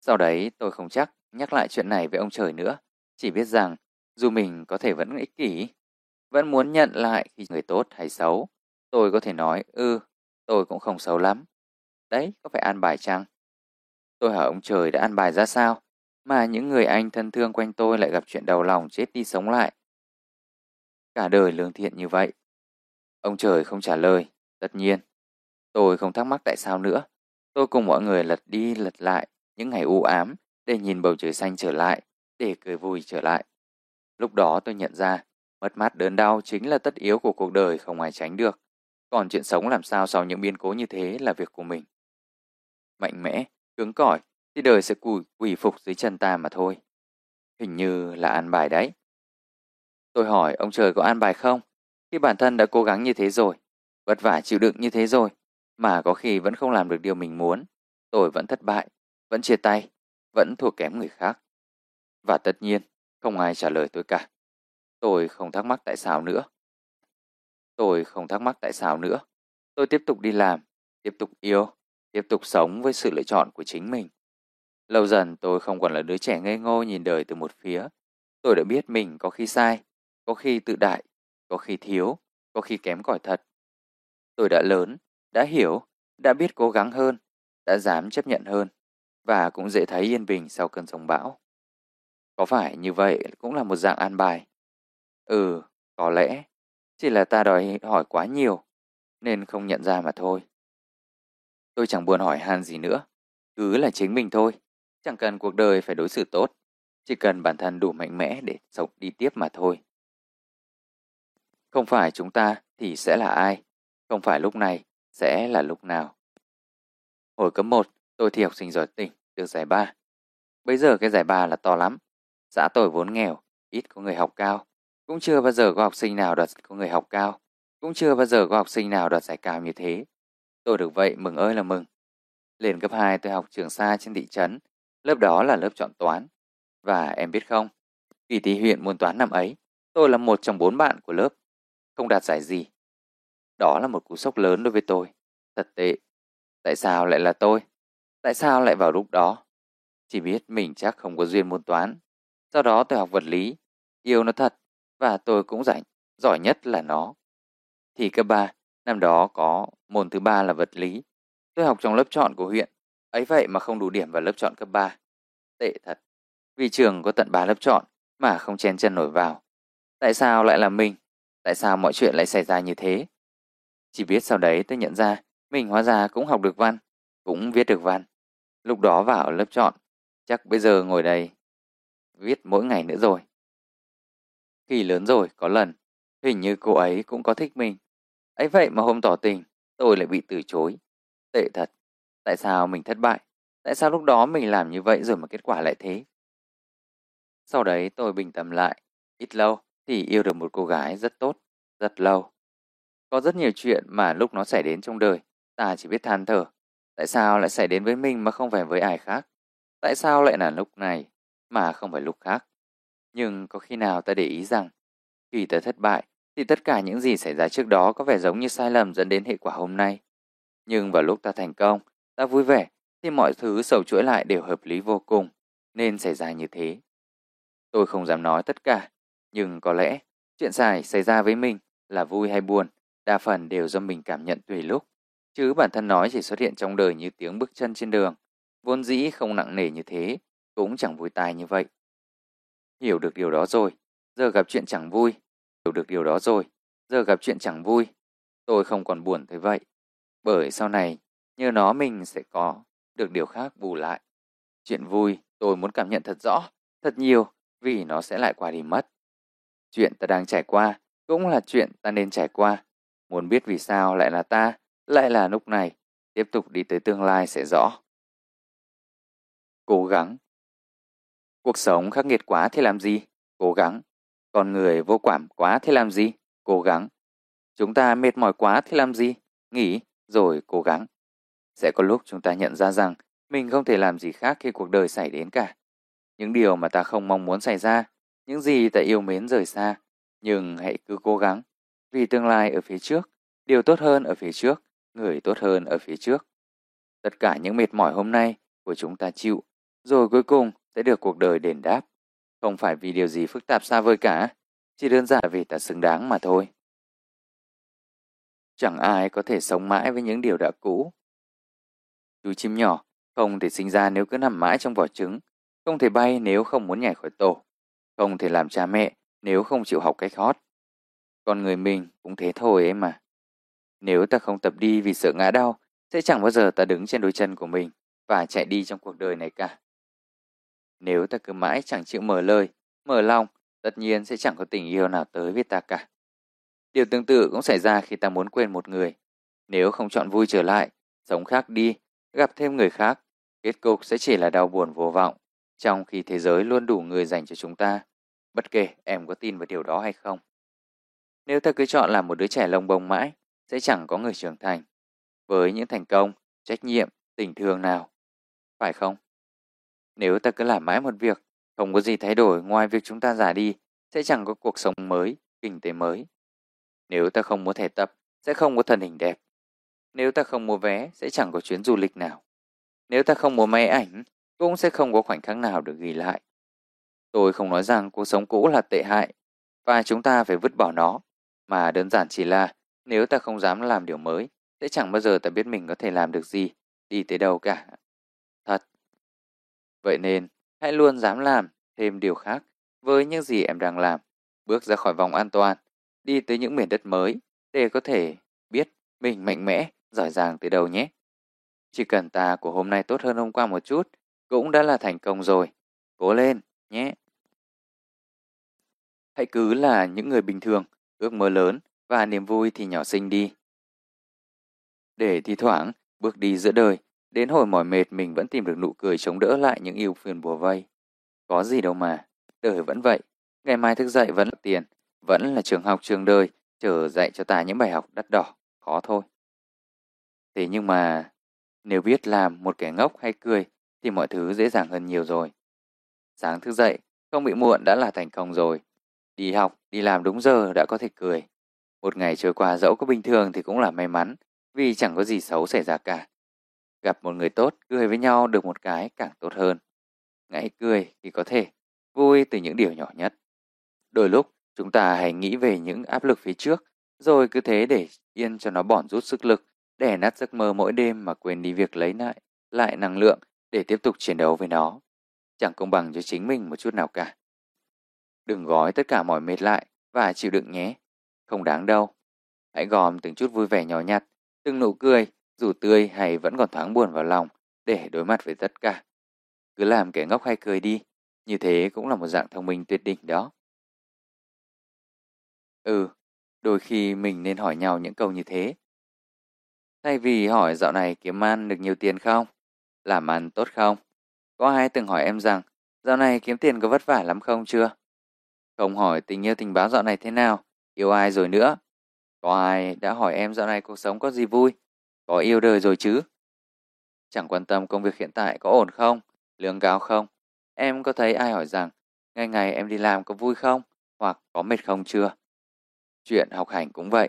Sau đấy tôi không chắc nhắc lại chuyện này với ông trời nữa, chỉ biết rằng dù mình có thể vẫn ích kỷ, vẫn muốn nhận lại khi người tốt hay xấu, tôi có thể nói, ư, tôi cũng không xấu lắm. Đấy, có phải an bài chăng? Tôi hỏi ông trời đã an bài ra sao, mà những người anh thân thương quanh tôi lại gặp chuyện đầu lòng chết đi sống lại. Cả đời lương thiện như vậy. Ông trời không trả lời, tất nhiên. Tôi không thắc mắc tại sao nữa. Tôi cùng mọi người lật đi lật lại những ngày u ám để nhìn bầu trời xanh trở lại, để cười vui trở lại. Lúc đó tôi nhận ra, mất mát đớn đau chính là tất yếu của cuộc đời không ai tránh được. Còn chuyện sống làm sao sau những biến cố như thế là việc của mình. Mạnh mẽ, cứng cỏi, thì đời sẽ quỳ, quỳ phục dưới chân ta mà thôi. Hình như là an bài đấy. Tôi hỏi ông trời có an bài không? Khi bản thân đã cố gắng như thế rồi, vất vả chịu đựng như thế rồi, mà có khi vẫn không làm được điều mình muốn, tôi vẫn thất bại, vẫn chia tay, vẫn thua kém người khác. Và tất nhiên, không ai trả lời tôi cả. Tôi không thắc mắc tại sao nữa. Tôi không thắc mắc tại sao nữa. Tôi tiếp tục đi làm, tiếp tục yêu, tiếp tục sống với sự lựa chọn của chính mình. Lâu dần tôi không còn là đứa trẻ ngây ngô nhìn đời từ một phía. Tôi đã biết mình có khi sai, có khi tự đại, có khi thiếu, có khi kém cỏi thật. Tôi đã lớn, đã hiểu, đã biết cố gắng hơn, đã dám chấp nhận hơn và cũng dễ thấy yên bình sau cơn sóng bão. Có phải như vậy cũng là một dạng an bài? Ừ, có lẽ. Chỉ là ta đòi hỏi quá nhiều, nên không nhận ra mà thôi. Tôi chẳng buồn hỏi han gì nữa. Cứ là chính mình thôi. Chẳng cần cuộc đời phải đối xử tốt. Chỉ cần bản thân đủ mạnh mẽ để sống đi tiếp mà thôi. Không phải chúng ta thì sẽ là ai? Không phải lúc này sẽ là lúc nào? Hồi cấp 1, tôi thi học sinh giỏi tỉnh, được giải ba. Bây giờ cái giải ba là to lắm. Xã tôi vốn nghèo, ít có người học cao. Cũng chưa bao giờ có học sinh nào đoạt có người học cao. Cũng chưa bao giờ có học sinh nào đoạt giải cao như thế. Tôi được vậy mừng ơi là mừng. Lên cấp 2 tôi học trường xa trên thị trấn. Lớp đó là lớp chọn toán. Và em biết không, kỳ thi huyện môn toán năm ấy, tôi là một trong bốn bạn của lớp. Không đạt giải gì. Đó là một cú sốc lớn đối với tôi. Thật tệ. Tại sao lại là tôi? Tại sao lại vào lúc đó? Chỉ biết mình chắc không có duyên môn toán. Sau đó tôi học vật lý. Yêu nó thật. Và tôi cũng rảnh. Giỏi nhất là nó. Thì cấp 3, năm đó có môn thứ ba là vật lý. Tôi học trong lớp chọn của huyện. Ấy vậy mà không đủ điểm vào lớp chọn cấp 3. Tệ thật. Vì trường có tận 3 lớp chọn mà không chen chân nổi vào. Tại sao lại là mình? Tại sao mọi chuyện lại xảy ra như thế? Chỉ biết sau đấy tôi nhận ra mình hóa ra cũng học được văn, cũng viết được văn. Lúc đó vào lớp chọn, chắc bây giờ ngồi đây viết mỗi ngày nữa rồi. Khi lớn rồi, có lần, hình như cô ấy cũng có thích mình. ấy vậy mà hôm tỏ tình, tôi lại bị từ chối. Tệ thật, tại sao mình thất bại? Tại sao lúc đó mình làm như vậy rồi mà kết quả lại thế? Sau đấy tôi bình tâm lại, ít lâu thì yêu được một cô gái rất tốt, rất lâu. Có rất nhiều chuyện mà lúc nó xảy đến trong đời, ta chỉ biết than thở. Tại sao lại xảy đến với mình mà không phải với ai khác? Tại sao lại là lúc này mà không phải lúc khác? Nhưng có khi nào ta để ý rằng khi ta thất bại thì tất cả những gì xảy ra trước đó có vẻ giống như sai lầm dẫn đến hệ quả hôm nay. Nhưng vào lúc ta thành công, ta vui vẻ thì mọi thứ sầu chuỗi lại đều hợp lý vô cùng, nên xảy ra như thế. Tôi không dám nói tất cả, nhưng có lẽ chuyện xảy xảy ra với mình là vui hay buồn, đa phần đều do mình cảm nhận tùy lúc. Chứ bản thân nói chỉ xuất hiện trong đời như tiếng bước chân trên đường, vốn dĩ không nặng nề như thế, cũng chẳng vui tai như vậy. Hiểu được điều đó rồi, giờ gặp chuyện chẳng vui. Hiểu được điều đó rồi, giờ gặp chuyện chẳng vui. Tôi không còn buồn tới vậy. Bởi sau này, nhờ nó mình sẽ có được điều khác bù lại. Chuyện vui tôi muốn cảm nhận thật rõ, thật nhiều vì nó sẽ lại qua đi mất. Chuyện ta đang trải qua cũng là chuyện ta nên trải qua. Muốn biết vì sao lại là ta, lại là lúc này, tiếp tục đi tới tương lai sẽ rõ. Cố gắng Cuộc sống khắc nghiệt quá thì làm gì? Cố gắng. Con người vô cảm quá thì làm gì? Cố gắng. Chúng ta mệt mỏi quá thì làm gì? Nghỉ, rồi cố gắng. Sẽ có lúc chúng ta nhận ra rằng mình không thể làm gì khác khi cuộc đời xảy đến cả. Những điều mà ta không mong muốn xảy ra, những gì ta yêu mến rời xa. Nhưng hãy cứ cố gắng, vì tương lai ở phía trước, điều tốt hơn ở phía trước, người tốt hơn ở phía trước. Tất cả những mệt mỏi hôm nay của chúng ta chịu, rồi cuối cùng sẽ được cuộc đời đền đáp. Không phải vì điều gì phức tạp xa vời cả, chỉ đơn giản vì ta xứng đáng mà thôi. Chẳng ai có thể sống mãi với những điều đã cũ. Chú chim nhỏ không thể sinh ra nếu cứ nằm mãi trong vỏ trứng, không thể bay nếu không muốn nhảy khỏi tổ, không thể làm cha mẹ nếu không chịu học cách hót. Con người mình cũng thế thôi ấy mà. Nếu ta không tập đi vì sợ ngã đau, sẽ chẳng bao giờ ta đứng trên đôi chân của mình và chạy đi trong cuộc đời này cả. Nếu ta cứ mãi chẳng chịu mở lời, mở lòng, tất nhiên sẽ chẳng có tình yêu nào tới với ta cả. Điều tương tự cũng xảy ra khi ta muốn quên một người. Nếu không chọn vui trở lại, sống khác đi, gặp thêm người khác, kết cục sẽ chỉ là đau buồn vô vọng, trong khi thế giới luôn đủ người dành cho chúng ta. Bất kể em có tin vào điều đó hay không. Nếu ta cứ chọn làm một đứa trẻ lông bông mãi, sẽ chẳng có người trưởng thành. Với những thành công, trách nhiệm, tình thương nào. Phải không? Nếu ta cứ làm mãi một việc, không có gì thay đổi ngoài việc chúng ta già đi, sẽ chẳng có cuộc sống mới, kinh tế mới. Nếu ta không mua thẻ tập, sẽ không có thân hình đẹp. Nếu ta không mua vé, sẽ chẳng có chuyến du lịch nào. Nếu ta không mua máy ảnh, cũng sẽ không có khoảnh khắc nào được ghi lại. Tôi không nói rằng cuộc sống cũ là tệ hại và chúng ta phải vứt bỏ nó, mà đơn giản chỉ là nếu ta không dám làm điều mới, sẽ chẳng bao giờ ta biết mình có thể làm được gì, đi tới đâu cả. Vậy nên, hãy luôn dám làm thêm điều khác với những gì em đang làm, bước ra khỏi vòng an toàn, đi tới những miền đất mới để có thể biết mình mạnh mẽ, giỏi giang từ đầu nhé. Chỉ cần ta của hôm nay tốt hơn hôm qua một chút, cũng đã là thành công rồi. Cố lên, nhé. Hãy cứ là những người bình thường, ước mơ lớn và niềm vui thì nhỏ xinh đi. Để thi thoảng bước đi giữa đời, đến hồi mỏi mệt mình vẫn tìm được nụ cười chống đỡ lại những yêu phiền bùa vây. Có gì đâu mà, đời vẫn vậy. Ngày mai thức dậy vẫn là tiền, vẫn là trường học trường đời, chờ dạy cho ta những bài học đắt đỏ, khó thôi. Thế nhưng mà, nếu biết làm một kẻ ngốc hay cười, thì mọi thứ dễ dàng hơn nhiều rồi. Sáng thức dậy, không bị muộn đã là thành công rồi. Đi học, đi làm đúng giờ đã có thể cười. Một ngày trôi qua dẫu có bình thường thì cũng là may mắn, vì chẳng có gì xấu xảy ra cả. Gặp một người tốt, cười với nhau được một cái càng tốt hơn. Hãy cười khi có thể, vui từ những điều nhỏ nhất. Đôi lúc, chúng ta hãy nghĩ về những áp lực phía trước, rồi cứ thế để yên cho nó bỏn rút sức lực, để nát giấc mơ mỗi đêm mà quên đi việc lấy lại, lại năng lượng để tiếp tục chiến đấu với nó. Chẳng công bằng cho chính mình một chút nào cả. Đừng gói tất cả mọi mệt lại và chịu đựng nhé. Không đáng đâu. Hãy gom từng chút vui vẻ nhỏ nhặt, từng nụ cười, dù tươi hay vẫn còn thoáng buồn vào lòng, để đối mặt với tất cả. Cứ làm kẻ ngốc hay cười đi, như thế cũng là một dạng thông minh tuyệt đỉnh đó. Ừ, đôi khi mình nên hỏi nhau những câu như thế. Thay vì hỏi dạo này kiếm ăn được nhiều tiền không? Làm ăn tốt không? Có ai từng hỏi em rằng dạo này kiếm tiền có vất vả lắm không chưa? Không hỏi tình yêu tình báo dạo này thế nào, yêu ai rồi nữa. Có ai đã hỏi em dạo này cuộc sống có gì vui, có yêu đời rồi chứ? Chẳng quan tâm công việc hiện tại có ổn không, lương cao không. Em có thấy ai hỏi rằng ngày ngày em đi làm có vui không, hoặc có mệt không chưa? Chuyện học hành cũng vậy.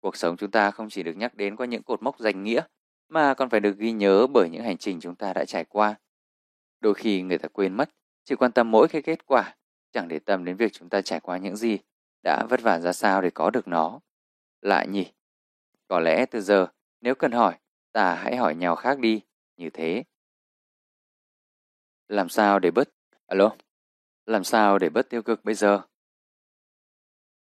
Cuộc sống chúng ta không chỉ được nhắc đến qua những cột mốc danh nghĩa, mà còn phải được ghi nhớ bởi những hành trình chúng ta đã trải qua. Đôi khi người ta quên mất, chỉ quan tâm mỗi cái kết quả, chẳng để tâm đến việc chúng ta trải qua những gì, đã vất vả ra sao để có được nó. Lại nhỉ? Có lẽ từ giờ, nếu cần hỏi, ta hãy hỏi nhau khác đi, như thế. Làm sao để bớt... Alo? Làm sao để bớt tiêu cực bây giờ?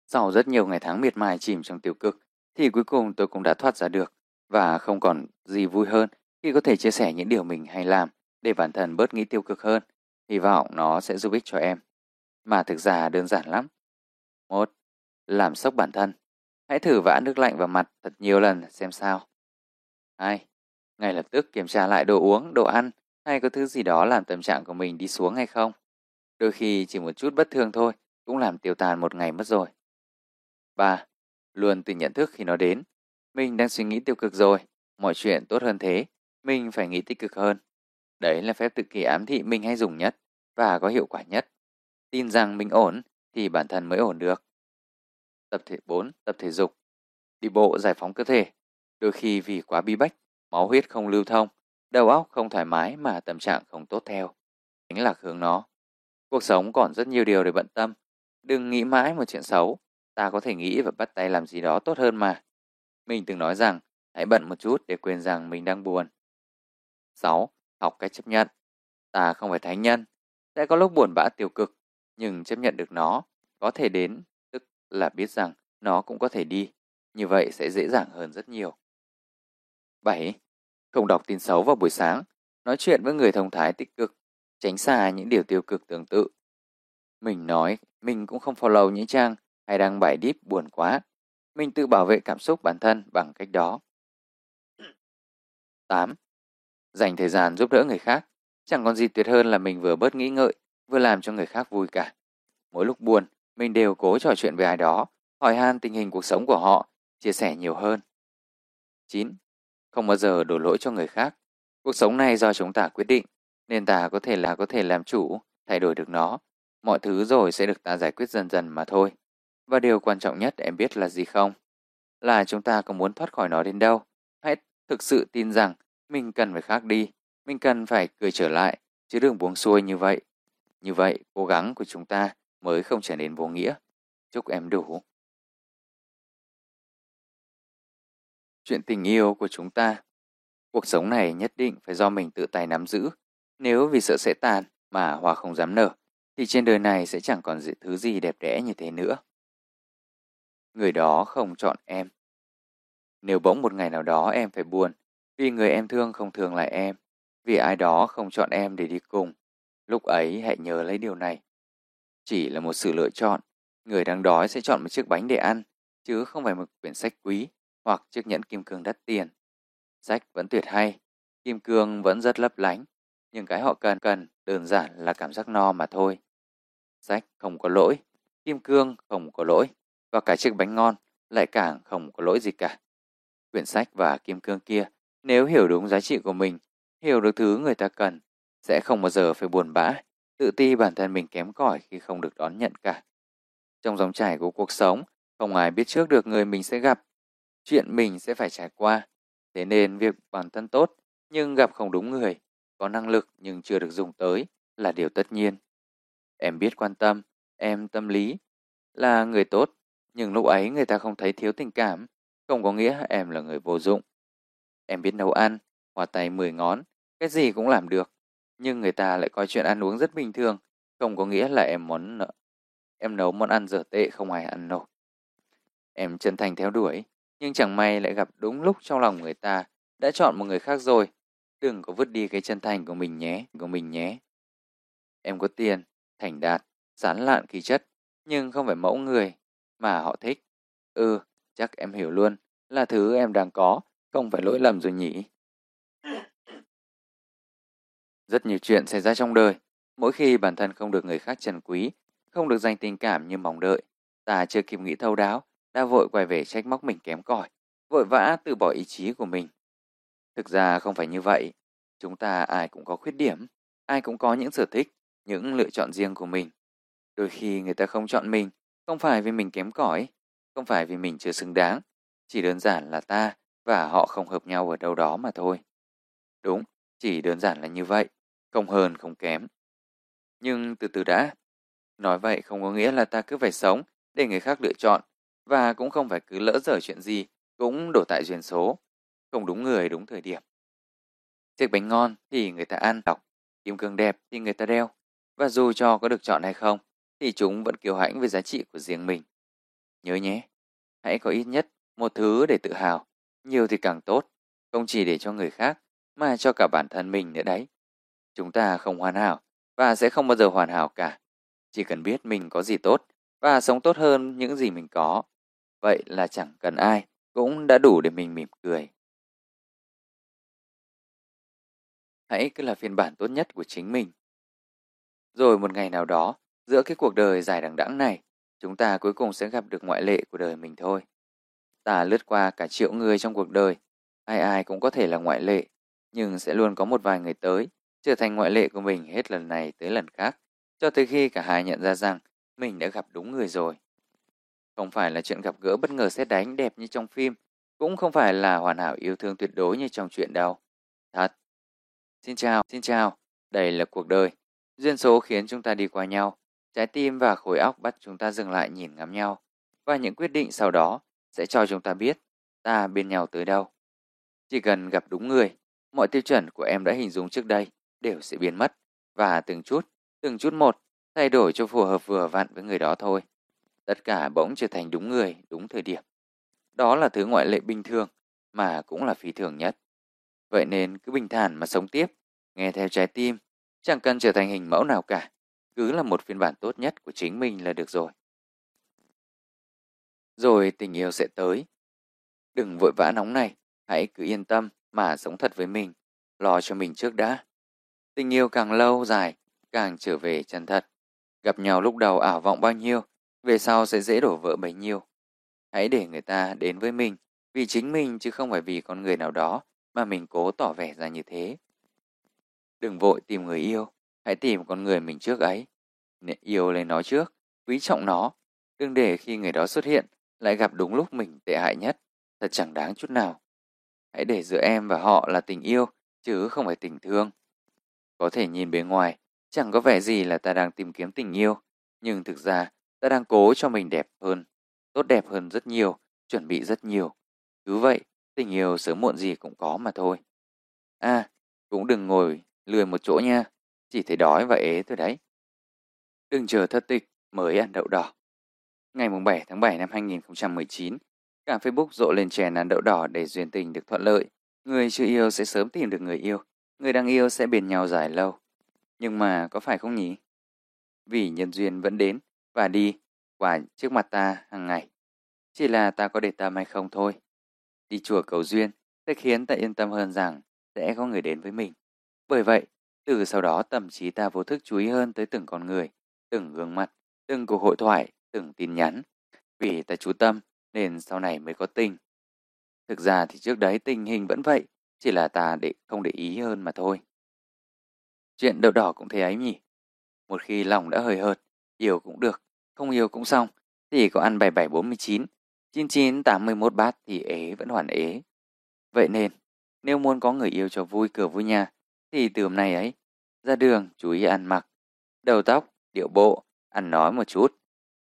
Sau rất nhiều ngày tháng miệt mài chìm trong tiêu cực, thì cuối cùng tôi cũng đã thoát ra được và không còn gì vui hơn khi có thể chia sẻ những điều mình hay làm để bản thân bớt nghĩ tiêu cực hơn. Hy vọng nó sẽ giúp ích cho em. Mà thực ra đơn giản lắm. một Làm sốc bản thân. Hãy thử vã nước lạnh vào mặt thật nhiều lần xem sao hai, Ngay lập tức kiểm tra lại đồ uống, đồ ăn hay có thứ gì đó làm tâm trạng của mình đi xuống hay không. Đôi khi chỉ một chút bất thường thôi cũng làm tiêu tan một ngày mất rồi. ba, Luôn tự nhận thức khi nó đến. Mình đang suy nghĩ tiêu cực rồi, mọi chuyện tốt hơn thế, mình phải nghĩ tích cực hơn. Đấy là phép tự kỷ ám thị mình hay dùng nhất và có hiệu quả nhất. Tin rằng mình ổn thì bản thân mới ổn được. Tập thể 4. Tập thể dục Đi bộ giải phóng cơ thể. Đôi khi vì quá bi bách, máu huyết không lưu thông, đầu óc không thoải mái mà tâm trạng không tốt theo. Chính là hướng nó. Cuộc sống còn rất nhiều điều để bận tâm. Đừng nghĩ mãi một chuyện xấu. Ta có thể nghĩ và bắt tay làm gì đó tốt hơn mà. Mình từng nói rằng hãy bận một chút để quên rằng mình đang buồn. 6. Học cách chấp nhận. Ta không phải thánh nhân. Sẽ có lúc buồn bã tiêu cực, nhưng chấp nhận được nó có thể đến, tức là biết rằng nó cũng có thể đi. Như vậy sẽ dễ dàng hơn rất nhiều. 7. Không đọc tin xấu vào buổi sáng. Nói chuyện với người thông thái tích cực. Tránh xa những điều tiêu cực tương tự. Mình nói, mình cũng không follow những trang hay đăng bài deep buồn quá. Mình tự bảo vệ cảm xúc bản thân bằng cách đó. 8. Dành thời gian giúp đỡ người khác. Chẳng còn gì tuyệt hơn là mình vừa bớt nghĩ ngợi, vừa làm cho người khác vui cả. Mỗi lúc buồn, mình đều cố trò chuyện với ai đó, hỏi han tình hình cuộc sống của họ, chia sẻ nhiều hơn. 9. Không bao giờ đổ lỗi cho người khác. Cuộc sống này do chúng ta quyết định, nên ta có thể là có thể làm chủ, thay đổi được nó. Mọi thứ rồi sẽ được ta giải quyết dần dần mà thôi. Và điều quan trọng nhất em biết là gì không? Là chúng ta có muốn thoát khỏi nó đến đâu. Hãy thực sự tin rằng mình cần phải khác đi. Mình cần phải cười trở lại, chứ chứ đừng buông xuôi như vậy. Như vậy, cố gắng của chúng ta mới không trở nên vô nghĩa. Chúc em đủ. Chuyện tình yêu của chúng ta Cuộc sống này nhất định phải do mình tự tay nắm giữ. Nếu vì sợ sẽ tàn mà hoa không dám nở, thì trên đời này sẽ chẳng còn thứ gì đẹp đẽ như thế nữa. Người đó không chọn em. Nếu bỗng một ngày nào đó em phải buồn, vì người em thương không thương lại em, vì ai đó không chọn em để đi cùng, lúc ấy hãy nhớ lấy điều này. Chỉ là một sự lựa chọn, người đang đói sẽ chọn một chiếc bánh để ăn, chứ không phải một quyển sách quý hoặc chiếc nhẫn kim cương đắt tiền. Sách vẫn tuyệt hay, kim cương vẫn rất lấp lánh, nhưng cái họ cần cần đơn giản là cảm giác no mà thôi. Sách không có lỗi, kim cương không có lỗi, và cả chiếc bánh ngon lại càng không có lỗi gì cả. Quyển sách và kim cương kia, nếu hiểu đúng giá trị của mình, hiểu được thứ người ta cần, sẽ không bao giờ phải buồn bã, tự ti bản thân mình kém cỏi khi không được đón nhận cả. Trong dòng chảy của cuộc sống, không ai biết trước được người mình sẽ gặp, chuyện mình sẽ phải trải qua. Thế nên việc bản thân tốt nhưng gặp không đúng người, có năng lực nhưng chưa được dùng tới là điều tất nhiên. Em biết quan tâm, em tâm lý, là người tốt, nhưng lúc ấy người ta không thấy thiếu tình cảm, không có nghĩa em là người vô dụng. Em biết nấu ăn, hòa tay mười ngón, cái gì cũng làm được, nhưng người ta lại coi chuyện ăn uống rất bình thường, không có nghĩa là em món em nấu món ăn dở tệ không ai ăn nổi. Em chân thành theo đuổi, nhưng chẳng may lại gặp đúng lúc trong lòng người ta đã chọn một người khác rồi. Đừng có vứt đi cái chân thành của mình nhé, của mình nhé. Em có tiền, thành đạt, sán lạn khí chất, nhưng không phải mẫu người mà họ thích. Ừ, chắc em hiểu luôn, là thứ em đang có, không phải lỗi lầm rồi nhỉ. Rất nhiều chuyện xảy ra trong đời, mỗi khi bản thân không được người khác trân quý, không được dành tình cảm như mong đợi, ta chưa kịp nghĩ thâu đáo, đã vội quay về trách móc mình kém cỏi, vội vã từ bỏ ý chí của mình. Thực ra không phải như vậy, chúng ta ai cũng có khuyết điểm, ai cũng có những sở thích, những lựa chọn riêng của mình. Đôi khi người ta không chọn mình, không phải vì mình kém cỏi, không phải vì mình chưa xứng đáng, chỉ đơn giản là ta và họ không hợp nhau ở đâu đó mà thôi. Đúng, chỉ đơn giản là như vậy, không hơn không kém. Nhưng từ từ đã, nói vậy không có nghĩa là ta cứ phải sống để người khác lựa chọn và cũng không phải cứ lỡ dở chuyện gì cũng đổ tại duyên số, không đúng người đúng thời điểm. Chiếc bánh ngon thì người ta ăn đọc, kim cương đẹp thì người ta đeo, và dù cho có được chọn hay không, thì chúng vẫn kiêu hãnh với giá trị của riêng mình. Nhớ nhé, hãy có ít nhất một thứ để tự hào, nhiều thì càng tốt, không chỉ để cho người khác, mà cho cả bản thân mình nữa đấy. Chúng ta không hoàn hảo và sẽ không bao giờ hoàn hảo cả. Chỉ cần biết mình có gì tốt và sống tốt hơn những gì mình có Vậy là chẳng cần ai, cũng đã đủ để mình mỉm cười. Hãy cứ là phiên bản tốt nhất của chính mình. Rồi một ngày nào đó, giữa cái cuộc đời dài đằng đẵng này, chúng ta cuối cùng sẽ gặp được ngoại lệ của đời mình thôi. Ta lướt qua cả triệu người trong cuộc đời, ai ai cũng có thể là ngoại lệ, nhưng sẽ luôn có một vài người tới, trở thành ngoại lệ của mình hết lần này tới lần khác, cho tới khi cả hai nhận ra rằng mình đã gặp đúng người rồi. Không phải là chuyện gặp gỡ bất ngờ xét đánh đẹp như trong phim, cũng không phải là hoàn hảo yêu thương tuyệt đối như trong chuyện đâu. Thật. Xin chào, xin chào. Đây là cuộc đời. Duyên số khiến chúng ta đi qua nhau. Trái tim và khối óc bắt chúng ta dừng lại nhìn ngắm nhau. Và những quyết định sau đó sẽ cho chúng ta biết ta bên nhau tới đâu. Chỉ cần gặp đúng người, mọi tiêu chuẩn của em đã hình dung trước đây đều sẽ biến mất và từng chút, từng chút một thay đổi cho phù hợp vừa vặn với người đó thôi tất cả bỗng trở thành đúng người, đúng thời điểm. Đó là thứ ngoại lệ bình thường, mà cũng là phi thường nhất. Vậy nên cứ bình thản mà sống tiếp, nghe theo trái tim, chẳng cần trở thành hình mẫu nào cả, cứ là một phiên bản tốt nhất của chính mình là được rồi. Rồi tình yêu sẽ tới. Đừng vội vã nóng này, hãy cứ yên tâm mà sống thật với mình, lo cho mình trước đã. Tình yêu càng lâu dài, càng trở về chân thật. Gặp nhau lúc đầu ảo vọng bao nhiêu, về sau sẽ dễ đổ vỡ bấy nhiêu. Hãy để người ta đến với mình vì chính mình chứ không phải vì con người nào đó mà mình cố tỏ vẻ ra như thế. Đừng vội tìm người yêu, hãy tìm con người mình trước ấy. Nên yêu lấy nó trước, quý trọng nó. Đừng để khi người đó xuất hiện lại gặp đúng lúc mình tệ hại nhất, thật chẳng đáng chút nào. Hãy để giữa em và họ là tình yêu, chứ không phải tình thương. Có thể nhìn bề ngoài, chẳng có vẻ gì là ta đang tìm kiếm tình yêu, nhưng thực ra ta đang cố cho mình đẹp hơn, tốt đẹp hơn rất nhiều, chuẩn bị rất nhiều. Cứ vậy, tình yêu sớm muộn gì cũng có mà thôi. À, cũng đừng ngồi lười một chỗ nha, chỉ thấy đói và ế thôi đấy. Đừng chờ thất tịch mới ăn đậu đỏ. Ngày 7 tháng 7 năm 2019, cả Facebook rộ lên chèn ăn đậu đỏ để duyên tình được thuận lợi. Người chưa yêu sẽ sớm tìm được người yêu, người đang yêu sẽ bền nhau dài lâu. Nhưng mà có phải không nhỉ? Vì nhân duyên vẫn đến và đi qua trước mặt ta hàng ngày. Chỉ là ta có để tâm hay không thôi. Đi chùa cầu duyên sẽ khiến ta yên tâm hơn rằng sẽ có người đến với mình. Bởi vậy, từ sau đó tâm trí ta vô thức chú ý hơn tới từng con người, từng gương mặt, từng cuộc hội thoại, từng tin nhắn. Vì ta chú tâm nên sau này mới có tình. Thực ra thì trước đấy tình hình vẫn vậy, chỉ là ta để không để ý hơn mà thôi. Chuyện đậu đỏ cũng thế ấy nhỉ. Một khi lòng đã hơi hợt, yêu cũng được, không yêu cũng xong, thì có ăn 7749, 9981 bát thì ế vẫn hoàn ế. Vậy nên, nếu muốn có người yêu cho vui cửa vui nhà, thì từ hôm nay ấy, ra đường chú ý ăn mặc, đầu tóc, điệu bộ, ăn nói một chút.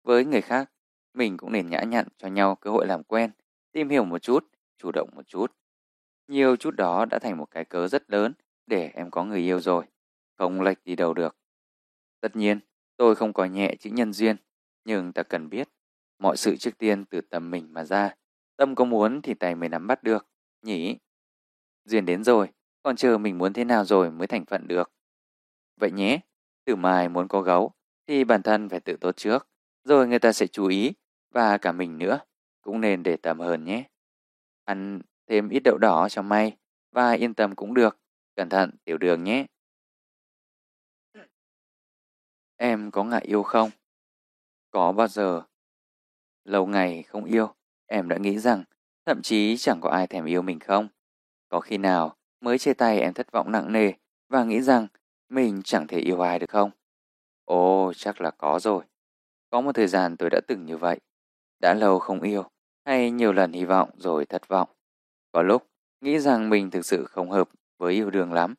Với người khác, mình cũng nên nhã nhặn cho nhau cơ hội làm quen, tìm hiểu một chút, chủ động một chút. Nhiều chút đó đã thành một cái cớ rất lớn để em có người yêu rồi, không lệch đi đâu được. Tất nhiên, tôi không có nhẹ chữ nhân duyên, nhưng ta cần biết, mọi sự trước tiên từ tâm mình mà ra. Tâm có muốn thì tay mới nắm bắt được, nhỉ? Duyên đến rồi, còn chờ mình muốn thế nào rồi mới thành phận được. Vậy nhé, từ mai muốn có gấu thì bản thân phải tự tốt trước, rồi người ta sẽ chú ý và cả mình nữa, cũng nên để tâm hơn nhé. Ăn thêm ít đậu đỏ cho may và yên tâm cũng được, cẩn thận tiểu đường nhé. Em có ngại yêu không? Có bao giờ? Lâu ngày không yêu, em đã nghĩ rằng thậm chí chẳng có ai thèm yêu mình không? Có khi nào mới chia tay em thất vọng nặng nề và nghĩ rằng mình chẳng thể yêu ai được không? Ồ, chắc là có rồi. Có một thời gian tôi đã từng như vậy. Đã lâu không yêu, hay nhiều lần hy vọng rồi thất vọng. Có lúc nghĩ rằng mình thực sự không hợp với yêu đương lắm,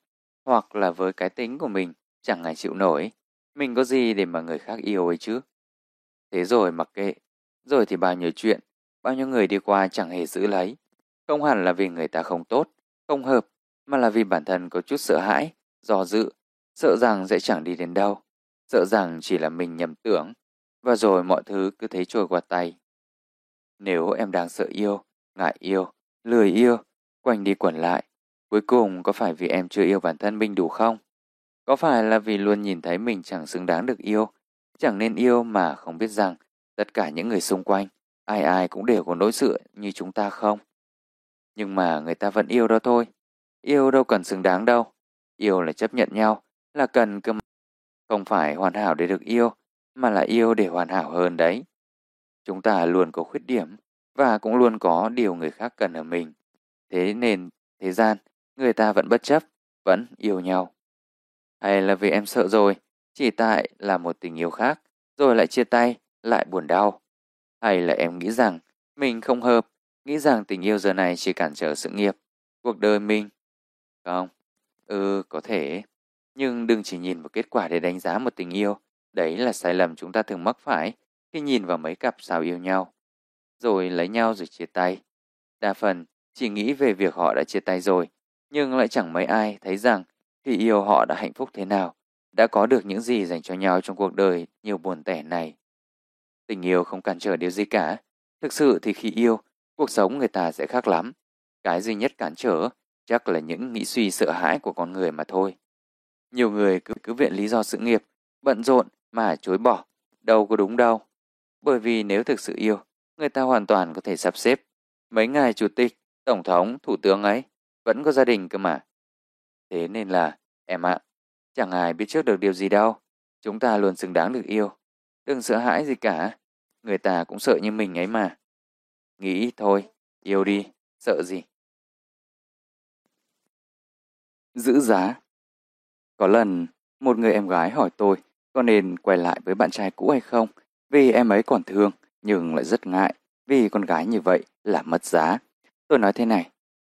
hoặc là với cái tính của mình chẳng ai chịu nổi. Mình có gì để mà người khác yêu ấy chứ? Thế rồi mặc kệ, rồi thì bao nhiêu chuyện, bao nhiêu người đi qua chẳng hề giữ lấy. Không hẳn là vì người ta không tốt, không hợp, mà là vì bản thân có chút sợ hãi, do dự, sợ rằng sẽ chẳng đi đến đâu, sợ rằng chỉ là mình nhầm tưởng, và rồi mọi thứ cứ thấy trôi qua tay. Nếu em đang sợ yêu, ngại yêu, lười yêu, quanh đi quẩn lại, cuối cùng có phải vì em chưa yêu bản thân mình đủ không? Có phải là vì luôn nhìn thấy mình chẳng xứng đáng được yêu, chẳng nên yêu mà không biết rằng tất cả những người xung quanh, ai ai cũng đều có nỗi sự như chúng ta không? Nhưng mà người ta vẫn yêu đó thôi. Yêu đâu cần xứng đáng đâu. Yêu là chấp nhận nhau, là cần cơ Không phải hoàn hảo để được yêu, mà là yêu để hoàn hảo hơn đấy. Chúng ta luôn có khuyết điểm và cũng luôn có điều người khác cần ở mình. Thế nên thế gian, người ta vẫn bất chấp, vẫn yêu nhau. Hay là vì em sợ rồi, chỉ tại là một tình yêu khác, rồi lại chia tay, lại buồn đau. Hay là em nghĩ rằng mình không hợp, nghĩ rằng tình yêu giờ này chỉ cản trở sự nghiệp, cuộc đời mình. Không, ừ, có thể. Nhưng đừng chỉ nhìn vào kết quả để đánh giá một tình yêu. Đấy là sai lầm chúng ta thường mắc phải khi nhìn vào mấy cặp sao yêu nhau. Rồi lấy nhau rồi chia tay. Đa phần chỉ nghĩ về việc họ đã chia tay rồi, nhưng lại chẳng mấy ai thấy rằng khi yêu họ đã hạnh phúc thế nào, đã có được những gì dành cho nhau trong cuộc đời nhiều buồn tẻ này. Tình yêu không cản trở điều gì cả. Thực sự thì khi yêu, cuộc sống người ta sẽ khác lắm. Cái duy nhất cản trở chắc là những nghĩ suy sợ hãi của con người mà thôi. Nhiều người cứ, cứ viện lý do sự nghiệp, bận rộn mà chối bỏ, đâu có đúng đâu. Bởi vì nếu thực sự yêu, người ta hoàn toàn có thể sắp xếp. Mấy ngài chủ tịch, tổng thống, thủ tướng ấy vẫn có gia đình cơ mà. Thế nên là, em ạ, chẳng ai biết trước được điều gì đâu. Chúng ta luôn xứng đáng được yêu. Đừng sợ hãi gì cả. Người ta cũng sợ như mình ấy mà. Nghĩ thôi, yêu đi, sợ gì. Giữ giá Có lần, một người em gái hỏi tôi có nên quay lại với bạn trai cũ hay không vì em ấy còn thương nhưng lại rất ngại vì con gái như vậy là mất giá. Tôi nói thế này,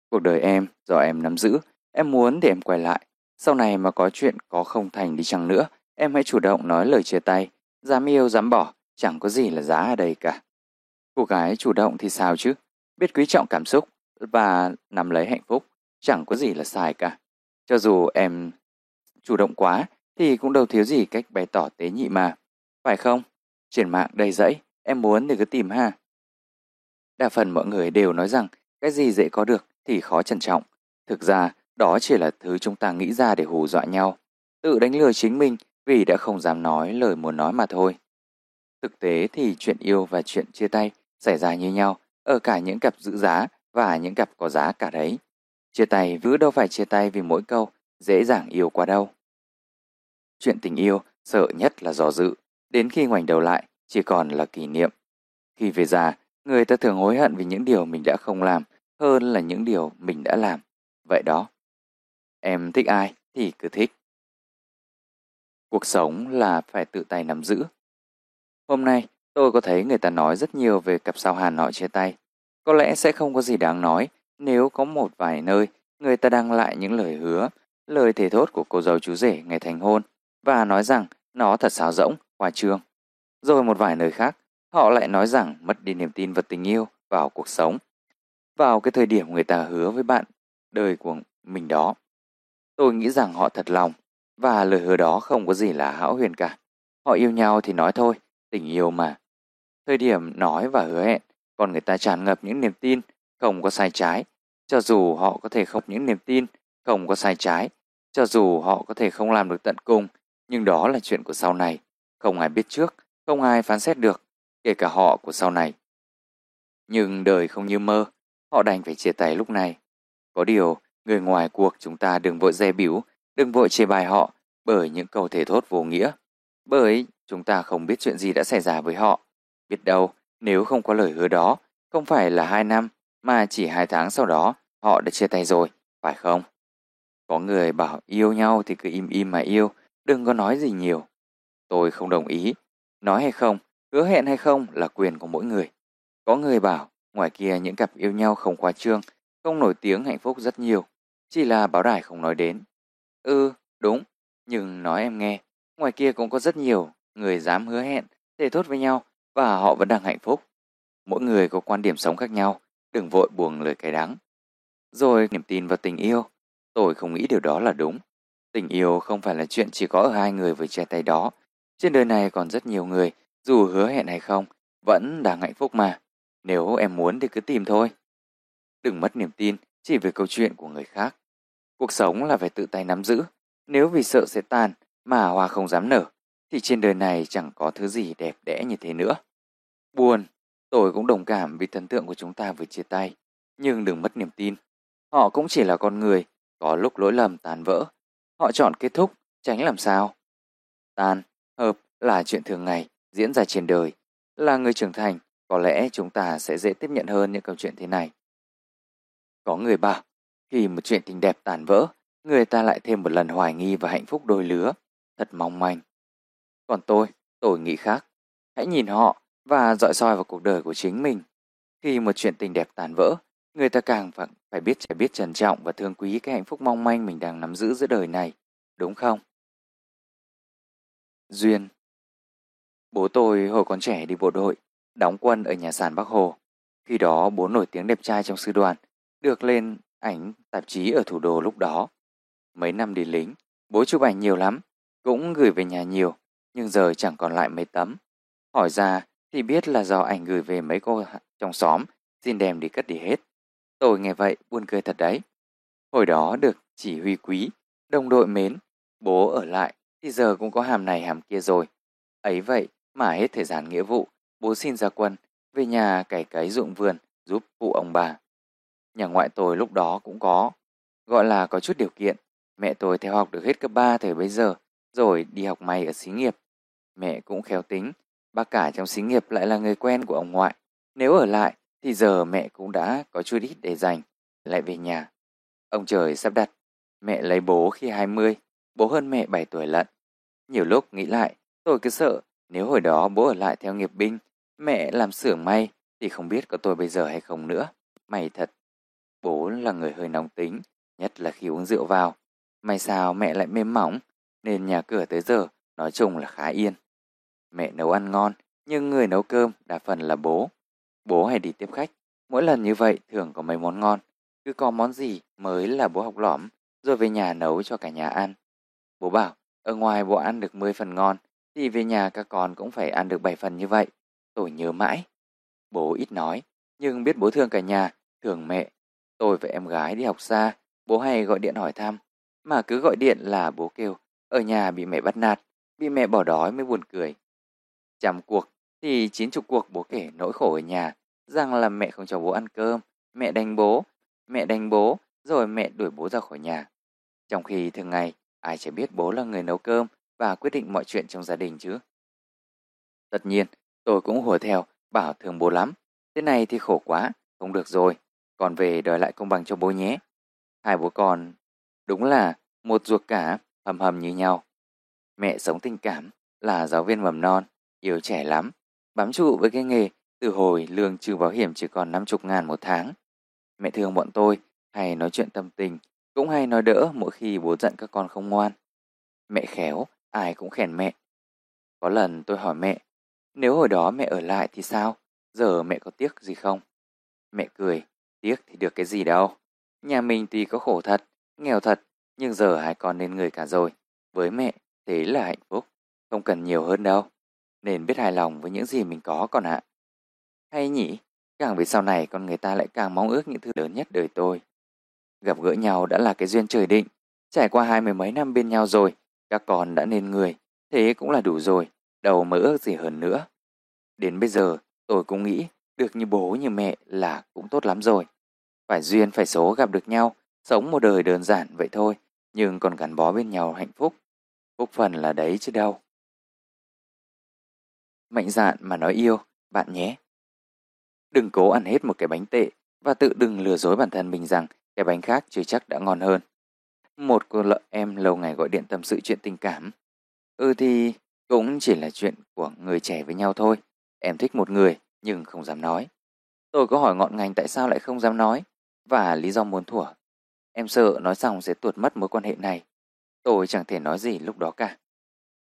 cuộc đời em do em nắm giữ, em muốn để em quay lại, sau này mà có chuyện có không thành đi chăng nữa, em hãy chủ động nói lời chia tay. Dám yêu dám bỏ, chẳng có gì là giá ở đây cả. Cô gái chủ động thì sao chứ? Biết quý trọng cảm xúc và nắm lấy hạnh phúc, chẳng có gì là sai cả. Cho dù em chủ động quá thì cũng đâu thiếu gì cách bày tỏ tế nhị mà. Phải không? Trên mạng đầy dẫy, em muốn thì cứ tìm ha. Đa phần mọi người đều nói rằng cái gì dễ có được thì khó trân trọng. Thực ra, đó chỉ là thứ chúng ta nghĩ ra để hù dọa nhau. Tự đánh lừa chính mình vì đã không dám nói lời muốn nói mà thôi. Thực tế thì chuyện yêu và chuyện chia tay xảy ra như nhau ở cả những cặp giữ giá và những cặp có giá cả đấy. Chia tay vứ đâu phải chia tay vì mỗi câu dễ dàng yêu quá đâu. Chuyện tình yêu sợ nhất là dò dự, đến khi ngoảnh đầu lại chỉ còn là kỷ niệm. Khi về già, người ta thường hối hận vì những điều mình đã không làm hơn là những điều mình đã làm. Vậy đó. Em thích ai thì cứ thích. Cuộc sống là phải tự tay nắm giữ. Hôm nay, tôi có thấy người ta nói rất nhiều về cặp sao hàn họ chia tay. Có lẽ sẽ không có gì đáng nói nếu có một vài nơi người ta đăng lại những lời hứa, lời thề thốt của cô dâu chú rể ngày thành hôn và nói rằng nó thật sáo rỗng, khoa trương. Rồi một vài nơi khác, họ lại nói rằng mất đi niềm tin vào tình yêu vào cuộc sống. Vào cái thời điểm người ta hứa với bạn đời của mình đó. Tôi nghĩ rằng họ thật lòng và lời hứa đó không có gì là hão huyền cả. Họ yêu nhau thì nói thôi, tình yêu mà. Thời điểm nói và hứa hẹn, còn người ta tràn ngập những niềm tin, không có sai trái. Cho dù họ có thể không những niềm tin, không có sai trái. Cho dù họ có thể không làm được tận cùng, nhưng đó là chuyện của sau này. Không ai biết trước, không ai phán xét được, kể cả họ của sau này. Nhưng đời không như mơ, họ đành phải chia tay lúc này. Có điều, người ngoài cuộc chúng ta đừng vội dè biểu, đừng vội chê bài họ bởi những câu thể thốt vô nghĩa. Bởi chúng ta không biết chuyện gì đã xảy ra với họ. Biết đâu, nếu không có lời hứa đó, không phải là hai năm, mà chỉ hai tháng sau đó họ đã chia tay rồi, phải không? Có người bảo yêu nhau thì cứ im im mà yêu, đừng có nói gì nhiều. Tôi không đồng ý. Nói hay không, hứa hẹn hay không là quyền của mỗi người. Có người bảo ngoài kia những cặp yêu nhau không quá trương, không nổi tiếng hạnh phúc rất nhiều. Chỉ là báo đài không nói đến. Ừ, đúng. Nhưng nói em nghe, ngoài kia cũng có rất nhiều người dám hứa hẹn, thề thốt với nhau và họ vẫn đang hạnh phúc. Mỗi người có quan điểm sống khác nhau, đừng vội buông lời cay đắng. Rồi niềm tin vào tình yêu, tôi không nghĩ điều đó là đúng. Tình yêu không phải là chuyện chỉ có ở hai người với che tay đó. Trên đời này còn rất nhiều người, dù hứa hẹn hay không, vẫn đang hạnh phúc mà. Nếu em muốn thì cứ tìm thôi. Đừng mất niềm tin chỉ về câu chuyện của người khác. Cuộc sống là phải tự tay nắm giữ. Nếu vì sợ sẽ tàn mà hoa không dám nở, thì trên đời này chẳng có thứ gì đẹp đẽ như thế nữa. Buồn, tôi cũng đồng cảm vì thần tượng của chúng ta vừa chia tay. Nhưng đừng mất niềm tin. Họ cũng chỉ là con người, có lúc lỗi lầm tàn vỡ. Họ chọn kết thúc, tránh làm sao. Tan, hợp là chuyện thường ngày, diễn ra trên đời. Là người trưởng thành, có lẽ chúng ta sẽ dễ tiếp nhận hơn những câu chuyện thế này. Có người bảo, khi một chuyện tình đẹp tàn vỡ, người ta lại thêm một lần hoài nghi và hạnh phúc đôi lứa. Thật mong manh. Còn tôi, tôi nghĩ khác. Hãy nhìn họ và dọi soi vào cuộc đời của chính mình. Khi một chuyện tình đẹp tàn vỡ, người ta càng phải biết phải biết trân trọng và thương quý cái hạnh phúc mong manh mình đang nắm giữ giữa đời này, đúng không? Duyên Bố tôi hồi còn trẻ đi bộ đội, đóng quân ở nhà sàn Bắc Hồ. Khi đó bố nổi tiếng đẹp trai trong sư đoàn, được lên ảnh tạp chí ở thủ đô lúc đó. Mấy năm đi lính, bố chụp ảnh nhiều lắm, cũng gửi về nhà nhiều, nhưng giờ chẳng còn lại mấy tấm. Hỏi ra thì biết là do ảnh gửi về mấy cô trong xóm, xin đem đi cất đi hết. Tôi nghe vậy buồn cười thật đấy. Hồi đó được chỉ huy quý, đồng đội mến, bố ở lại thì giờ cũng có hàm này hàm kia rồi. Ấy vậy mà hết thời gian nghĩa vụ, bố xin ra quân, về nhà cày cấy ruộng vườn giúp phụ ông bà. Nhà ngoại tôi lúc đó cũng có, gọi là có chút điều kiện. Mẹ tôi theo học được hết cấp 3 thời bấy giờ, rồi đi học may ở xí nghiệp. Mẹ cũng khéo tính, bác cả trong xí nghiệp lại là người quen của ông ngoại. Nếu ở lại thì giờ mẹ cũng đã có chút ít để dành, lại về nhà. Ông trời sắp đặt, mẹ lấy bố khi 20, bố hơn mẹ 7 tuổi lận. Nhiều lúc nghĩ lại, tôi cứ sợ nếu hồi đó bố ở lại theo nghiệp binh, mẹ làm xưởng may thì không biết có tôi bây giờ hay không nữa. May thật. Bố là người hơi nóng tính, nhất là khi uống rượu vào. May sao mẹ lại mềm mỏng, nên nhà cửa tới giờ nói chung là khá yên. Mẹ nấu ăn ngon, nhưng người nấu cơm đa phần là bố. Bố hay đi tiếp khách, mỗi lần như vậy thường có mấy món ngon. Cứ có món gì mới là bố học lõm, rồi về nhà nấu cho cả nhà ăn. Bố bảo, ở ngoài bố ăn được 10 phần ngon, thì về nhà các con cũng phải ăn được 7 phần như vậy. Tôi nhớ mãi. Bố ít nói, nhưng biết bố thương cả nhà, thường mẹ. Tôi và em gái đi học xa, bố hay gọi điện hỏi thăm. Mà cứ gọi điện là bố kêu, ở nhà bị mẹ bắt nạt, bị mẹ bỏ đói mới buồn cười. Trăm cuộc thì chín chục cuộc bố kể nỗi khổ ở nhà, rằng là mẹ không cho bố ăn cơm, mẹ đánh bố, mẹ đánh bố, rồi mẹ đuổi bố ra khỏi nhà. Trong khi thường ngày, ai chỉ biết bố là người nấu cơm và quyết định mọi chuyện trong gia đình chứ. Tất nhiên, tôi cũng hùa theo, bảo thương bố lắm. Thế này thì khổ quá, không được rồi, còn về đòi lại công bằng cho bố nhé. Hai bố con, đúng là một ruột cả, hầm hầm như nhau. Mẹ sống tình cảm, là giáo viên mầm non, yêu trẻ lắm, bám trụ với cái nghề từ hồi lương trừ bảo hiểm chỉ còn 50 ngàn một tháng. Mẹ thương bọn tôi, hay nói chuyện tâm tình, cũng hay nói đỡ mỗi khi bố giận các con không ngoan. Mẹ khéo, ai cũng khen mẹ. Có lần tôi hỏi mẹ, nếu hồi đó mẹ ở lại thì sao? Giờ mẹ có tiếc gì không? Mẹ cười, tiếc thì được cái gì đâu. Nhà mình tuy có khổ thật, nghèo thật, nhưng giờ hai con nên người cả rồi. Với mẹ, thế là hạnh phúc, không cần nhiều hơn đâu. Nên biết hài lòng với những gì mình có con ạ. Hay nhỉ, càng về sau này con người ta lại càng mong ước những thứ lớn nhất đời tôi. Gặp gỡ nhau đã là cái duyên trời định. Trải qua hai mươi mấy năm bên nhau rồi, các con đã nên người, thế cũng là đủ rồi, đâu mới ước gì hơn nữa. Đến bây giờ, tôi cũng nghĩ được như bố như mẹ là cũng tốt lắm rồi. Phải duyên phải số gặp được nhau, sống một đời đơn giản vậy thôi, nhưng còn gắn bó bên nhau hạnh phúc. Phúc phần là đấy chứ đâu. Mạnh dạn mà nói yêu, bạn nhé. Đừng cố ăn hết một cái bánh tệ và tự đừng lừa dối bản thân mình rằng cái bánh khác chưa chắc đã ngon hơn. Một cô lợi em lâu ngày gọi điện tâm sự chuyện tình cảm. Ừ thì cũng chỉ là chuyện của người trẻ với nhau thôi. Em thích một người nhưng không dám nói. Tôi có hỏi ngọn ngành tại sao lại không dám nói và lý do muốn thủa. Em sợ nói xong sẽ tuột mất mối quan hệ này. Tôi chẳng thể nói gì lúc đó cả.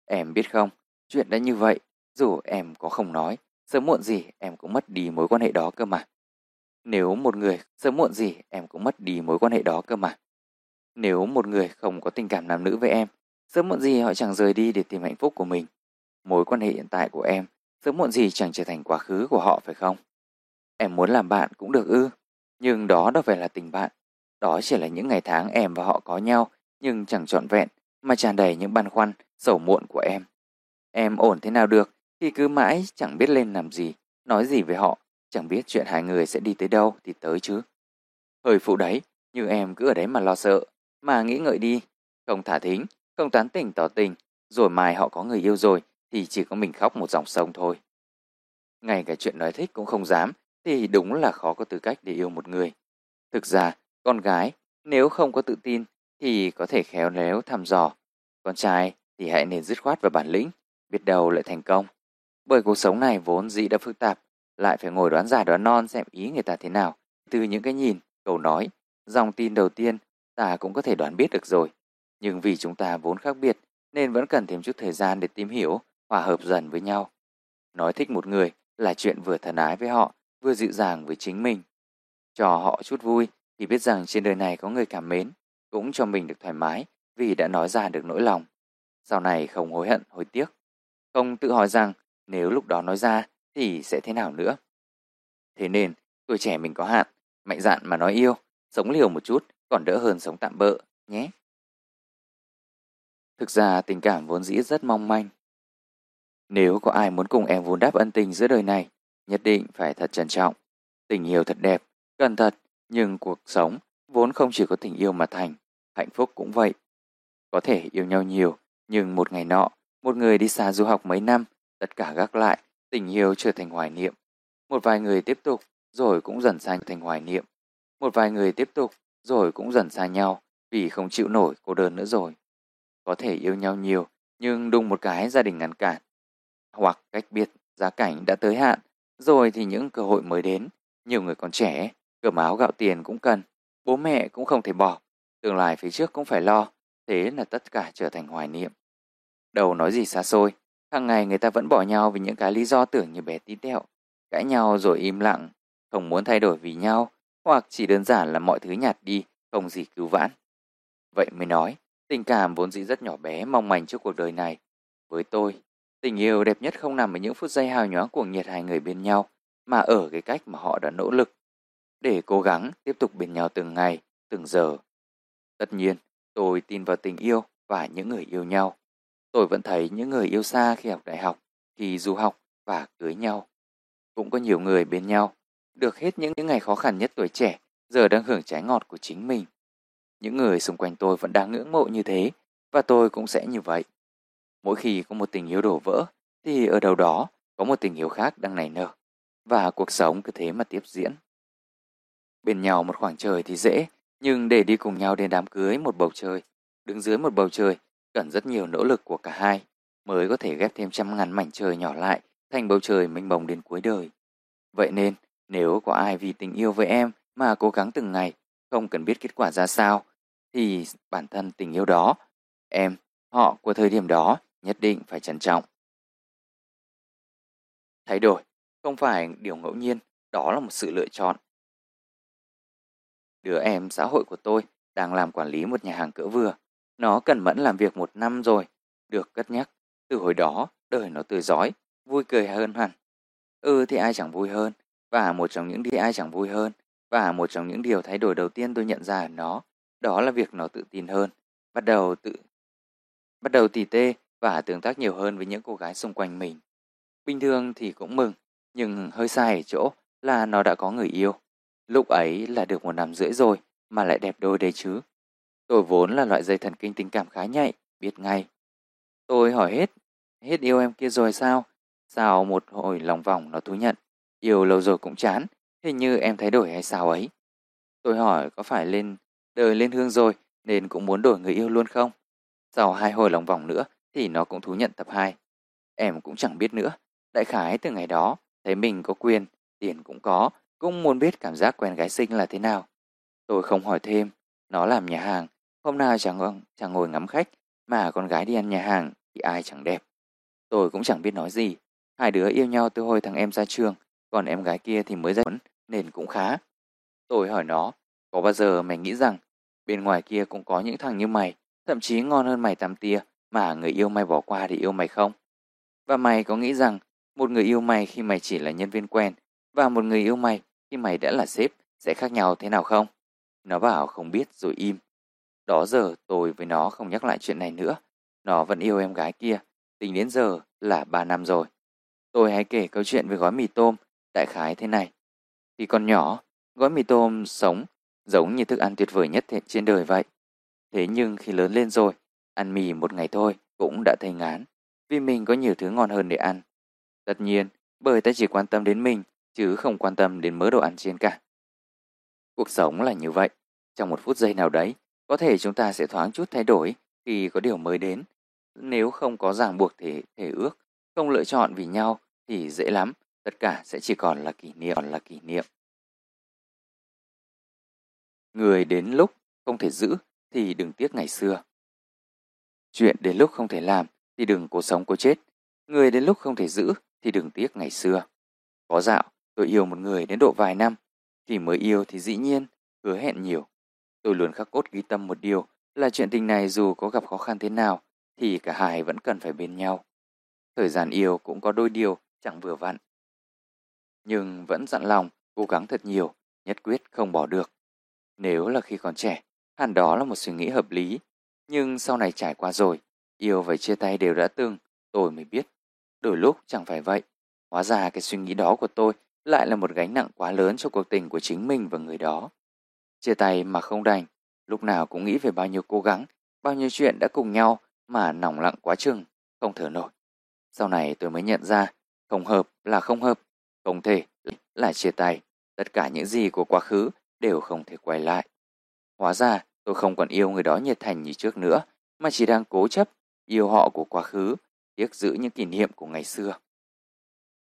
Em biết không, chuyện đã như vậy, dù em có không nói, sớm muộn gì em cũng mất đi mối quan hệ đó cơ mà. Nếu một người sớm muộn gì em cũng mất đi mối quan hệ đó cơ mà. Nếu một người không có tình cảm nam nữ với em, sớm muộn gì họ chẳng rời đi để tìm hạnh phúc của mình. Mối quan hệ hiện tại của em, sớm muộn gì chẳng trở thành quá khứ của họ phải không? Em muốn làm bạn cũng được ư, nhưng đó đâu phải là tình bạn. Đó chỉ là những ngày tháng em và họ có nhau, nhưng chẳng trọn vẹn, mà tràn đầy những băn khoăn, sầu muộn của em. Em ổn thế nào được khi cứ mãi chẳng biết lên làm gì, nói gì với họ, chẳng biết chuyện hai người sẽ đi tới đâu thì tới chứ. Hơi phụ đấy, nhưng em cứ ở đấy mà lo sợ, mà nghĩ ngợi đi, không thả thính, không tán tỉnh tỏ tình, rồi mai họ có người yêu rồi thì chỉ có mình khóc một dòng sông thôi. Ngay cả chuyện nói thích cũng không dám thì đúng là khó có tư cách để yêu một người. Thực ra, con gái nếu không có tự tin thì có thể khéo léo thăm dò. Con trai thì hãy nên dứt khoát và bản lĩnh, biết đâu lại thành công. Bởi cuộc sống này vốn dĩ đã phức tạp, lại phải ngồi đoán giả đoán non xem ý người ta thế nào. Từ những cái nhìn, câu nói, dòng tin đầu tiên ta cũng có thể đoán biết được rồi. Nhưng vì chúng ta vốn khác biệt nên vẫn cần thêm chút thời gian để tìm hiểu, hòa hợp dần với nhau. Nói thích một người là chuyện vừa thân ái với họ, vừa dịu dàng với chính mình. Cho họ chút vui thì biết rằng trên đời này có người cảm mến, cũng cho mình được thoải mái vì đã nói ra được nỗi lòng. Sau này không hối hận, hối tiếc. Không tự hỏi rằng nếu lúc đó nói ra thì sẽ thế nào nữa. Thế nên, tuổi trẻ mình có hạn, mạnh dạn mà nói yêu, sống liều một chút còn đỡ hơn sống tạm bỡ nhé. Thực ra tình cảm vốn dĩ rất mong manh. Nếu có ai muốn cùng em vun đắp ân tình giữa đời này, nhất định phải thật trân trọng. Tình yêu thật đẹp, cần thật, nhưng cuộc sống vốn không chỉ có tình yêu mà thành, hạnh phúc cũng vậy. Có thể yêu nhau nhiều, nhưng một ngày nọ, một người đi xa du học mấy năm, tất cả gác lại, tình yêu trở thành hoài niệm. Một vài người tiếp tục, rồi cũng dần xa thành hoài niệm. Một vài người tiếp tục, rồi cũng dần xa nhau vì không chịu nổi cô đơn nữa rồi. Có thể yêu nhau nhiều, nhưng đùng một cái gia đình ngăn cản. Hoặc cách biệt, giá cảnh đã tới hạn, rồi thì những cơ hội mới đến. Nhiều người còn trẻ, cơm áo gạo tiền cũng cần, bố mẹ cũng không thể bỏ, tương lai phía trước cũng phải lo. thế là tất cả trở thành hoài niệm. Đầu nói gì xa xôi, hàng ngày người ta vẫn bỏ nhau vì những cái lý do tưởng như bé tí tẹo, cãi nhau rồi im lặng, không muốn thay đổi vì nhau, hoặc chỉ đơn giản là mọi thứ nhạt đi, không gì cứu vãn. Vậy mới nói, tình cảm vốn dĩ rất nhỏ bé mong manh trước cuộc đời này. Với tôi, tình yêu đẹp nhất không nằm ở những phút giây hào nhoáng cuồng nhiệt hai người bên nhau, mà ở cái cách mà họ đã nỗ lực để cố gắng tiếp tục bên nhau từng ngày, từng giờ. Tất nhiên, tôi tin vào tình yêu và những người yêu nhau. Tôi vẫn thấy những người yêu xa khi học đại học, khi du học và cưới nhau. Cũng có nhiều người bên nhau, được hết những ngày khó khăn nhất tuổi trẻ, giờ đang hưởng trái ngọt của chính mình. Những người xung quanh tôi vẫn đang ngưỡng mộ như thế, và tôi cũng sẽ như vậy. Mỗi khi có một tình yêu đổ vỡ, thì ở đâu đó có một tình yêu khác đang nảy nở, và cuộc sống cứ thế mà tiếp diễn. Bên nhau một khoảng trời thì dễ, nhưng để đi cùng nhau đến đám cưới một bầu trời, đứng dưới một bầu trời, cần rất nhiều nỗ lực của cả hai mới có thể ghép thêm trăm ngàn mảnh trời nhỏ lại thành bầu trời mênh mông đến cuối đời. Vậy nên, nếu có ai vì tình yêu với em mà cố gắng từng ngày, không cần biết kết quả ra sao, thì bản thân tình yêu đó, em, họ của thời điểm đó nhất định phải trân trọng. Thay đổi không phải điều ngẫu nhiên, đó là một sự lựa chọn. Đứa em xã hội của tôi đang làm quản lý một nhà hàng cỡ vừa. Nó cần mẫn làm việc một năm rồi, được cất nhắc. Từ hồi đó, đời nó tươi giói, vui cười hơn hẳn. Ừ thì ai chẳng vui hơn, và một trong những điều ai chẳng vui hơn, và một trong những điều thay đổi đầu tiên tôi nhận ra ở nó, đó là việc nó tự tin hơn, bắt đầu tự bắt đầu tỉ tê và tương tác nhiều hơn với những cô gái xung quanh mình. Bình thường thì cũng mừng, nhưng hơi sai ở chỗ là nó đã có người yêu. Lúc ấy là được một năm rưỡi rồi mà lại đẹp đôi đấy chứ. Tôi vốn là loại dây thần kinh tình cảm khá nhạy, biết ngay. Tôi hỏi hết, hết yêu em kia rồi sao? Sao một hồi lòng vòng nó thú nhận, yêu lâu rồi cũng chán, hình như em thay đổi hay sao ấy. Tôi hỏi có phải lên đời lên hương rồi nên cũng muốn đổi người yêu luôn không? Sau hai hồi lòng vòng nữa thì nó cũng thú nhận tập 2. Em cũng chẳng biết nữa, đại khái từ ngày đó thấy mình có quyền, tiền cũng có, cũng muốn biết cảm giác quen gái sinh là thế nào. Tôi không hỏi thêm, nó làm nhà hàng, hôm nào chẳng, chẳng ngồi ngắm khách, mà con gái đi ăn nhà hàng thì ai chẳng đẹp. Tôi cũng chẳng biết nói gì, hai đứa yêu nhau từ hồi thằng em ra trường, còn em gái kia thì mới ra nên cũng khá. Tôi hỏi nó, có bao giờ mày nghĩ rằng bên ngoài kia cũng có những thằng như mày, thậm chí ngon hơn mày tắm tia mà người yêu mày bỏ qua để yêu mày không? Và mày có nghĩ rằng một người yêu mày khi mày chỉ là nhân viên quen và một người yêu mày khi mày đã là sếp sẽ khác nhau thế nào không? Nó bảo không biết rồi im. Đó giờ tôi với nó không nhắc lại chuyện này nữa. Nó vẫn yêu em gái kia, tính đến giờ là 3 năm rồi. Tôi hay kể câu chuyện về gói mì tôm, đại khái thế này. Khi còn nhỏ, gói mì tôm sống giống như thức ăn tuyệt vời nhất trên đời vậy. Thế nhưng khi lớn lên rồi, ăn mì một ngày thôi cũng đã thấy ngán, vì mình có nhiều thứ ngon hơn để ăn. Tất nhiên, bởi ta chỉ quan tâm đến mình chứ không quan tâm đến mớ đồ ăn trên cả. Cuộc sống là như vậy. Trong một phút giây nào đấy, có thể chúng ta sẽ thoáng chút thay đổi khi có điều mới đến. Nếu không có ràng buộc thể, thể ước, không lựa chọn vì nhau thì dễ lắm, tất cả sẽ chỉ còn là kỷ niệm, còn là kỷ niệm. Người đến lúc không thể giữ thì đừng tiếc ngày xưa. Chuyện đến lúc không thể làm thì đừng cố sống cố chết. Người đến lúc không thể giữ thì đừng tiếc ngày xưa. Có dạo, Tôi yêu một người đến độ vài năm. Khi mới yêu thì dĩ nhiên, hứa hẹn nhiều. Tôi luôn khắc cốt ghi tâm một điều là chuyện tình này dù có gặp khó khăn thế nào thì cả hai vẫn cần phải bên nhau. Thời gian yêu cũng có đôi điều chẳng vừa vặn. Nhưng vẫn dặn lòng, cố gắng thật nhiều, nhất quyết không bỏ được. Nếu là khi còn trẻ, hẳn đó là một suy nghĩ hợp lý. Nhưng sau này trải qua rồi, yêu và chia tay đều đã từng, tôi mới biết. Đôi lúc chẳng phải vậy. Hóa ra cái suy nghĩ đó của tôi lại là một gánh nặng quá lớn cho cuộc tình của chính mình và người đó. Chia tay mà không đành, lúc nào cũng nghĩ về bao nhiêu cố gắng, bao nhiêu chuyện đã cùng nhau mà nỏng lặng quá chừng, không thở nổi. Sau này tôi mới nhận ra, không hợp là không hợp, không thể là chia tay. Tất cả những gì của quá khứ đều không thể quay lại. Hóa ra tôi không còn yêu người đó nhiệt thành như trước nữa, mà chỉ đang cố chấp yêu họ của quá khứ, tiếc giữ những kỷ niệm của ngày xưa.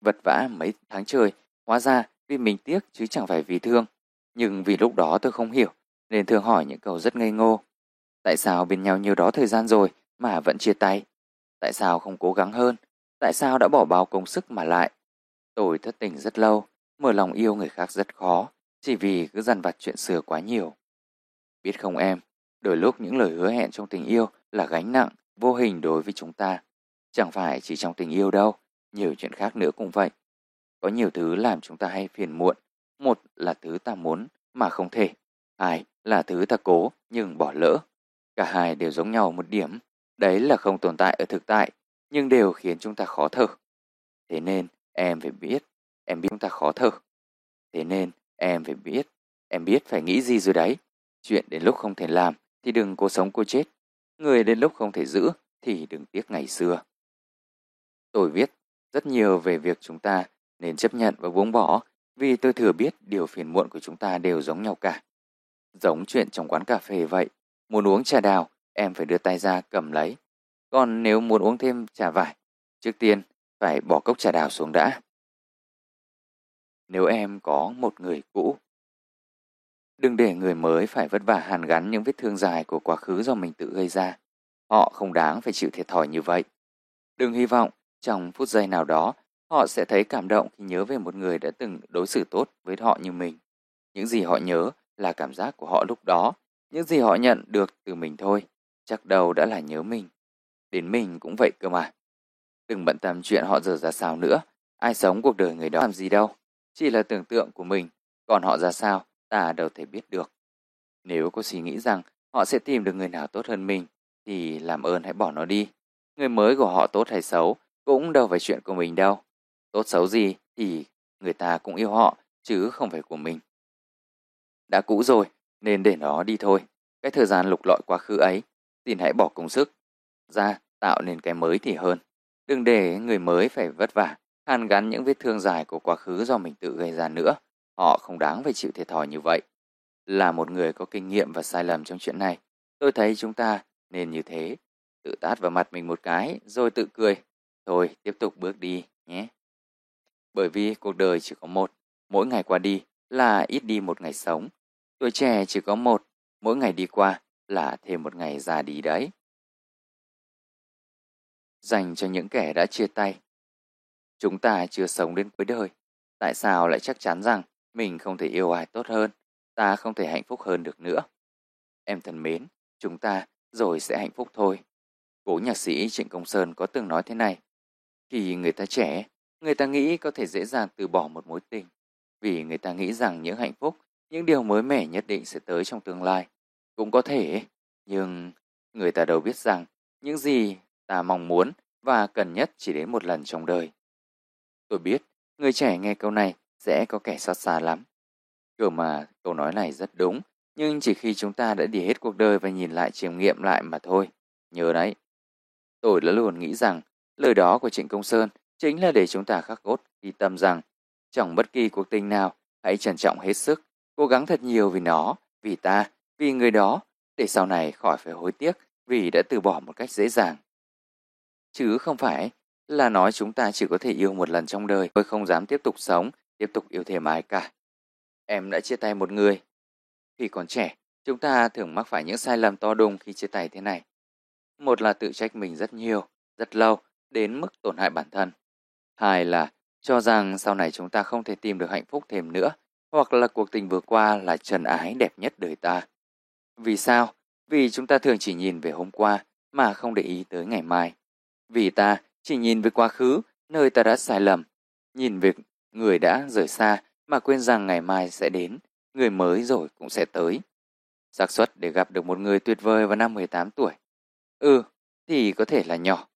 Vật vã mấy tháng trời Hóa ra vì mình tiếc chứ chẳng phải vì thương. Nhưng vì lúc đó tôi không hiểu, nên thường hỏi những câu rất ngây ngô. Tại sao bên nhau nhiều đó thời gian rồi mà vẫn chia tay? Tại sao không cố gắng hơn? Tại sao đã bỏ bao công sức mà lại? Tôi thất tình rất lâu, mở lòng yêu người khác rất khó, chỉ vì cứ dằn vặt chuyện xưa quá nhiều. Biết không em, đôi lúc những lời hứa hẹn trong tình yêu là gánh nặng, vô hình đối với chúng ta. Chẳng phải chỉ trong tình yêu đâu, nhiều chuyện khác nữa cũng vậy. Có nhiều thứ làm chúng ta hay phiền muộn. Một là thứ ta muốn mà không thể. Hai là thứ ta cố nhưng bỏ lỡ. Cả hai đều giống nhau một điểm. Đấy là không tồn tại ở thực tại, nhưng đều khiến chúng ta khó thở. Thế nên em phải biết, em biết chúng ta khó thở. Thế nên em phải biết, em biết phải nghĩ gì rồi đấy. Chuyện đến lúc không thể làm thì đừng cố sống cô chết. Người đến lúc không thể giữ thì đừng tiếc ngày xưa. Tôi viết rất nhiều về việc chúng ta nên chấp nhận và buông bỏ vì tôi thừa biết điều phiền muộn của chúng ta đều giống nhau cả. Giống chuyện trong quán cà phê vậy, muốn uống trà đào, em phải đưa tay ra cầm lấy. Còn nếu muốn uống thêm trà vải, trước tiên phải bỏ cốc trà đào xuống đã. Nếu em có một người cũ, đừng để người mới phải vất vả hàn gắn những vết thương dài của quá khứ do mình tự gây ra. Họ không đáng phải chịu thiệt thòi như vậy. Đừng hy vọng trong phút giây nào đó họ sẽ thấy cảm động khi nhớ về một người đã từng đối xử tốt với họ như mình. Những gì họ nhớ là cảm giác của họ lúc đó, những gì họ nhận được từ mình thôi, chắc đâu đã là nhớ mình. Đến mình cũng vậy cơ mà. Đừng bận tâm chuyện họ giờ ra sao nữa, ai sống cuộc đời người đó làm gì đâu, chỉ là tưởng tượng của mình, còn họ ra sao, ta đâu thể biết được. Nếu có suy nghĩ rằng họ sẽ tìm được người nào tốt hơn mình, thì làm ơn hãy bỏ nó đi. Người mới của họ tốt hay xấu cũng đâu phải chuyện của mình đâu. Tốt xấu gì thì người ta cũng yêu họ, chứ không phải của mình. Đã cũ rồi, nên để nó đi thôi. Cái thời gian lục lọi quá khứ ấy, xin hãy bỏ công sức ra tạo nên cái mới thì hơn. Đừng để người mới phải vất vả, hàn gắn những vết thương dài của quá khứ do mình tự gây ra nữa. Họ không đáng phải chịu thiệt thòi như vậy. Là một người có kinh nghiệm và sai lầm trong chuyện này, tôi thấy chúng ta nên như thế. Tự tát vào mặt mình một cái, rồi tự cười. Thôi, tiếp tục bước đi nhé. Bởi vì cuộc đời chỉ có một, mỗi ngày qua đi là ít đi một ngày sống. Tuổi trẻ chỉ có một, mỗi ngày đi qua là thêm một ngày già đi đấy. Dành cho những kẻ đã chia tay. Chúng ta chưa sống đến cuối đời. Tại sao lại chắc chắn rằng mình không thể yêu ai tốt hơn, ta không thể hạnh phúc hơn được nữa? Em thân mến, chúng ta rồi sẽ hạnh phúc thôi. Cố nhạc sĩ Trịnh Công Sơn có từng nói thế này. Khi người ta trẻ, người ta nghĩ có thể dễ dàng từ bỏ một mối tình. Vì người ta nghĩ rằng những hạnh phúc, những điều mới mẻ nhất định sẽ tới trong tương lai. Cũng có thể, nhưng người ta đâu biết rằng những gì ta mong muốn và cần nhất chỉ đến một lần trong đời. Tôi biết, người trẻ nghe câu này sẽ có kẻ xót xa lắm. Kiểu mà câu nói này rất đúng, nhưng chỉ khi chúng ta đã đi hết cuộc đời và nhìn lại chiêm nghiệm lại mà thôi. Nhớ đấy. Tôi đã luôn nghĩ rằng lời đó của Trịnh Công Sơn chính là để chúng ta khắc cốt ghi tâm rằng trong bất kỳ cuộc tình nào hãy trân trọng hết sức, cố gắng thật nhiều vì nó, vì ta, vì người đó, để sau này khỏi phải hối tiếc vì đã từ bỏ một cách dễ dàng. Chứ không phải là nói chúng ta chỉ có thể yêu một lần trong đời, tôi không dám tiếp tục sống, tiếp tục yêu thêm ai cả. Em đã chia tay một người. Khi còn trẻ, chúng ta thường mắc phải những sai lầm to đùng khi chia tay thế này. Một là tự trách mình rất nhiều, rất lâu, đến mức tổn hại bản thân. Hai là cho rằng sau này chúng ta không thể tìm được hạnh phúc thêm nữa, hoặc là cuộc tình vừa qua là trần ái đẹp nhất đời ta. Vì sao? Vì chúng ta thường chỉ nhìn về hôm qua mà không để ý tới ngày mai. Vì ta chỉ nhìn về quá khứ, nơi ta đã sai lầm, nhìn về người đã rời xa mà quên rằng ngày mai sẽ đến, người mới rồi cũng sẽ tới. xác suất để gặp được một người tuyệt vời vào năm 18 tuổi. Ừ, thì có thể là nhỏ.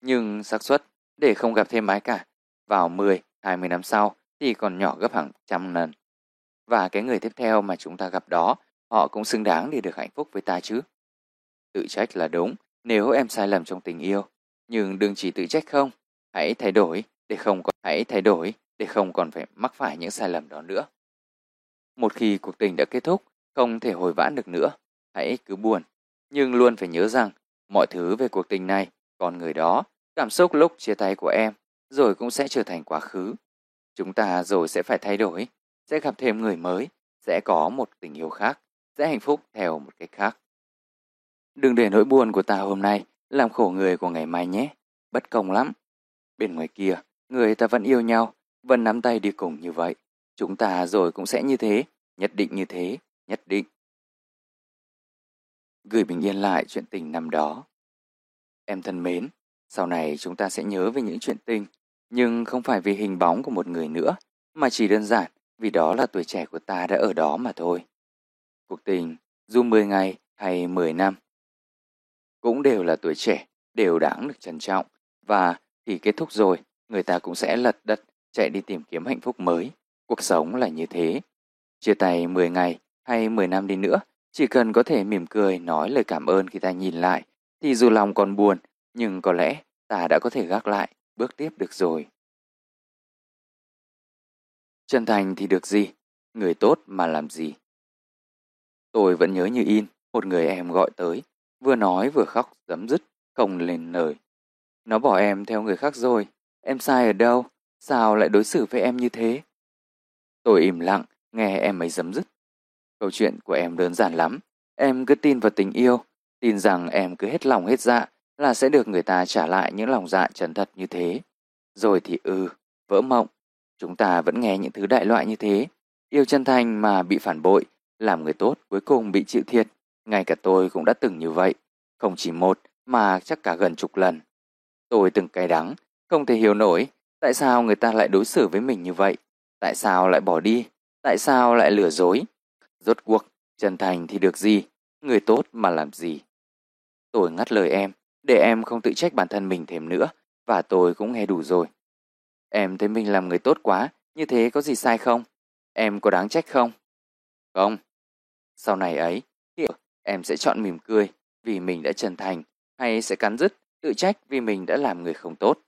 Nhưng xác suất để không gặp thêm ai cả vào 10, 20 năm sau thì còn nhỏ gấp hàng trăm lần. Và cái người tiếp theo mà chúng ta gặp đó, họ cũng xứng đáng để được hạnh phúc với ta chứ. Tự trách là đúng nếu em sai lầm trong tình yêu, nhưng đừng chỉ tự trách không, hãy thay đổi để không có hãy thay đổi để không còn phải mắc phải những sai lầm đó nữa. Một khi cuộc tình đã kết thúc, không thể hồi vãn được nữa, hãy cứ buồn, nhưng luôn phải nhớ rằng mọi thứ về cuộc tình này, còn người đó, cảm xúc lúc chia tay của em, rồi cũng sẽ trở thành quá khứ. Chúng ta rồi sẽ phải thay đổi, sẽ gặp thêm người mới, sẽ có một tình yêu khác, sẽ hạnh phúc theo một cách khác. đừng để nỗi buồn của ta hôm nay làm khổ người của ngày mai nhé. Bất công lắm. Bên ngoài kia, người ta vẫn yêu nhau, vẫn nắm tay đi cùng như vậy. Chúng ta rồi cũng sẽ như thế, nhất định như thế, nhất định. Gửi bình yên lại chuyện tình năm đó. Em thân mến, sau này chúng ta sẽ nhớ về những chuyện tình, nhưng không phải vì hình bóng của một người nữa, mà chỉ đơn giản vì đó là tuổi trẻ của ta đã ở đó mà thôi. Cuộc tình, dù 10 ngày hay 10 năm, cũng đều là tuổi trẻ, đều đáng được trân trọng, và khi kết thúc rồi, người ta cũng sẽ lật đật chạy đi tìm kiếm hạnh phúc mới. Cuộc sống là như thế. Chia tay 10 ngày hay 10 năm đi nữa, chỉ cần có thể mỉm cười nói lời cảm ơn khi ta nhìn lại, thì dù lòng còn buồn, nhưng có lẽ ta đã có thể gác lại, bước tiếp được rồi. Chân thành thì được gì, người tốt mà làm gì. Tôi vẫn nhớ như in, một người em gọi tới, vừa nói vừa khóc dấm dứt, không lên lời. Nó bỏ em theo người khác rồi, em sai ở đâu, sao lại đối xử với em như thế? Tôi im lặng, nghe em ấy dấm dứt. Câu chuyện của em đơn giản lắm, em cứ tin vào tình yêu, tin rằng em cứ hết lòng hết dạ là sẽ được người ta trả lại những lòng dạ chân thật như thế. Rồi thì ừ, vỡ mộng, chúng ta vẫn nghe những thứ đại loại như thế. Yêu chân thành mà bị phản bội, làm người tốt cuối cùng bị chịu thiệt. Ngay cả tôi cũng đã từng như vậy, không chỉ một mà chắc cả gần chục lần. Tôi từng cay đắng, không thể hiểu nổi tại sao người ta lại đối xử với mình như vậy, tại sao lại bỏ đi, tại sao lại lừa dối. Rốt cuộc, chân thành thì được gì, người tốt mà làm gì. Tôi ngắt lời em, để em không tự trách bản thân mình thêm nữa, và tôi cũng nghe đủ rồi. Em thấy mình làm người tốt quá, như thế có gì sai không? Em có đáng trách không? Không. Sau này ấy, em sẽ chọn mỉm cười vì mình đã chân thành, hay sẽ cắn rứt, tự trách vì mình đã làm người không tốt.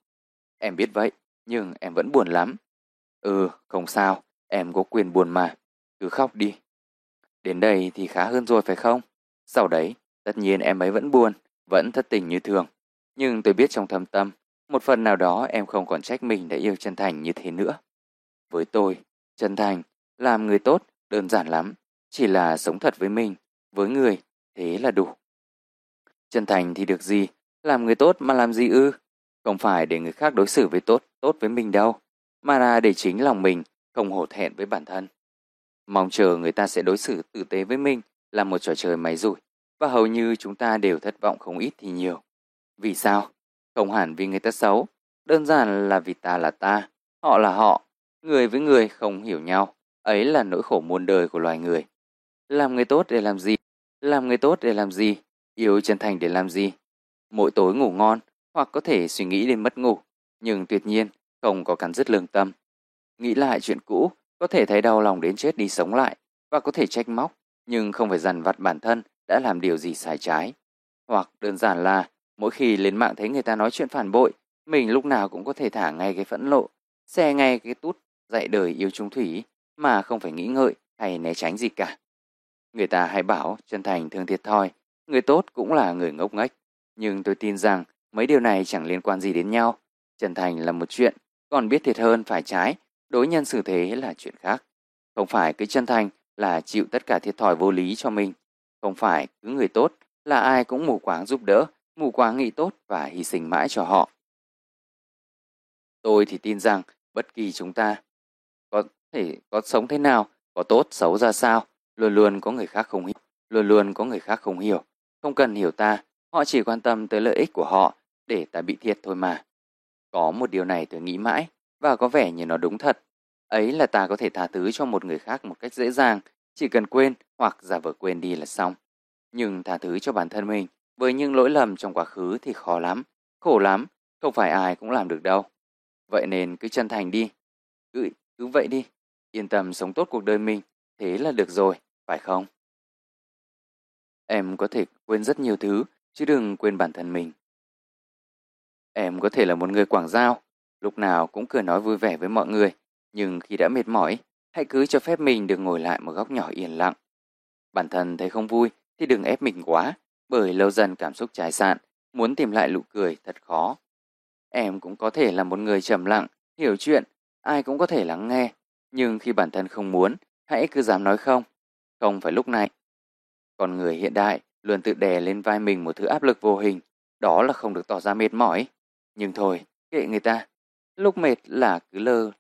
Em biết vậy, nhưng em vẫn buồn lắm. Ừ, không sao, em có quyền buồn mà, cứ khóc đi. Đến đây thì khá hơn rồi phải không? Sau đấy, tất nhiên em ấy vẫn buồn, vẫn thất tình như thường. Nhưng tôi biết trong thâm tâm, một phần nào đó em không còn trách mình đã yêu chân thành như thế nữa. Với tôi, chân thành, làm người tốt đơn giản lắm, chỉ là sống thật với mình, với người, thế là đủ. Chân thành thì được gì, làm người tốt mà làm gì ư? Không phải để người khác đối xử với tốt, tốt với mình đâu, mà là để chính lòng mình không hổ thẹn với bản thân. Mong chờ người ta sẽ đối xử tử tế với mình là một trò chơi máy rủi, và hầu như chúng ta đều thất vọng không ít thì nhiều. Vì sao? Không hẳn vì người ta xấu, đơn giản là vì ta là ta, họ là họ, người với người không hiểu nhau, ấy là nỗi khổ muôn đời của loài người. Làm người tốt để làm gì? Làm người tốt để làm gì? Yêu chân thành để làm gì? Mỗi tối ngủ ngon, hoặc có thể suy nghĩ đến mất ngủ, nhưng tuyệt nhiên không có cắn dứt lương tâm. Nghĩ lại chuyện cũ, có thể thấy đau lòng đến chết đi sống lại, và có thể trách móc, nhưng không phải dằn vặt bản thân đã làm điều gì sai trái. Hoặc đơn giản là mỗi khi lên mạng thấy người ta nói chuyện phản bội, mình lúc nào cũng có thể thả ngay cái phẫn lộ, xe ngay cái tút dạy đời yêu trung thủy mà không phải nghĩ ngợi hay né tránh gì cả. Người ta hay bảo chân thành thương thiệt thòi, người tốt cũng là người ngốc nghếch, nhưng tôi tin rằng mấy điều này chẳng liên quan gì đến nhau. Chân thành là một chuyện, còn biết thiệt hơn phải trái, đối nhân xử thế là chuyện khác. Không phải cứ chân thành là chịu tất cả thiệt thòi vô lý cho mình. Không phải cứ người tốt là ai cũng mù quáng giúp đỡ, mù quáng nghĩ tốt và hy sinh mãi cho họ. Tôi thì tin rằng bất kỳ chúng ta có thể có sống thế nào, có tốt xấu ra sao, luôn luôn có người khác không hiểu, luôn luôn có người khác không hiểu. Không cần hiểu ta, họ chỉ quan tâm tới lợi ích của họ để ta bị thiệt thôi mà. Có một điều này tôi nghĩ mãi và có vẻ như nó đúng thật. Ấy là ta có thể tha thứ cho một người khác một cách dễ dàng, chỉ cần quên hoặc giả vờ quên đi là xong. Nhưng tha thứ cho bản thân mình với những lỗi lầm trong quá khứ thì khó lắm, khổ lắm, không phải ai cũng làm được đâu. Vậy nên cứ chân thành đi. Cứ, cứ vậy đi, yên tâm sống tốt cuộc đời mình, thế là được rồi, phải không? Em có thể quên rất nhiều thứ, chứ đừng quên bản thân mình. Em có thể là một người quảng giao, lúc nào cũng cười nói vui vẻ với mọi người, nhưng khi đã mệt mỏi, hãy cứ cho phép mình được ngồi lại một góc nhỏ yên lặng. Bản thân thấy không vui thì đừng ép mình quá, bởi lâu dần cảm xúc trái sạn, muốn tìm lại nụ cười thật khó. Em cũng có thể là một người trầm lặng, hiểu chuyện, ai cũng có thể lắng nghe, nhưng khi bản thân không muốn, hãy cứ dám nói không. Không phải lúc này. Con người hiện đại luôn tự đè lên vai mình một thứ áp lực vô hình, đó là không được tỏ ra mệt mỏi. Nhưng thôi, kệ người ta. Lúc mệt là cứ lơ,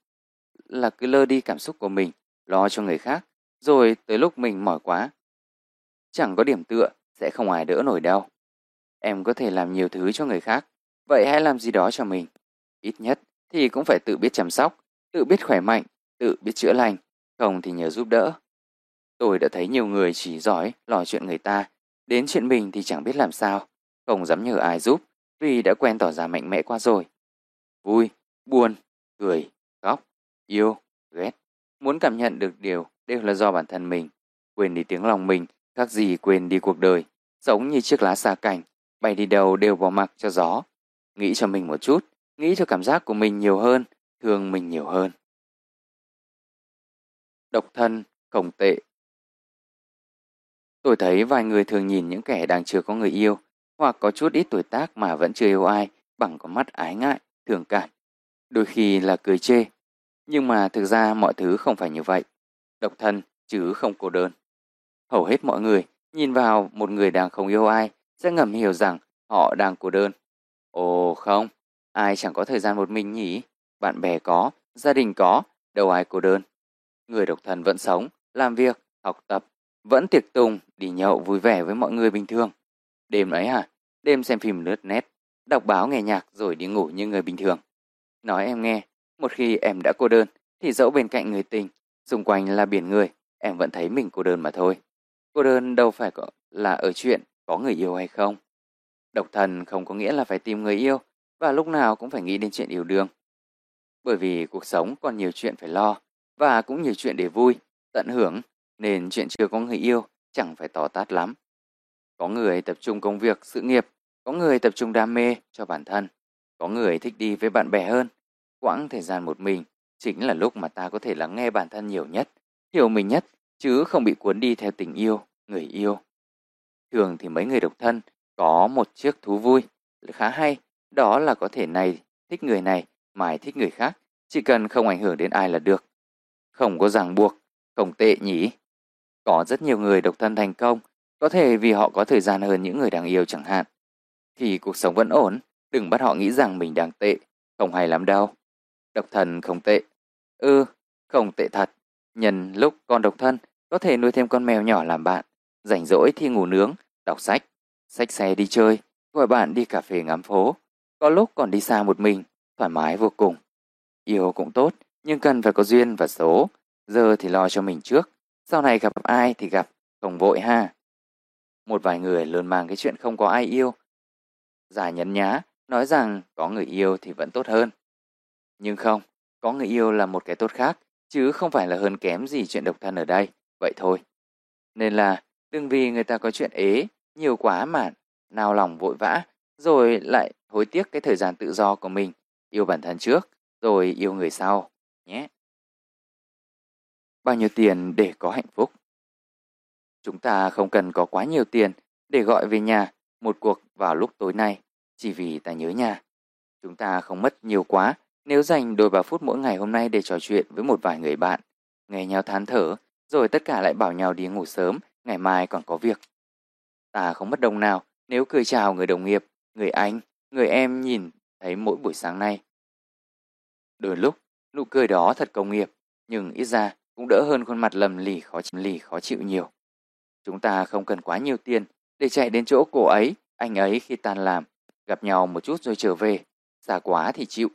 là cứ lơ đi cảm xúc của mình, lo cho người khác, rồi tới lúc mình mỏi quá. Chẳng có điểm tựa, sẽ không ai đỡ nổi đâu. Em có thể làm nhiều thứ cho người khác, vậy hãy làm gì đó cho mình. Ít nhất thì cũng phải tự biết chăm sóc, tự biết khỏe mạnh, tự biết chữa lành, không thì nhờ giúp đỡ. Tôi đã thấy nhiều người chỉ giỏi lo chuyện người ta, đến chuyện mình thì chẳng biết làm sao, không dám nhờ ai giúp vì đã quen tỏ ra mạnh mẽ qua rồi. Vui, buồn, cười, khóc, yêu, ghét, muốn cảm nhận được điều đều là do bản thân mình. Quên đi tiếng lòng mình, khác gì quên đi cuộc đời, sống như chiếc lá xa cảnh, bay đi đâu đều bỏ mặc cho gió. Nghĩ cho mình một chút, nghĩ cho cảm giác của mình nhiều hơn, thương mình nhiều hơn. Độc thân, khổng tệ. Tôi thấy vài người thường nhìn những kẻ đang chưa có người yêu, hoặc có chút ít tuổi tác mà vẫn chưa yêu ai bằng con mắt ái ngại, thường cảm. Đôi khi là cười chê. Nhưng mà thực ra mọi thứ không phải như vậy. Độc thân chứ không cô đơn. Hầu hết mọi người nhìn vào một người đang không yêu ai sẽ ngầm hiểu rằng họ đang cô đơn. Ồ không, ai chẳng có thời gian một mình nhỉ? Bạn bè có, gia đình có, đâu ai cô đơn. Người độc thân vẫn sống, làm việc, học tập, vẫn tiệc tùng, đi nhậu vui vẻ với mọi người bình thường. Đêm ấy à, đêm xem phim lướt nét, đọc báo nghe nhạc rồi đi ngủ như người bình thường. Nói em nghe, một khi em đã cô đơn thì dẫu bên cạnh người tình, xung quanh là biển người, em vẫn thấy mình cô đơn mà thôi. Cô đơn đâu phải có là ở chuyện có người yêu hay không. Độc thân không có nghĩa là phải tìm người yêu và lúc nào cũng phải nghĩ đến chuyện yêu đương. Bởi vì cuộc sống còn nhiều chuyện phải lo và cũng nhiều chuyện để vui, tận hưởng nên chuyện chưa có người yêu chẳng phải tỏ tát lắm. Có người tập trung công việc, sự nghiệp, có người tập trung đam mê cho bản thân, có người thích đi với bạn bè hơn. Quãng thời gian một mình chính là lúc mà ta có thể lắng nghe bản thân nhiều nhất, hiểu mình nhất, chứ không bị cuốn đi theo tình yêu, người yêu. Thường thì mấy người độc thân có một chiếc thú vui khá hay, đó là có thể này thích người này, mai thích người khác, chỉ cần không ảnh hưởng đến ai là được. Không có ràng buộc, không tệ nhỉ. Có rất nhiều người độc thân thành công, có thể vì họ có thời gian hơn những người đang yêu chẳng hạn. Thì cuộc sống vẫn ổn, đừng bắt họ nghĩ rằng mình đang tệ, không hay lắm đâu. Độc thân không tệ. Ừ, không tệ thật. Nhân lúc còn độc thân, có thể nuôi thêm con mèo nhỏ làm bạn. Rảnh rỗi thì ngủ nướng, đọc sách, sách xe đi chơi, gọi bạn đi cà phê ngắm phố. Có lúc còn đi xa một mình, thoải mái vô cùng. Yêu cũng tốt, nhưng cần phải có duyên và số. Giờ thì lo cho mình trước, sau này gặp ai thì gặp, không vội ha. Một vài người luôn mang cái chuyện không có ai yêu. Giả nhấn nhá, nói rằng có người yêu thì vẫn tốt hơn. Nhưng không, có người yêu là một cái tốt khác, chứ không phải là hơn kém gì chuyện độc thân ở đây, vậy thôi. Nên là đừng vì người ta có chuyện ế, nhiều quá mà nào lòng vội vã, rồi lại hối tiếc cái thời gian tự do của mình, yêu bản thân trước, rồi yêu người sau, nhé. Bao nhiêu tiền để có hạnh phúc? Chúng ta không cần có quá nhiều tiền để gọi về nhà một cuộc vào lúc tối nay, chỉ vì ta nhớ nhà. Chúng ta không mất nhiều quá nếu dành đôi ba phút mỗi ngày hôm nay để trò chuyện với một vài người bạn, nghe nhau than thở, rồi tất cả lại bảo nhau đi ngủ sớm, ngày mai còn có việc. Ta không mất đồng nào nếu cười chào người đồng nghiệp, người anh, người em nhìn thấy mỗi buổi sáng nay. Đôi lúc, nụ cười đó thật công nghiệp, nhưng ít ra cũng đỡ hơn khuôn mặt lầm lì khó lì khó chịu nhiều. Chúng ta không cần quá nhiều tiền để chạy đến chỗ cô ấy, anh ấy khi tan làm, gặp nhau một chút rồi trở về, xa quá thì chịu.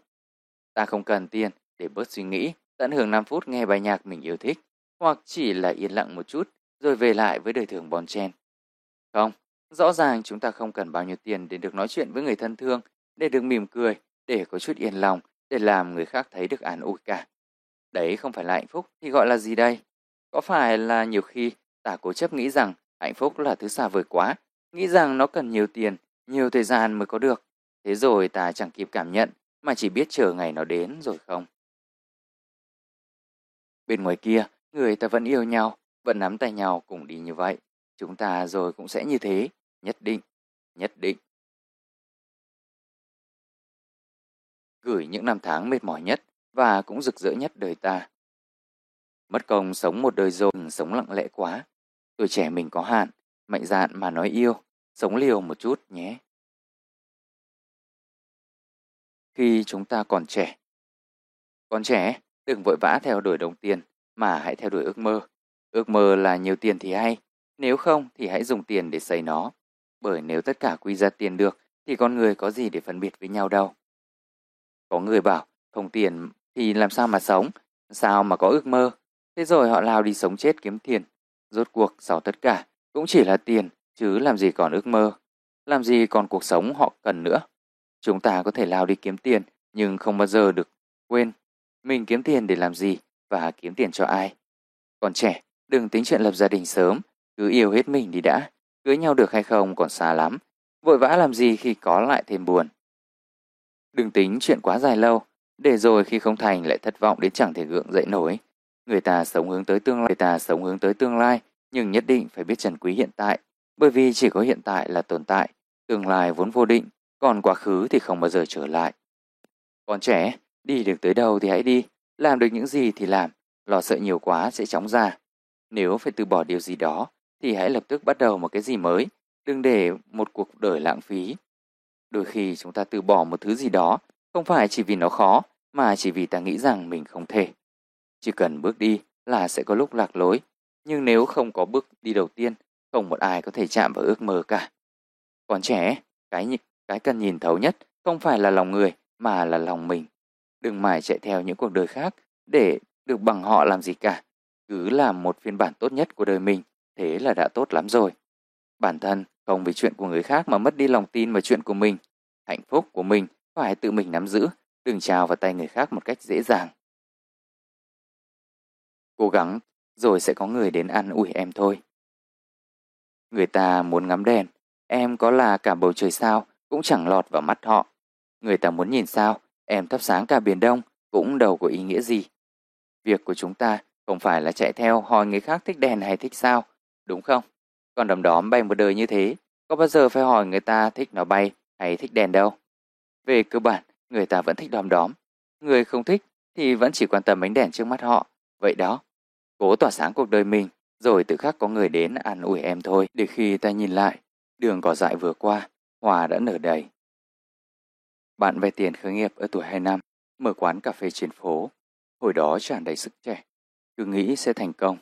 Ta không cần tiền để bớt suy nghĩ, tận hưởng 5 phút nghe bài nhạc mình yêu thích, hoặc chỉ là yên lặng một chút rồi về lại với đời thường bon chen. Không, rõ ràng chúng ta không cần bao nhiêu tiền để được nói chuyện với người thân thương, để được mỉm cười, để có chút yên lòng, để làm người khác thấy được an ủi cả. Đấy không phải là hạnh phúc thì gọi là gì đây? Có phải là nhiều khi ta cố chấp nghĩ rằng hạnh phúc là thứ xa vời quá, nghĩ rằng nó cần nhiều tiền, nhiều thời gian mới có được. Thế rồi ta chẳng kịp cảm nhận mà chỉ biết chờ ngày nó đến rồi không? Bên ngoài kia, người ta vẫn yêu nhau, vẫn nắm tay nhau cùng đi như vậy. Chúng ta rồi cũng sẽ như thế, nhất định, nhất định. Gửi những năm tháng mệt mỏi nhất và cũng rực rỡ nhất đời ta. Mất công sống một đời rồi, sống lặng lẽ quá. Tuổi trẻ mình có hạn, mạnh dạn mà nói yêu, sống liều một chút nhé. Khi chúng ta còn trẻ Còn trẻ, đừng vội vã theo đuổi đồng tiền, mà hãy theo đuổi ước mơ. Ước mơ là nhiều tiền thì hay, nếu không thì hãy dùng tiền để xây nó. Bởi nếu tất cả quy ra tiền được, thì con người có gì để phân biệt với nhau đâu. Có người bảo, không tiền thì làm sao mà sống, sao mà có ước mơ. Thế rồi họ lao đi sống chết kiếm tiền. Rốt cuộc sau tất cả cũng chỉ là tiền, chứ làm gì còn ước mơ. Làm gì còn cuộc sống họ cần nữa. Chúng ta có thể lao đi kiếm tiền, nhưng không bao giờ được quên mình kiếm tiền để làm gì và kiếm tiền cho ai. Còn trẻ, đừng tính chuyện lập gia đình sớm, cứ yêu hết mình đi đã. Cưới nhau được hay không còn xa lắm. Vội vã làm gì khi có lại thêm buồn. Đừng tính chuyện quá dài lâu, để rồi khi không thành lại thất vọng đến chẳng thể gượng dậy nổi. Người ta sống hướng tới tương lai, người ta sống hướng tới tương lai, nhưng nhất định phải biết trân quý hiện tại, bởi vì chỉ có hiện tại là tồn tại, tương lai vốn vô định, còn quá khứ thì không bao giờ trở lại. Còn trẻ, đi được tới đâu thì hãy đi, làm được những gì thì làm, lo sợ nhiều quá sẽ chóng già. Nếu phải từ bỏ điều gì đó, thì hãy lập tức bắt đầu một cái gì mới, đừng để một cuộc đời lãng phí. Đôi khi chúng ta từ bỏ một thứ gì đó, không phải chỉ vì nó khó, mà chỉ vì ta nghĩ rằng mình không thể. Chỉ cần bước đi là sẽ có lúc lạc lối, nhưng nếu không có bước đi đầu tiên, không một ai có thể chạm vào ước mơ cả. Còn trẻ, cái cái cần nhìn thấu nhất không phải là lòng người mà là lòng mình. Đừng mãi chạy theo những cuộc đời khác để được bằng họ làm gì cả. Cứ làm một phiên bản tốt nhất của đời mình, thế là đã tốt lắm rồi. Bản thân không vì chuyện của người khác mà mất đi lòng tin vào chuyện của mình. Hạnh phúc của mình phải tự mình nắm giữ, đừng trao vào tay người khác một cách dễ dàng. Cố gắng, rồi sẽ có người đến ăn ủi em thôi. Người ta muốn ngắm đèn, em có là cả bầu trời sao cũng chẳng lọt vào mắt họ. Người ta muốn nhìn sao, em thắp sáng cả biển đông cũng đâu có ý nghĩa gì. Việc của chúng ta không phải là chạy theo hỏi người khác thích đèn hay thích sao, đúng không? Còn đom đóm bay một đời như thế, có bao giờ phải hỏi người ta thích nó bay hay thích đèn đâu. Về cơ bản, người ta vẫn thích đom đóm. Người không thích thì vẫn chỉ quan tâm ánh đèn trước mắt họ. Vậy đó, cố tỏa sáng cuộc đời mình, rồi tự khắc có người đến ăn ủi em thôi. Để khi ta nhìn lại, đường cỏ dại vừa qua, hoa đã nở đầy. Bạn vay tiền khởi nghiệp ở tuổi 2 năm, mở quán cà phê trên phố. Hồi đó tràn đầy sức trẻ, cứ nghĩ sẽ thành công.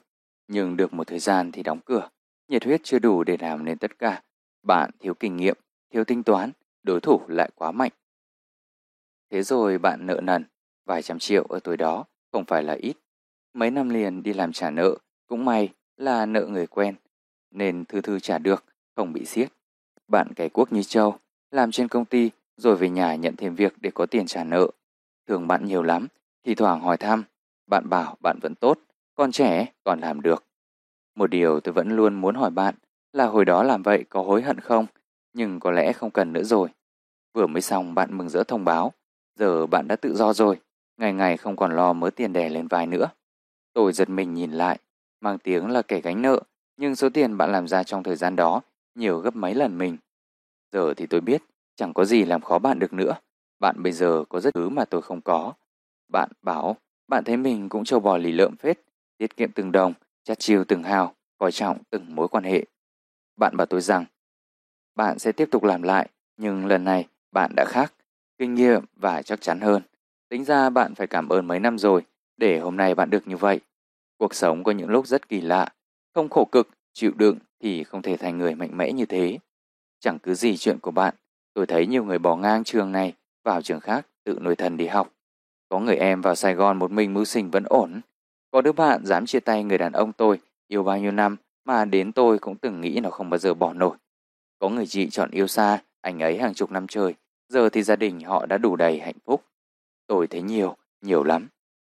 Nhưng được một thời gian thì đóng cửa, nhiệt huyết chưa đủ để làm nên tất cả. Bạn thiếu kinh nghiệm, thiếu tính toán, đối thủ lại quá mạnh. Thế rồi bạn nợ nần, vài trăm triệu ở tuổi đó không phải là ít. Mấy năm liền đi làm trả nợ, cũng may là nợ người quen, nên thư thư trả được, không bị siết. Bạn cày cuốc như châu, làm trên công ty rồi về nhà nhận thêm việc để có tiền trả nợ. Thường bạn nhiều lắm, thì thoảng hỏi thăm, bạn bảo bạn vẫn tốt, còn trẻ còn làm được. Một điều tôi vẫn luôn muốn hỏi bạn là hồi đó làm vậy có hối hận không? Nhưng có lẽ không cần nữa rồi. Vừa mới xong bạn mừng rỡ thông báo, giờ bạn đã tự do rồi, ngày ngày không còn lo mớ tiền đè lên vai nữa. Tôi giật mình nhìn lại, mang tiếng là kẻ gánh nợ, nhưng số tiền bạn làm ra trong thời gian đó nhiều gấp mấy lần mình. Giờ thì tôi biết, chẳng có gì làm khó bạn được nữa. Bạn bây giờ có rất thứ mà tôi không có. Bạn bảo, bạn thấy mình cũng trâu bò lì lợm phết, tiết kiệm từng đồng, chặt chiêu từng hào, coi trọng từng mối quan hệ. Bạn bảo tôi rằng, bạn sẽ tiếp tục làm lại, nhưng lần này bạn đã khác, kinh nghiệm và chắc chắn hơn. Tính ra bạn phải cảm ơn mấy năm rồi, để hôm nay bạn được như vậy. Cuộc sống có những lúc rất kỳ lạ, không khổ cực, chịu đựng thì không thể thành người mạnh mẽ như thế. Chẳng cứ gì chuyện của bạn, tôi thấy nhiều người bỏ ngang trường này vào trường khác tự nuôi thần đi học. Có người em vào Sài Gòn một mình mưu sinh vẫn ổn. Có đứa bạn dám chia tay người đàn ông tôi yêu bao nhiêu năm mà đến tôi cũng từng nghĩ nó không bao giờ bỏ nổi. Có người chị chọn yêu xa, anh ấy hàng chục năm trời, giờ thì gia đình họ đã đủ đầy hạnh phúc. Tôi thấy nhiều, nhiều lắm.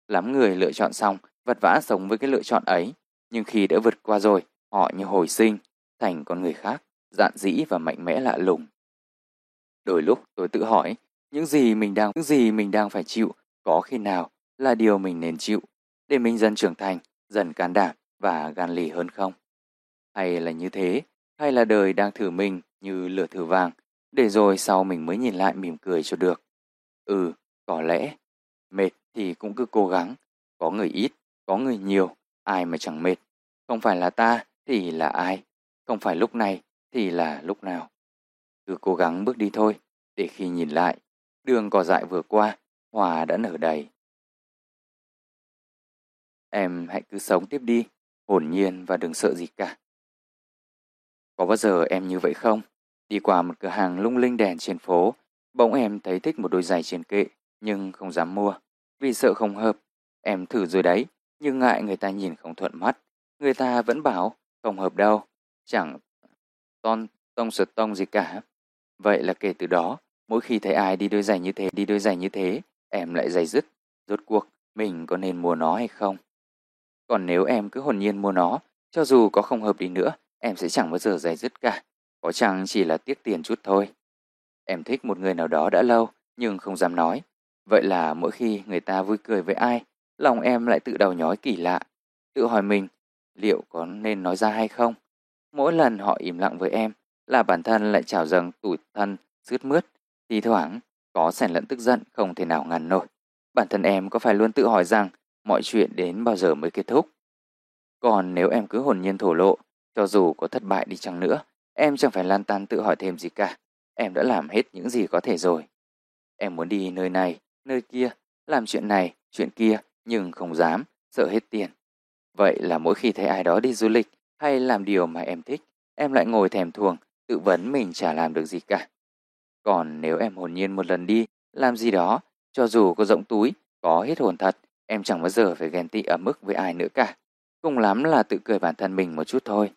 Lắm người lựa chọn xong, vật vã sống với cái lựa chọn ấy, nhưng khi đã vượt qua rồi, họ như hồi sinh, thành con người khác, dạn dĩ và mạnh mẽ lạ lùng. Đôi lúc tôi tự hỏi, những gì mình đang những gì mình đang phải chịu có khi nào là điều mình nên chịu để mình dần trưởng thành, dần can đảm và gan lì hơn không? Hay là như thế, hay là đời đang thử mình như lửa thử vàng, để rồi sau mình mới nhìn lại mỉm cười cho được. Ừ, có lẽ, cũng cứ cố gắng, có người ít, có người nhiều, ai mà chẳng mệt. Không phải là ta thì là ai? không phải lúc này thì là lúc nào. Cứ cố gắng bước đi thôi, để khi nhìn lại, đường cỏ dại vừa qua, hoa đã nở đầy. Em hãy cứ sống tiếp đi, hồn nhiên và đừng sợ gì cả. Có bao giờ em như vậy không? Đi qua một cửa hàng lung linh đèn trên phố, bỗng em thấy thích một đôi giày trên kệ, nhưng không dám mua, vì sợ không hợp. Em thử rồi đấy, nhưng ngại người ta nhìn không thuận mắt. Người ta vẫn bảo, không hợp đâu, chẳng ton tông sượt tông gì cả. Vậy là kể từ đó, mỗi khi thấy ai đi đôi giày như thế, đi đôi giày như thế, em lại dày dứt. Rốt cuộc, mình có nên mua nó hay không? Còn nếu em cứ hồn nhiên mua nó, cho dù có không hợp đi nữa, em sẽ chẳng bao giờ dày dứt cả. Có chăng chỉ là tiếc tiền chút thôi. Em thích một người nào đó đã lâu, nhưng không dám nói. Vậy là mỗi khi người ta vui cười với ai, lòng em lại tự đầu nhói kỳ lạ. Tự hỏi mình, liệu có nên nói ra hay không? Mỗi lần họ im lặng với em là bản thân lại trào dâng tủi thân, sướt mướt. Thì thoảng, có sẻn lẫn tức giận không thể nào ngăn nổi. Bản thân em có phải luôn tự hỏi rằng mọi chuyện đến bao giờ mới kết thúc? Còn nếu em cứ hồn nhiên thổ lộ, cho dù có thất bại đi chăng nữa, em chẳng phải lan tan tự hỏi thêm gì cả. Em đã làm hết những gì có thể rồi. Em muốn đi nơi này, nơi kia, làm chuyện này, chuyện kia, nhưng không dám, sợ hết tiền. Vậy là mỗi khi thấy ai đó đi du lịch hay làm điều mà em thích, em lại ngồi thèm thuồng, tự vấn mình chả làm được gì cả. Còn nếu em hồn nhiên một lần đi, làm gì đó, cho dù có rộng túi, có hết hồn thật, em chẳng bao giờ phải ghen tị ở mức với ai nữa cả. Cùng lắm là tự cười bản thân mình một chút thôi.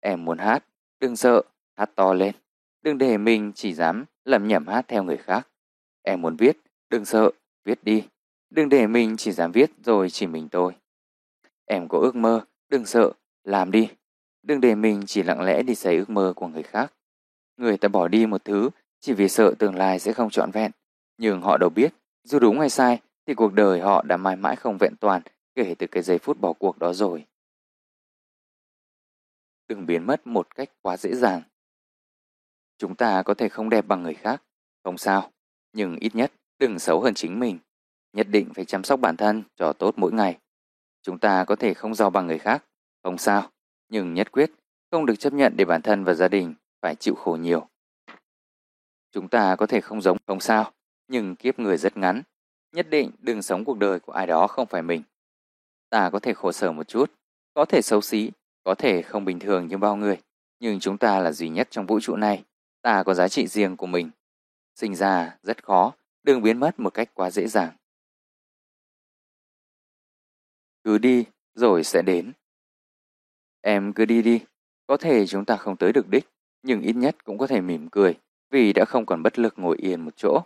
Em muốn hát, đừng sợ, hát to lên. Đừng để mình chỉ dám lầm nhầm hát theo người khác. Em muốn viết, đừng sợ, viết đi. Đừng để mình chỉ dám viết rồi chỉ mình tôi. Em có ước mơ, đừng sợ, làm đi. Đừng để mình chỉ lặng lẽ đi xây ước mơ của người khác. Người ta bỏ đi một thứ chỉ vì sợ tương lai sẽ không trọn vẹn. Nhưng họ đâu biết, dù đúng hay sai, thì cuộc đời họ đã mãi mãi không vẹn toàn kể từ cái giây phút bỏ cuộc đó rồi. Đừng biến mất một cách quá dễ dàng. Chúng ta có thể không đẹp bằng người khác, không sao, nhưng ít nhất đừng xấu hơn chính mình. Nhất định phải chăm sóc bản thân cho tốt mỗi ngày. Chúng ta có thể không giàu bằng người khác, không sao, nhưng nhất quyết không được chấp nhận để bản thân và gia đình phải chịu khổ nhiều. Chúng ta có thể không giống không sao, nhưng kiếp người rất ngắn. Nhất định đừng sống cuộc đời của ai đó không phải mình. Ta có thể khổ sở một chút, có thể xấu xí, có thể không bình thường như bao người, nhưng chúng ta là duy nhất trong vũ trụ này. Ta có giá trị riêng của mình. Sinh ra rất khó, đừng biến mất một cách quá dễ dàng. Cứ đi, rồi sẽ đến. Em cứ đi đi, có thể chúng ta không tới được đích, nhưng ít nhất cũng có thể mỉm cười, vì đã không còn bất lực ngồi yên một chỗ.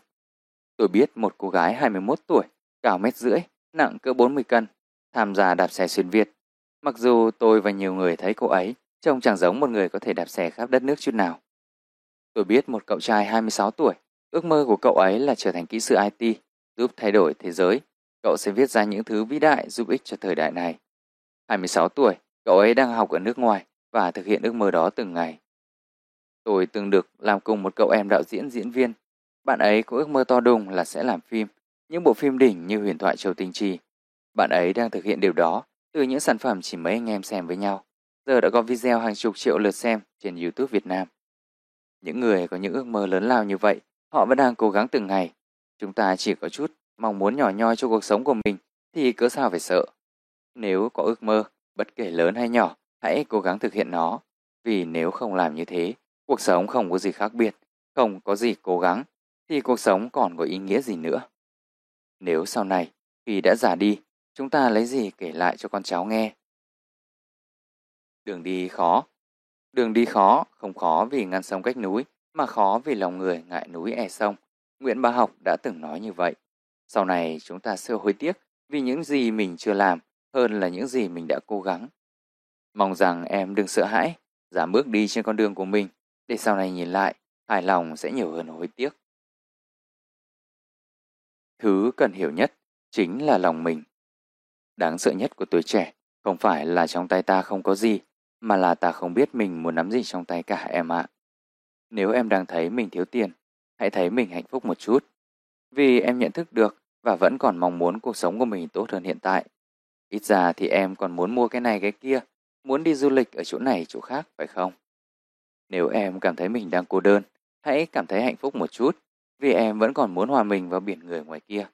Tôi biết một cô gái 21 tuổi, cao mét rưỡi, nặng cỡ 40 cân, tham gia đạp xe xuyên Việt. Mặc dù tôi và nhiều người thấy cô ấy trông chẳng giống một người có thể đạp xe khắp đất nước chút nào. Tôi biết một cậu trai 26 tuổi, ước mơ của cậu ấy là trở thành kỹ sư IT, giúp thay đổi thế giới. Cậu sẽ viết ra những thứ vĩ đại giúp ích cho thời đại này. 26 tuổi, cậu ấy đang học ở nước ngoài và thực hiện ước mơ đó từng ngày. Tôi từng được làm cùng một cậu em đạo diễn diễn viên. Bạn ấy có ước mơ to đùng là sẽ làm phim, những bộ phim đỉnh như huyền thoại Châu Tinh Trì. Bạn ấy đang thực hiện điều đó từ những sản phẩm chỉ mấy anh em xem với nhau. Giờ đã có video hàng chục triệu lượt xem trên YouTube Việt Nam. Những người có những ước mơ lớn lao như vậy, họ vẫn đang cố gắng từng ngày. Chúng ta chỉ có chút mong muốn nhỏ nhoi cho cuộc sống của mình thì cớ sao phải sợ. Nếu có ước mơ, bất kể lớn hay nhỏ, hãy cố gắng thực hiện nó. Vì nếu không làm như thế, cuộc sống không có gì khác biệt, không có gì cố gắng, thì cuộc sống còn có ý nghĩa gì nữa. Nếu sau này, khi đã già đi, chúng ta lấy gì kể lại cho con cháu nghe? Đường đi khó. Đường đi khó, không khó vì ngăn sông cách núi, mà khó vì lòng người ngại núi e sông. Nguyễn Bá Học đã từng nói như vậy. Sau này chúng ta sẽ hối tiếc vì những gì mình chưa làm hơn là những gì mình đã cố gắng. Mong rằng em đừng sợ hãi, dám bước đi trên con đường của mình, để sau này nhìn lại, hài lòng sẽ nhiều hơn hối tiếc. Thứ cần hiểu nhất chính là lòng mình. Đáng sợ nhất của tuổi trẻ không phải là trong tay ta không có gì, mà là ta không biết mình muốn nắm gì trong tay cả em ạ. Nếu em đang thấy mình thiếu tiền, hãy thấy mình hạnh phúc một chút. Vì em nhận thức được và vẫn còn mong muốn cuộc sống của mình tốt hơn hiện tại. Ít ra thì em còn muốn mua cái này cái kia, muốn đi du lịch ở chỗ này chỗ khác phải không? Nếu em cảm thấy mình đang cô đơn, hãy cảm thấy hạnh phúc một chút, vì em vẫn còn muốn hòa mình vào biển người ngoài kia.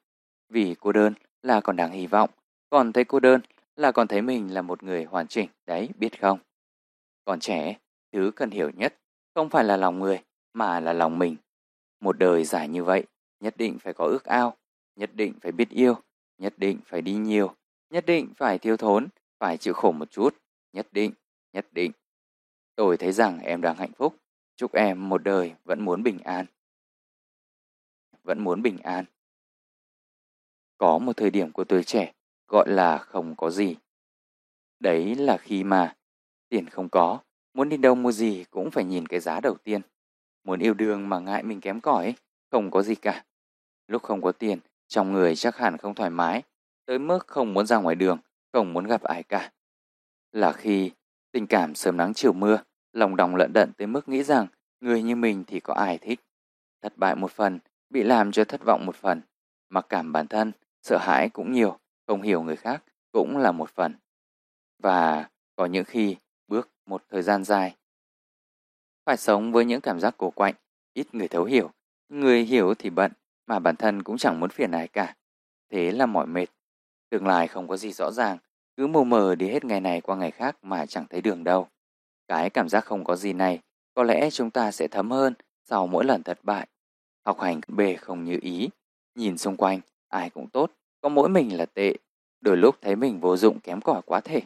Vì cô đơn là còn đang hy vọng, còn thấy cô đơn là còn thấy mình là một người hoàn chỉnh, đấy, biết không? Còn trẻ, thứ cần hiểu nhất không phải là lòng người, mà là lòng mình. Một đời dài như vậy, nhất định phải có ước ao, nhất định phải biết yêu, nhất định phải đi nhiều, nhất định phải thiếu thốn, phải chịu khổ một chút, nhất định, nhất định. Tôi thấy rằng em đang hạnh phúc, chúc em một đời vẫn muốn bình an. Vẫn muốn bình an. Có một thời điểm của tuổi trẻ gọi là không có gì. Đấy là khi mà tiền không có, muốn đi đâu mua gì cũng phải nhìn cái giá đầu tiên. Muốn yêu đương mà ngại mình kém cỏi, không có gì cả. Lúc không có tiền, trong người chắc hẳn không thoải mái, tới mức không muốn ra ngoài đường, không muốn gặp ai cả. Là khi tình cảm sớm nắng chiều mưa, lòng đong lận đận tới mức nghĩ rằng người như mình thì có ai thích. Thất bại một phần, bị làm cho thất vọng một phần. Mặc cảm bản thân, sợ hãi cũng nhiều, không hiểu người khác cũng là một phần. Và có những khi bước một thời gian dài, phải sống với những cảm giác cổ quạnh, ít người thấu hiểu. Người hiểu thì bận, mà bản thân cũng chẳng muốn phiền ai cả. Thế là mỏi mệt. Tương lai không có gì rõ ràng, cứ mù mờ đi hết ngày này qua ngày khác mà chẳng thấy đường đâu. Cái cảm giác không có gì này, có lẽ chúng ta sẽ thấm hơn sau mỗi lần thất bại. Học hành bề không như ý, nhìn xung quanh, ai cũng tốt, có mỗi mình là tệ. Đôi lúc thấy mình vô dụng kém cỏi quá thể.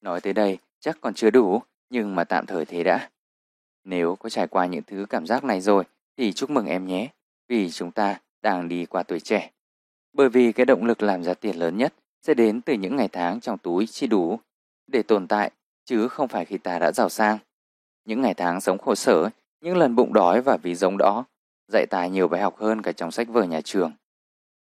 Nói tới đây chắc còn chưa đủ, nhưng mà tạm thời thế đã. Nếu có trải qua những thứ cảm giác này rồi thì chúc mừng em nhé, vì chúng ta đang đi qua tuổi trẻ. Bởi vì cái động lực làm ra tiền lớn nhất sẽ đến từ những ngày tháng trong túi chi đủ để tồn tại, chứ không phải khi ta đã giàu sang. Những ngày tháng sống khổ sở, những lần bụng đói và ví giống đó, dạy ta nhiều bài học hơn cả trong sách vở nhà trường.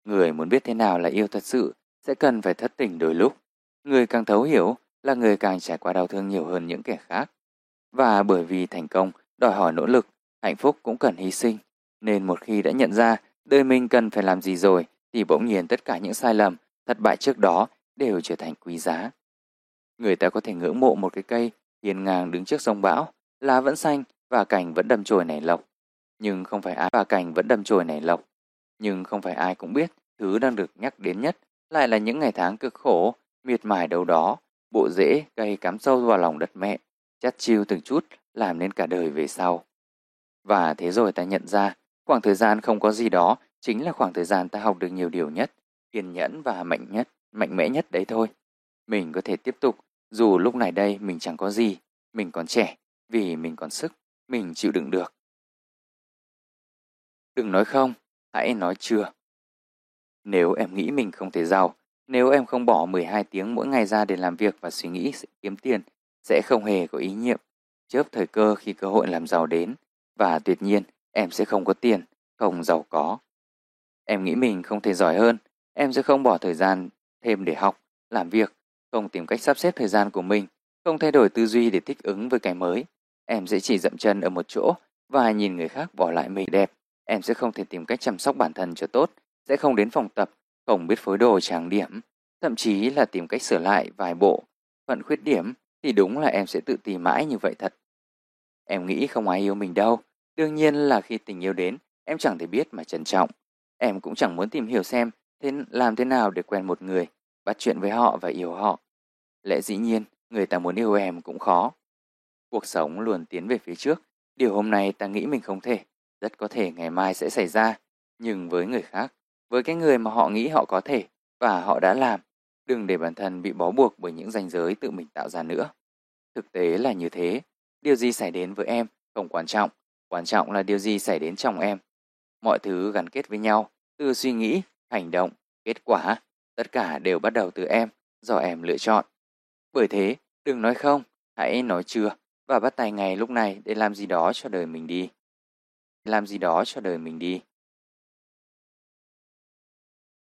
Người muốn biết thế nào là yêu thật sự sẽ cần phải thất tình đôi lúc. Người càng thấu hiểu là người càng trải qua đau thương nhiều hơn những kẻ khác. Và bởi vì thành công đòi hỏi nỗ lực, hạnh phúc cũng cần hy sinh. Nên một khi đã nhận ra đời mình cần phải làm gì rồi thì bỗng nhiên tất cả những sai lầm, thất bại trước đó đều trở thành quý giá. Người ta có thể ngưỡng mộ một cái cây hiền ngang đứng trước sông bão, lá vẫn xanh và cành vẫn đâm chồi nảy lộc. Nhưng không phải ai và cành vẫn đâm chồi nảy lộc. Nhưng không phải ai cũng biết thứ đang được nhắc đến nhất lại là những ngày tháng cực khổ, miệt mài đâu đó, bộ rễ cây cắm sâu vào lòng đất mẹ, chắt chiêu từng chút làm nên cả đời về sau. Và thế rồi ta nhận ra, khoảng thời gian không có gì đó chính là khoảng thời gian ta học được nhiều điều nhất, kiên nhẫn và mạnh nhất, mạnh mẽ nhất đấy thôi. Mình có thể tiếp tục, dù lúc này đây mình chẳng có gì, mình còn trẻ, vì mình còn sức, mình chịu đựng được. Đừng nói không, hãy nói chưa. Nếu em nghĩ mình không thể giàu, nếu em không bỏ 12 tiếng mỗi ngày ra để làm việc và suy nghĩ sẽ kiếm tiền, sẽ không hề có ý nhiệm, chớp thời cơ khi cơ hội làm giàu đến, và tuyệt nhiên em sẽ không có tiền, không giàu có. Em nghĩ mình không thể giỏi hơn, em sẽ không bỏ thời gian thêm để học, làm việc, không tìm cách sắp xếp thời gian của mình, không thay đổi tư duy để thích ứng với cái mới. Em sẽ chỉ dậm chân ở một chỗ và nhìn người khác bỏ lại mình đẹp. Em sẽ không thể tìm cách chăm sóc bản thân cho tốt, sẽ không đến phòng tập, không biết phối đồ trang điểm, thậm chí là tìm cách sửa lại vài bộ. Phận khuyết điểm thì đúng là em sẽ tự tìm mãi như vậy thật. Em nghĩ không ai yêu mình đâu. Đương nhiên là khi tình yêu đến, em chẳng thể biết mà trân trọng. Em cũng chẳng muốn tìm hiểu xem thế làm thế nào để quen một người, bắt chuyện với họ và yêu họ. Lẽ dĩ nhiên, người ta muốn yêu em cũng khó. Cuộc sống luôn tiến về phía trước. Điều hôm nay ta nghĩ mình không thể, rất có thể ngày mai sẽ xảy ra. Nhưng với người khác, với cái người mà họ nghĩ họ có thể và họ đã làm, đừng để bản thân bị bó buộc bởi những ranh giới tự mình tạo ra nữa. Thực tế là như thế, điều gì xảy đến với em không quan trọng, quan trọng là điều gì xảy đến trong em. Mọi thứ gắn kết với nhau, từ suy nghĩ, hành động, kết quả, tất cả đều bắt đầu từ em, do em lựa chọn. Bởi thế, đừng nói không, hãy nói chưa và bắt tay ngay lúc này để làm gì đó cho đời mình đi. Làm gì đó cho đời mình đi.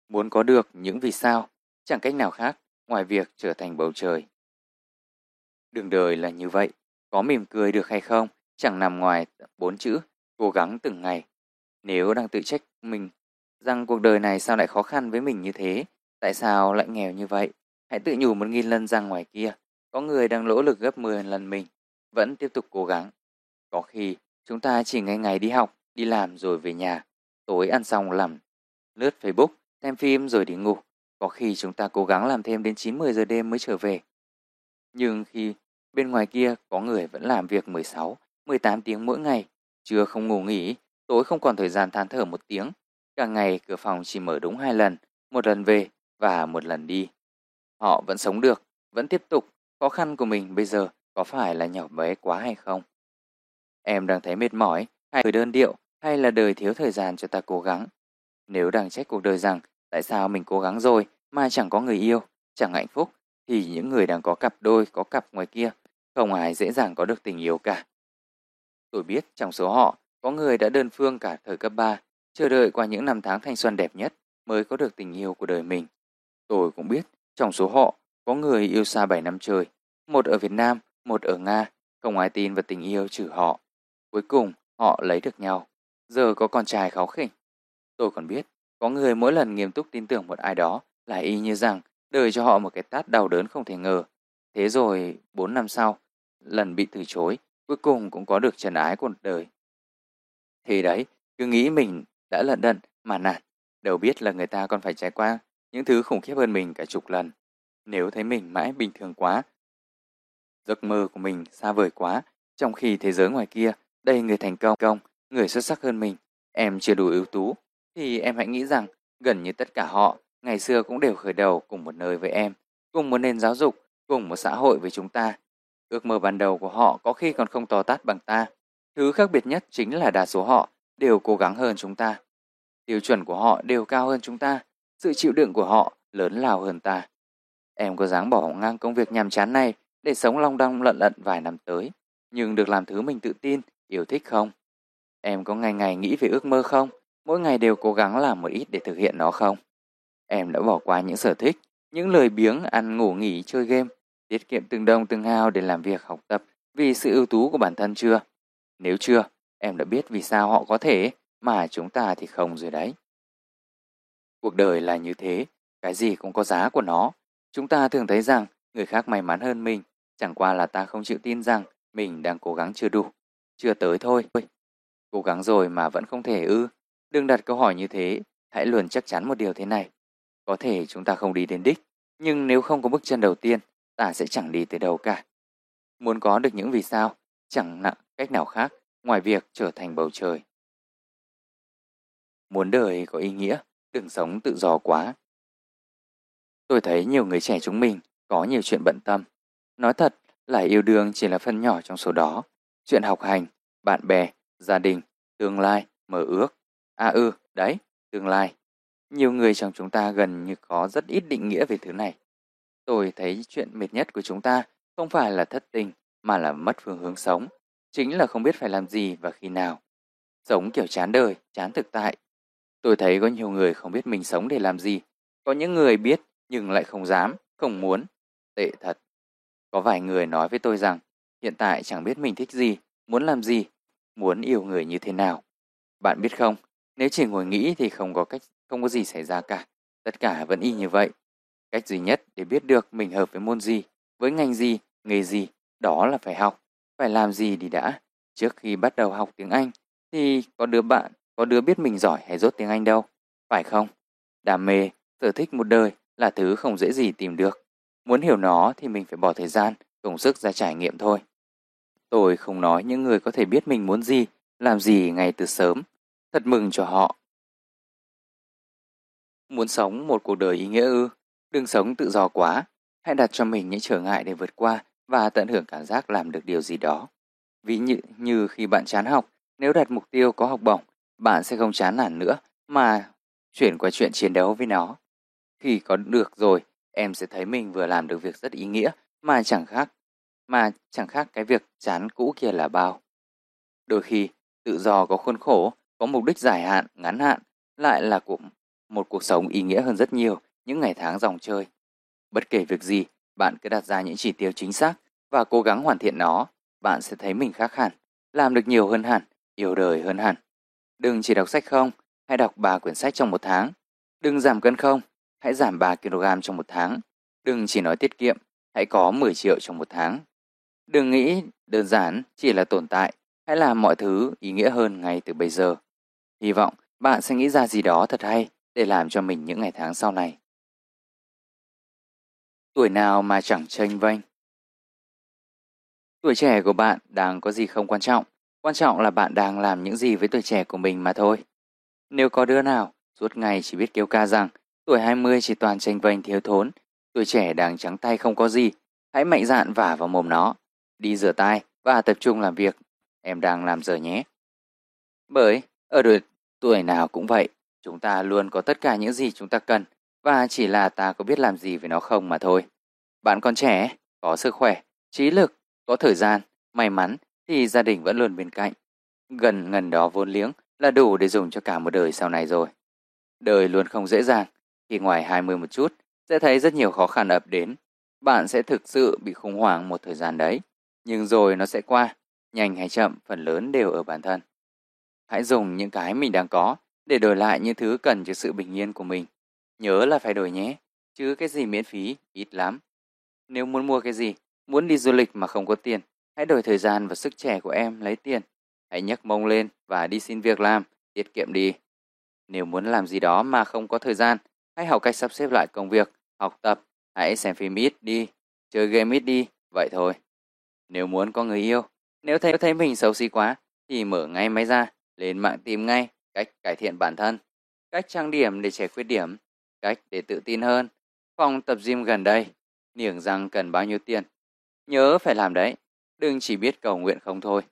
Muốn có được những vì sao, chẳng cách nào khác ngoài việc trở thành bầu trời. Đường đời là như vậy, có mỉm cười được hay không, chẳng nằm ngoài bốn chữ, cố gắng từng ngày. Nếu đang tự trách mình rằng cuộc đời này sao lại khó khăn với mình như thế, tại sao lại nghèo như vậy, hãy tự nhủ một nghìn lần rằng ngoài kia, có người đang nỗ lực gấp 10 lần mình, vẫn tiếp tục cố gắng. Có khi chúng ta chỉ ngày ngày đi học, đi làm rồi về nhà, tối ăn xong làm lướt Facebook, xem phim rồi đi ngủ. Có khi chúng ta cố gắng làm thêm đến 9-10 giờ đêm mới trở về. Nhưng khi bên ngoài kia có người vẫn làm việc 16, 18 tiếng mỗi ngày, chưa không ngủ nghỉ, tối không còn thời gian than thở một tiếng. Cả ngày cửa phòng chỉ mở đúng hai lần, một lần về và một lần đi. Họ vẫn sống được, vẫn tiếp tục. Khó khăn của mình bây giờ có phải là nhỏ bé quá hay không? Em đang thấy mệt mỏi, hay đơn điệu, hay là đời thiếu thời gian cho ta cố gắng? Nếu đang trách cuộc đời rằng tại sao mình cố gắng rồi mà chẳng có người yêu, chẳng hạnh phúc, thì những người đang có cặp đôi, có cặp ngoài kia, không ai dễ dàng có được tình yêu cả. Tôi biết trong số họ, có người đã đơn phương cả thời cấp 3, chờ đợi qua những năm tháng thanh xuân đẹp nhất mới có được tình yêu của đời mình. Tôi cũng biết trong số họ có người yêu xa 7 năm trời, một ở Việt Nam, một ở Nga, không ai tin vào tình yêu trừ họ. Cuối cùng, họ lấy được nhau. Giờ có con trai kháu khỉnh. Tôi còn biết, có người mỗi lần nghiêm túc tin tưởng một ai đó là y như rằng đời cho họ một cái tát đau đớn không thể ngờ. Thế rồi, 4 năm sau, lần bị từ chối, cuối cùng cũng có được trần ái của đời. Thì đấy, cứ nghĩ mình đã lận đận mà nản, đâu biết là người ta còn phải trải qua những thứ khủng khiếp hơn mình cả chục lần. Nếu thấy mình mãi bình thường quá, giấc mơ của mình xa vời quá, trong khi thế giới ngoài kia đầy người thành công, công người xuất sắc hơn mình, em chưa đủ ưu tú, thì em hãy nghĩ rằng gần như tất cả họ ngày xưa cũng đều khởi đầu cùng một nơi với em, cùng một nền giáo dục, cùng một xã hội với chúng ta. Ước mơ ban đầu của họ có khi còn không to tát bằng ta. Thứ khác biệt nhất chính là đa số họ đều cố gắng hơn chúng ta. Tiêu chuẩn của họ đều cao hơn chúng ta. Sự chịu đựng của họ lớn lao hơn ta. Em có dáng bỏ ngang công việc nhàm chán này để sống long đong lận lận vài năm tới, nhưng được làm thứ mình tự tin, yêu thích không? Em có ngày ngày nghĩ về ước mơ không? Mỗi ngày đều cố gắng làm một ít để thực hiện nó không? Em đã bỏ qua những sở thích, những lời biếng ăn ngủ nghỉ chơi game, tiết kiệm từng đồng từng hao để làm việc học tập vì sự ưu tú của bản thân chưa? Nếu chưa, em đã biết vì sao họ có thể mà chúng ta thì không rồi đấy. Cuộc đời là như thế, cái gì cũng có giá của nó. Chúng ta thường thấy rằng người khác may mắn hơn mình, chẳng qua là ta không chịu tin rằng mình đang cố gắng chưa đủ, chưa tới thôi. Cố gắng rồi mà vẫn không thể ư. Đừng đặt câu hỏi như thế, hãy luôn chắc chắn một điều thế này. Có thể chúng ta không đi đến đích, nhưng nếu không có bước chân đầu tiên, ta sẽ chẳng đi tới đâu cả. Muốn có được những vì sao, chẳng nặng cách nào khác ngoài việc trở thành bầu trời. Muốn đời có ý nghĩa, đừng sống tự do quá. Tôi thấy nhiều người trẻ chúng mình có nhiều chuyện bận tâm. Nói thật là yêu đương chỉ là phần nhỏ trong số đó. Chuyện học hành, bạn bè, gia đình, tương lai, mơ ước. À ừ, đấy, tương lai. Nhiều người trong chúng ta gần như có rất ít định nghĩa về thứ này. Tôi thấy chuyện mệt nhất của chúng ta không phải là thất tình mà là mất phương hướng sống. Chính là không biết phải làm gì và khi nào. Sống kiểu chán đời, chán thực tại. Tôi thấy có nhiều người không biết mình sống để làm gì. Có những người biết nhưng lại không dám, không muốn. Tệ thật. Có vài người nói với tôi rằng hiện tại chẳng biết mình thích gì, muốn làm gì, muốn yêu người như thế nào. Bạn biết không, nếu chỉ ngồi nghĩ thì không có cách không có gì xảy ra cả. Tất cả vẫn y như vậy. Cách duy nhất để biết được mình hợp với môn gì, với ngành gì, nghề gì, đó là phải học. Phải làm gì thì đã. Trước khi bắt đầu học tiếng Anh thì có đứa bạn, có đứa biết mình giỏi hay dốt tiếng Anh đâu. Phải không? Đam mê, sở thích một đời là thứ không dễ gì tìm được. Muốn hiểu nó thì mình phải bỏ thời gian, công sức ra trải nghiệm thôi. Tôi không nói những người có thể biết mình muốn gì, làm gì ngay từ sớm. Thật mừng cho họ. Muốn sống một cuộc đời ý nghĩa ư? Đừng sống tự do quá. Hãy đặt cho mình những trở ngại để vượt qua và tận hưởng cảm giác làm được điều gì đó. Ví như, như khi bạn chán học, nếu đặt mục tiêu có học bổng, bạn sẽ không chán nản nữa mà chuyển qua chuyện chiến đấu với nó. Khi có được rồi, em sẽ thấy mình vừa làm được việc rất ý nghĩa mà chẳng khác mà chẳng khác cái việc chán cũ kia là bao. Đôi khi, tự do có khuôn khổ, có mục đích dài hạn, ngắn hạn, lại là cuộc, một cuộc sống ý nghĩa hơn rất nhiều những ngày tháng dòng chơi. Bất kể việc gì, bạn cứ đặt ra những chỉ tiêu chính xác và cố gắng hoàn thiện nó, bạn sẽ thấy mình khác hẳn, làm được nhiều hơn hẳn, yêu đời hơn hẳn. Đừng chỉ đọc sách không, hãy đọc 3 quyển sách trong một tháng. Đừng giảm cân không, hãy giảm 3 kg trong một tháng. Đừng chỉ nói tiết kiệm, hãy có 10 triệu trong một tháng. Đừng nghĩ đơn giản chỉ là tồn tại, hãy làm mọi thứ ý nghĩa hơn ngay từ bây giờ. Hy vọng bạn sẽ nghĩ ra gì đó thật hay để làm cho mình những ngày tháng sau này. Tuổi nào mà chẳng tranh vênh Tuổi trẻ của bạn đang có gì không quan trọng, quan trọng là bạn đang làm những gì với tuổi trẻ của mình mà thôi. Nếu có đứa nào suốt ngày chỉ biết kêu ca rằng tuổi 20 chỉ toàn tranh vênh thiếu thốn, tuổi trẻ đang trắng tay không có gì, hãy mạnh dạn vả vào mồm nó, đi rửa tay và tập trung làm việc em đang làm giờ nhé. Bởi ở độ tuổi nào cũng vậy, chúng ta luôn có tất cả những gì chúng ta cần và chỉ là ta có biết làm gì với nó không mà thôi. Bạn còn trẻ, có sức khỏe, trí lực, có thời gian, may mắn thì gia đình vẫn luôn bên cạnh. Gần ngần đó vốn liếng là đủ để dùng cho cả một đời sau này rồi. Đời luôn không dễ dàng, khi ngoài 20 một chút sẽ thấy rất nhiều khó khăn ập đến. Bạn sẽ thực sự bị khủng hoảng một thời gian đấy, nhưng rồi nó sẽ qua, nhanh hay chậm phần lớn đều ở bản thân. Hãy dùng những cái mình đang có để đổi lại những thứ cần cho sự bình yên của mình. Nhớ là phải đổi nhé, chứ cái gì miễn phí ít lắm. Nếu muốn mua cái gì, muốn đi du lịch mà không có tiền, hãy đổi thời gian và sức trẻ của em lấy tiền. Hãy nhấc mông lên và đi xin việc làm, tiết kiệm đi. Nếu muốn làm gì đó mà không có thời gian, hãy học cách sắp xếp lại công việc, học tập, hãy xem phim ít đi, chơi game ít đi, vậy thôi. Nếu muốn có người yêu, nếu thấy thấy mình xấu xí quá thì mở ngay máy ra, lên mạng tìm ngay cách cải thiện bản thân, cách trang điểm để trẻ khuyết điểm, cách để tự tin hơn, phòng tập gym gần đây, niềng răng cần bao nhiêu tiền. Nhớ phải làm đấy, đừng chỉ biết cầu nguyện không thôi.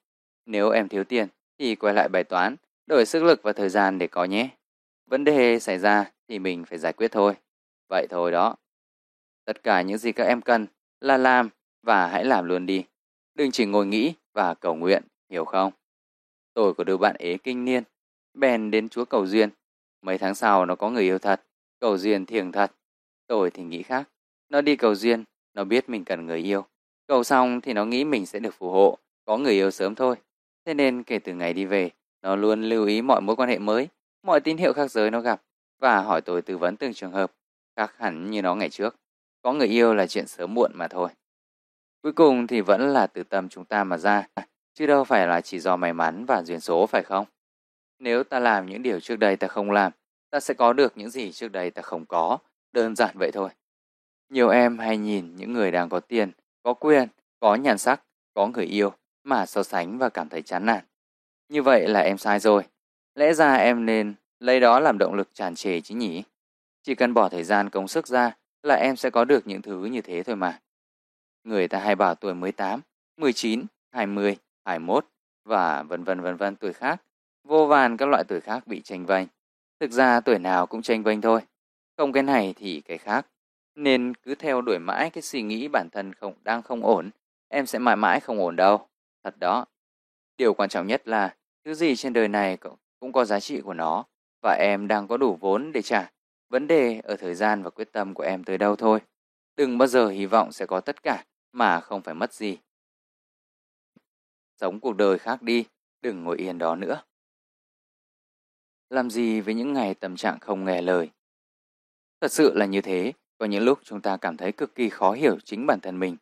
Nếu em thiếu tiền thì quay lại bài toán, đổi sức lực và thời gian để có nhé. Vấn đề xảy ra thì mình phải giải quyết thôi. Vậy thôi đó. Tất cả những gì các em cần là làm và hãy làm luôn đi. Đừng chỉ ngồi nghĩ và cầu nguyện, hiểu không? Tôi của đứa bạn ế kinh niên, bèn đến chúa cầu duyên. Mấy tháng sau nó có người yêu thật, cầu duyên thiền thật. Tôi thì nghĩ khác. Nó đi cầu duyên, nó biết mình cần người yêu. Cầu xong thì nó nghĩ mình sẽ được phù hộ, có người yêu sớm thôi. Thế nên kể từ ngày đi về, nó luôn lưu ý mọi mối quan hệ mới, mọi tín hiệu khác giới nó gặp và hỏi tôi tư vấn từng trường hợp, khác hẳn như nó ngày trước. Có người yêu là chuyện sớm muộn mà thôi. Cuối cùng thì vẫn là từ tâm chúng ta mà ra, chứ đâu phải là chỉ do may mắn và duyên số phải không? Nếu ta làm những điều trước đây ta không làm, ta sẽ có được những gì trước đây ta không có, đơn giản vậy thôi. Nhiều em hay nhìn những người đang có tiền, có quyền, có nhàn sắc, có người yêu mà so sánh và cảm thấy chán nản. Như vậy là em sai rồi. Lẽ ra em nên lấy đó làm động lực tràn trề chứ nhỉ? Chỉ cần bỏ thời gian công sức ra là em sẽ có được những thứ như thế thôi mà. Người ta hay bảo tuổi 18, 19, 20, 21 và vân vân vân vân tuổi khác. Vô vàn các loại tuổi khác bị tranh vênh. Thực ra tuổi nào cũng tranh vênh thôi. Không cái này thì cái khác. Nên cứ theo đuổi mãi cái suy nghĩ bản thân không đang không ổn, em sẽ mãi mãi không ổn đâu. Thật đó. Điều quan trọng nhất là thứ gì trên đời này cũng có giá trị của nó và em đang có đủ vốn để trả. Vấn đề ở thời gian và quyết tâm của em tới đâu thôi. Đừng bao giờ hy vọng sẽ có tất cả mà không phải mất gì. Sống cuộc đời khác đi, đừng ngồi yên đó nữa. Làm gì với những ngày tâm trạng không nghe lời? Thật sự là như thế, có những lúc chúng ta cảm thấy cực kỳ khó hiểu chính bản thân mình.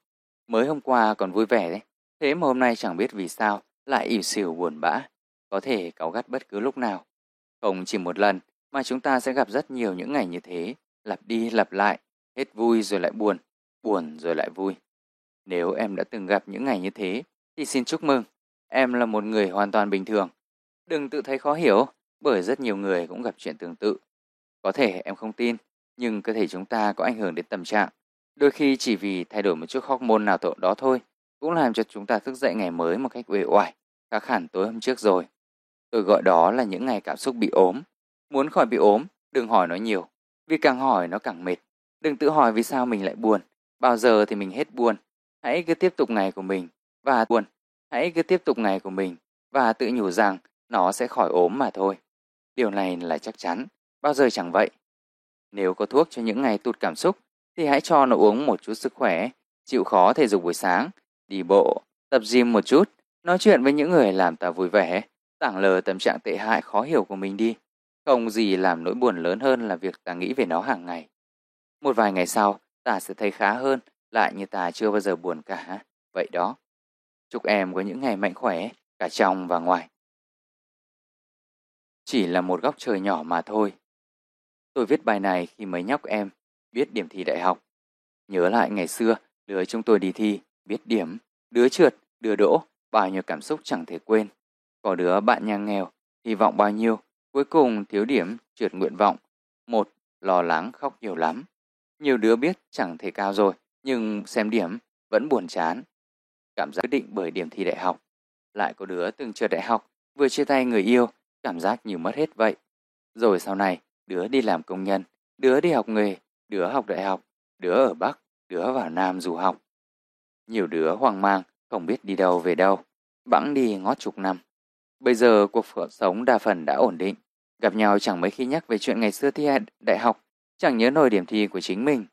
Mới hôm qua còn vui vẻ đấy, thế mà hôm nay chẳng biết vì sao lại ỉu xỉu buồn bã, có thể cáu gắt bất cứ lúc nào. Không chỉ một lần mà chúng ta sẽ gặp rất nhiều những ngày như thế, lặp đi lặp lại, hết vui rồi lại buồn, buồn rồi lại vui. Nếu em đã từng gặp những ngày như thế, thì xin chúc mừng, em là một người hoàn toàn bình thường. Đừng tự thấy khó hiểu, bởi rất nhiều người cũng gặp chuyện tương tự. Có thể em không tin, nhưng cơ thể chúng ta có ảnh hưởng đến tâm trạng. Đôi khi chỉ vì thay đổi một chút hormone nào đó thôi, cũng làm cho chúng ta thức dậy ngày mới một cách uể oải, khác hẳn tối hôm trước rồi. Tôi gọi đó là những ngày cảm xúc bị ốm. Muốn khỏi bị ốm, đừng hỏi nó nhiều, vì càng hỏi nó càng mệt. Đừng tự hỏi vì sao mình lại buồn, bao giờ thì mình hết buồn. Hãy cứ tiếp tục ngày của mình và buồn. Hãy cứ tiếp tục ngày của mình và tự nhủ rằng nó sẽ khỏi ốm mà thôi. Điều này là chắc chắn, bao giờ chẳng vậy. Nếu có thuốc cho những ngày tụt cảm xúc thì hãy cho nó uống một chút sức khỏe, chịu khó thể dục buổi sáng, đi bộ, tập gym một chút, nói chuyện với những người làm ta vui vẻ, tảng lờ tâm trạng tệ hại khó hiểu của mình đi. Không gì làm nỗi buồn lớn hơn là việc ta nghĩ về nó hàng ngày. Một vài ngày sau, ta sẽ thấy khá hơn lại như ta chưa bao giờ buồn cả. Vậy đó. Chúc em có những ngày mạnh khỏe, cả trong và ngoài. Chỉ là một góc trời nhỏ mà thôi. Tôi viết bài này khi mấy nhóc em biết điểm thi đại học. Nhớ lại ngày xưa, lứa chúng tôi đi thi, biết điểm, đứa trượt, đứa đỗ, bao nhiêu cảm xúc chẳng thể quên. Có đứa bạn nhà nghèo, hy vọng bao nhiêu, cuối cùng thiếu điểm, trượt nguyện vọng. Một, lo lắng khóc nhiều lắm. Nhiều đứa biết chẳng thể cao rồi, nhưng xem điểm vẫn buồn chán. Cảm giác quyết định bởi điểm thi đại học. Lại có đứa từng trượt đại học, vừa chia tay người yêu, cảm giác như mất hết vậy. Rồi sau này, đứa đi làm công nhân, đứa đi học nghề, đứa học đại học, đứa ở Bắc, đứa vào Nam du học. Nhiều đứa hoang mang, không biết đi đâu về đâu, bẵng đi ngót chục năm. Bây giờ cuộc sống đa phần đã ổn định, gặp nhau chẳng mấy khi nhắc về chuyện ngày xưa thi đại học, chẳng nhớ nổi điểm thi của chính mình.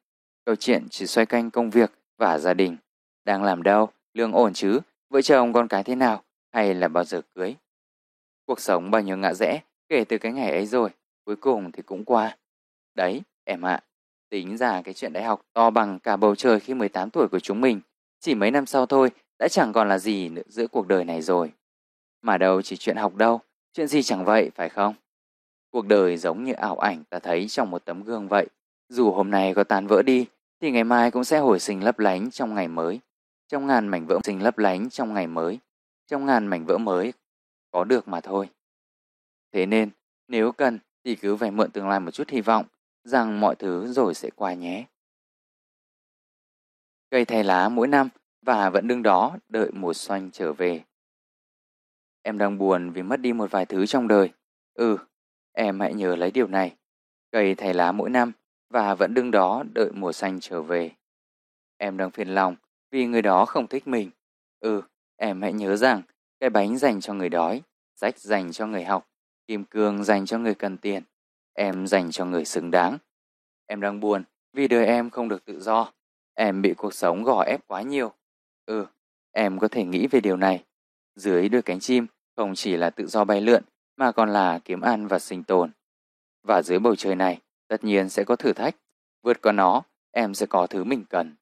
Câu chuyện chỉ xoay quanh công việc và gia đình. Đang làm đâu, lương ổn chứ, vợ chồng con cái thế nào, hay là bao giờ cưới. Cuộc sống bao nhiêu ngã rẽ kể từ cái ngày ấy rồi, cuối cùng thì cũng qua. Đấy, em ạ, tính ra cái chuyện đại học to bằng cả bầu trời khi 18 tuổi của chúng mình, chỉ mấy năm sau thôi đã chẳng còn là gì nữa giữa cuộc đời này rồi. Mà đâu chỉ chuyện học đâu, chuyện gì chẳng vậy phải không? Cuộc đời giống như ảo ảnh ta thấy trong một tấm gương vậy. Dù hôm nay có tan vỡ đi, thì ngày mai cũng sẽ hồi sinh lấp lánh trong ngày mới. Trong ngàn mảnh vỡ sinh lấp lánh trong ngày mới. Trong ngàn mảnh vỡ mới có được mà thôi. Thế nên, nếu cần thì cứ phải mượn tương lai một chút hy vọng rằng mọi thứ rồi sẽ qua nhé. Cây thay lá mỗi năm và vẫn đứng đó đợi mùa xoanh trở về. Em đang buồn vì mất đi một vài thứ trong đời. Ừ, em hãy nhớ lấy điều này. Cây thay lá mỗi năm và vẫn đứng đó đợi mùa xanh trở về. Em đang phiền lòng vì người đó không thích mình. Ừ, em hãy nhớ rằng cái bánh dành cho người đói, sách dành cho người học, kim cương dành cho người cần tiền, em dành cho người xứng đáng. Em đang buồn vì đời em không được tự do. Em bị cuộc sống gò ép quá nhiều. Ừ, em có thể nghĩ về điều này. Dưới đôi cánh chim không chỉ là tự do bay lượn mà còn là kiếm ăn và sinh tồn. Và dưới bầu trời này tất nhiên sẽ có thử thách. Vượt qua nó, em sẽ có thứ mình cần.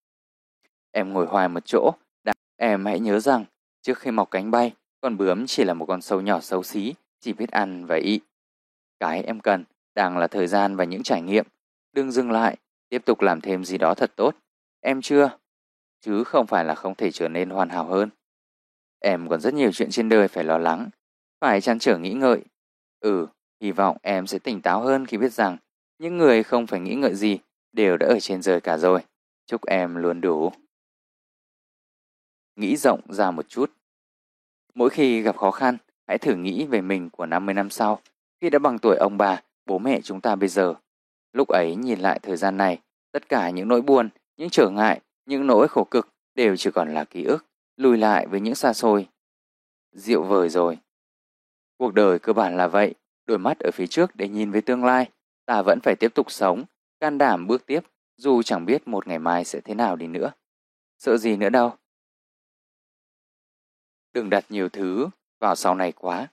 Em ngồi hoài một chỗ, em hãy nhớ rằng trước khi mọc cánh bay, con bướm chỉ là một con sâu nhỏ xấu xí, chỉ biết ăn và ị. Cái em cần đang là thời gian và những trải nghiệm. Đừng dừng lại, tiếp tục làm thêm gì đó thật tốt. Em chưa? Chứ không phải là không thể trở nên hoàn hảo hơn. Em còn rất nhiều chuyện trên đời phải lo lắng, phải chăn trở nghĩ ngợi. Ừ, hy vọng em sẽ tỉnh táo hơn khi biết rằng những người không phải nghĩ ngợi gì đều đã ở trên trời cả rồi. Chúc em luôn đủ. Nghĩ rộng ra một chút. Mỗi khi gặp khó khăn, hãy thử nghĩ về mình của 50 năm sau, khi đã bằng tuổi ông bà, bố mẹ chúng ta bây giờ. Lúc ấy nhìn lại thời gian này, tất cả những nỗi buồn, những trở ngại, những nỗi khổ cực đều chỉ còn là ký ức, lùi lại với những xa xôi. Diệu vời rồi. Cuộc đời cơ bản là vậy, đôi mắt ở phía trước để nhìn về tương lai, ta vẫn phải tiếp tục sống, can đảm bước tiếp, dù chẳng biết một ngày mai sẽ thế nào đi nữa. Sợ gì nữa đâu. Đừng đặt nhiều thứ vào sau này quá.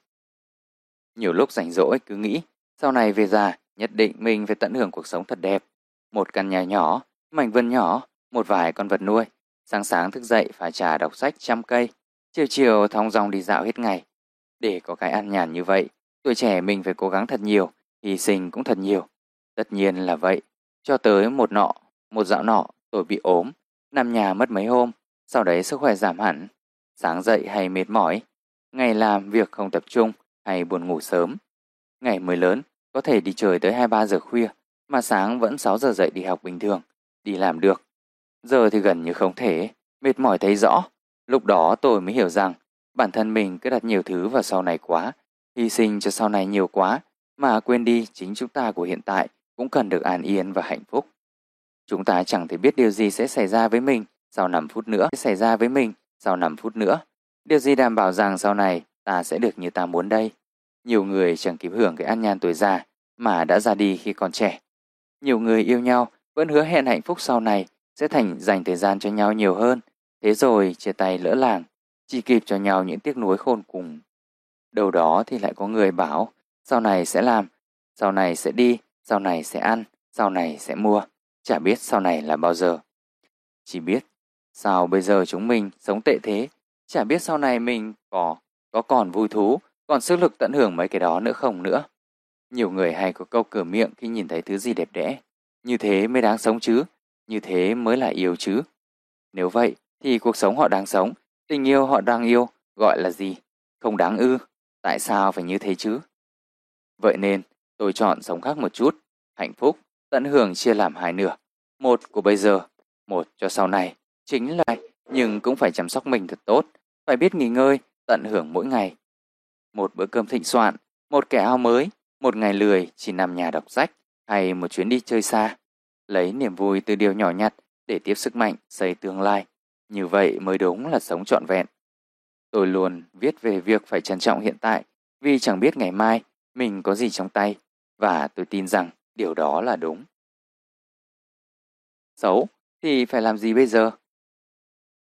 Nhiều lúc rảnh rỗi cứ nghĩ, sau này về già, nhất định mình phải tận hưởng cuộc sống thật đẹp. Một căn nhà nhỏ, mảnh vườn nhỏ, một vài con vật nuôi. Sáng sáng thức dậy phải trà đọc sách trăm cây, chiều chiều thong dong đi dạo hết ngày. Để có cái ăn nhàn như vậy, tuổi trẻ mình phải cố gắng thật nhiều, hy sinh cũng thật nhiều. Tất nhiên là vậy. Cho tới một nọ, một dạo nọ, tôi bị ốm, nằm nhà mất mấy hôm, sau đấy sức khỏe giảm hẳn. Sáng dậy hay mệt mỏi, ngày làm việc không tập trung hay buồn ngủ sớm. Ngày mới lớn, có thể đi chơi tới 2-3 giờ khuya, mà sáng vẫn 6 giờ dậy đi học bình thường, đi làm được. Giờ thì gần như không thể, mệt mỏi thấy rõ. Lúc đó tôi mới hiểu rằng bản thân mình cứ đặt nhiều thứ vào sau này quá, hy sinh cho sau này nhiều quá, mà quên đi chính chúng ta của hiện tại cũng cần được an yên và hạnh phúc. Chúng ta chẳng thể biết điều gì sẽ xảy ra với mình sau 5 phút nữa, sẽ xảy ra với mình sau 5 phút nữa. Điều gì đảm bảo rằng sau này ta sẽ được như ta muốn đây? Nhiều người chẳng kịp hưởng cái an nhàn tuổi già mà đã ra đi khi còn trẻ. Nhiều người yêu nhau vẫn hứa hẹn hạnh phúc sau này sẽ thành dành thời gian cho nhau nhiều hơn. Thế rồi chia tay lỡ làng, chỉ kịp cho nhau những tiếc nuối khôn cùng. Đầu đó thì lại có người bảo sau này sẽ làm, sau này sẽ đi, sau này sẽ ăn, sau này sẽ mua. Chả biết sau này là bao giờ. Chỉ biết Sao bây giờ chúng mình sống tệ thế? Chả biết sau này mình có có còn vui thú, còn sức lực tận hưởng mấy cái đó nữa không nữa. Nhiều người hay có câu cửa miệng khi nhìn thấy thứ gì đẹp đẽ. Như thế mới đáng sống chứ, như thế mới là yêu chứ. Nếu vậy thì cuộc sống họ đang sống, tình yêu họ đang yêu, gọi là gì? Không đáng ư, tại sao phải như thế chứ? Vậy nên tôi chọn sống khác một chút, hạnh phúc, tận hưởng chia làm hai nửa. Một của bây giờ, một cho sau này. Chính là nhưng cũng phải chăm sóc mình thật tốt, phải biết nghỉ ngơi, tận hưởng mỗi ngày. Một bữa cơm thịnh soạn, một kẻ ao mới, một ngày lười chỉ nằm nhà đọc sách hay một chuyến đi chơi xa. Lấy niềm vui từ điều nhỏ nhặt để tiếp sức mạnh xây tương lai. Như vậy mới đúng là sống trọn vẹn. Tôi luôn viết về việc phải trân trọng hiện tại vì chẳng biết ngày mai mình có gì trong tay và tôi tin rằng điều đó là đúng. Xấu thì phải làm gì bây giờ?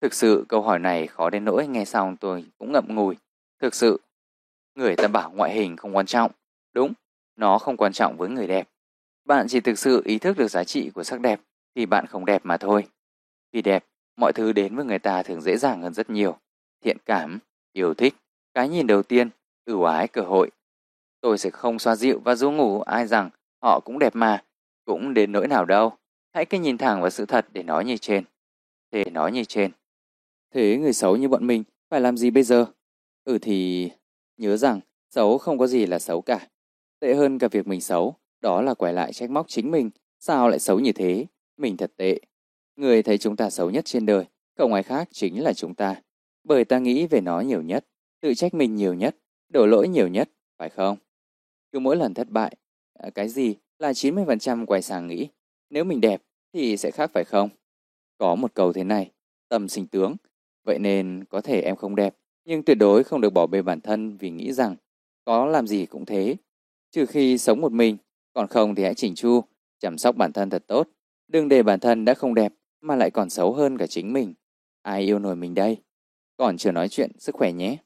Thực sự câu hỏi này khó đến nỗi nghe xong tôi cũng ngậm ngùi. Thực sự, người ta bảo ngoại hình không quan trọng. Đúng, nó không quan trọng với người đẹp. Bạn chỉ thực sự ý thức được giá trị của sắc đẹp thì bạn không đẹp mà thôi. Vì đẹp, mọi thứ đến với người ta thường dễ dàng hơn rất nhiều. Thiện cảm, yêu thích, cái nhìn đầu tiên, ưu ái cơ hội. Tôi sẽ không xoa dịu và ru ngủ ai rằng họ cũng đẹp mà, cũng đến nỗi nào đâu. Hãy cứ nhìn thẳng vào sự thật để nói như trên. Để nói như trên. Thế người xấu như bọn mình phải làm gì bây giờ? Ừ thì nhớ rằng xấu không có gì là xấu cả. Tệ hơn cả việc mình xấu, đó là quay lại trách móc chính mình. Sao lại xấu như thế? Mình thật tệ. Người thấy chúng ta xấu nhất trên đời, không ai khác chính là chúng ta. Bởi ta nghĩ về nó nhiều nhất, tự trách mình nhiều nhất, đổ lỗi nhiều nhất, phải không? Cứ mỗi lần thất bại, à, cái gì là 90% quay sang nghĩ, nếu mình đẹp thì sẽ khác phải không? Có một câu thế này, tâm sinh tướng, vậy nên có thể em không đẹp, nhưng tuyệt đối không được bỏ bê bản thân vì nghĩ rằng có làm gì cũng thế. Trừ khi sống một mình, còn không thì hãy chỉnh chu, chăm sóc bản thân thật tốt. Đừng để bản thân đã không đẹp mà lại còn xấu hơn cả chính mình. Ai yêu nổi mình đây? Còn chưa nói chuyện sức khỏe nhé.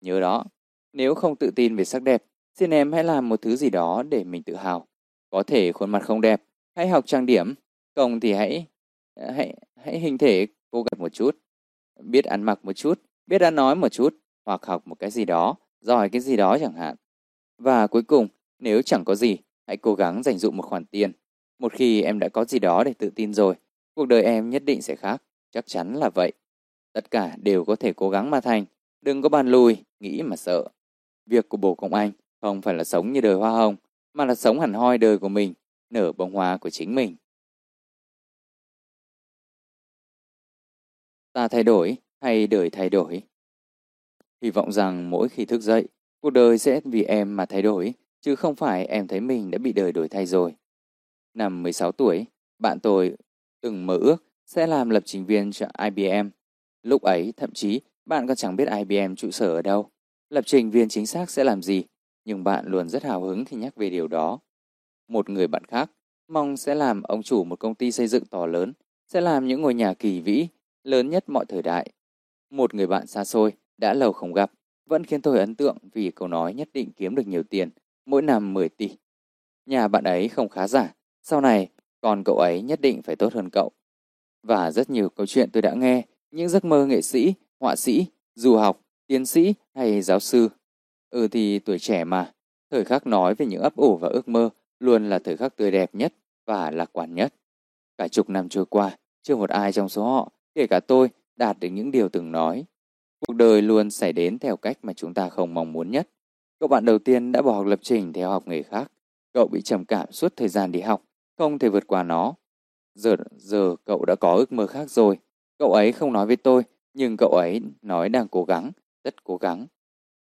Nhớ đó, nếu không tự tin về sắc đẹp, xin em hãy làm một thứ gì đó để mình tự hào. Có thể khuôn mặt không đẹp, hãy học trang điểm, không thì hãy hãy hãy hình thể cô gắng một chút, biết ăn mặc một chút, biết ăn nói một chút, hoặc học một cái gì đó, giỏi cái gì đó chẳng hạn. Và cuối cùng, nếu chẳng có gì, hãy cố gắng dành dụm một khoản tiền. Một khi em đã có gì đó để tự tin rồi, cuộc đời em nhất định sẽ khác, chắc chắn là vậy. Tất cả đều có thể cố gắng mà thành, đừng có bàn lùi, nghĩ mà sợ. Việc của bồ công anh không phải là sống như đời hoa hồng, mà là sống hẳn hoi đời của mình, nở bông hoa của chính mình. Ta thay đổi hay đời thay đổi? Hy vọng rằng mỗi khi thức dậy, cuộc đời sẽ vì em mà thay đổi, chứ không phải em thấy mình đã bị đời đổi thay rồi. Năm 16 tuổi, bạn tôi từng mơ ước sẽ làm lập trình viên cho IBM. Lúc ấy, thậm chí, bạn còn chẳng biết IBM trụ sở ở đâu. Lập trình viên chính xác sẽ làm gì, nhưng bạn luôn rất hào hứng khi nhắc về điều đó. Một người bạn khác mong sẽ làm ông chủ một công ty xây dựng to lớn, sẽ làm những ngôi nhà kỳ vĩ, lớn nhất mọi thời đại. Một người bạn xa xôi, đã lâu không gặp, vẫn khiến tôi ấn tượng vì câu nói nhất định kiếm được nhiều tiền, mỗi năm 10 tỷ. Nhà bạn ấy không khá giả, sau này còn cậu ấy nhất định phải tốt hơn cậu. Và rất nhiều câu chuyện tôi đã nghe, những giấc mơ nghệ sĩ, họa sĩ, du học, tiến sĩ hay giáo sư. Ừ thì tuổi trẻ mà, thời khắc nói về những ấp ủ và ước mơ luôn là thời khắc tươi đẹp nhất và lạc quan nhất. Cả chục năm trôi qua, chưa một ai trong số họ, kể cả tôi, đạt được những điều từng nói. Cuộc đời luôn xảy đến theo cách mà chúng ta không mong muốn nhất. Cậu bạn đầu tiên đã bỏ học lập trình theo học nghề khác. Cậu bị trầm cảm suốt thời gian đi học, không thể vượt qua nó. Giờ, giờ cậu đã có ước mơ khác rồi. Cậu ấy không nói với tôi, nhưng cậu ấy nói đang cố gắng, rất cố gắng.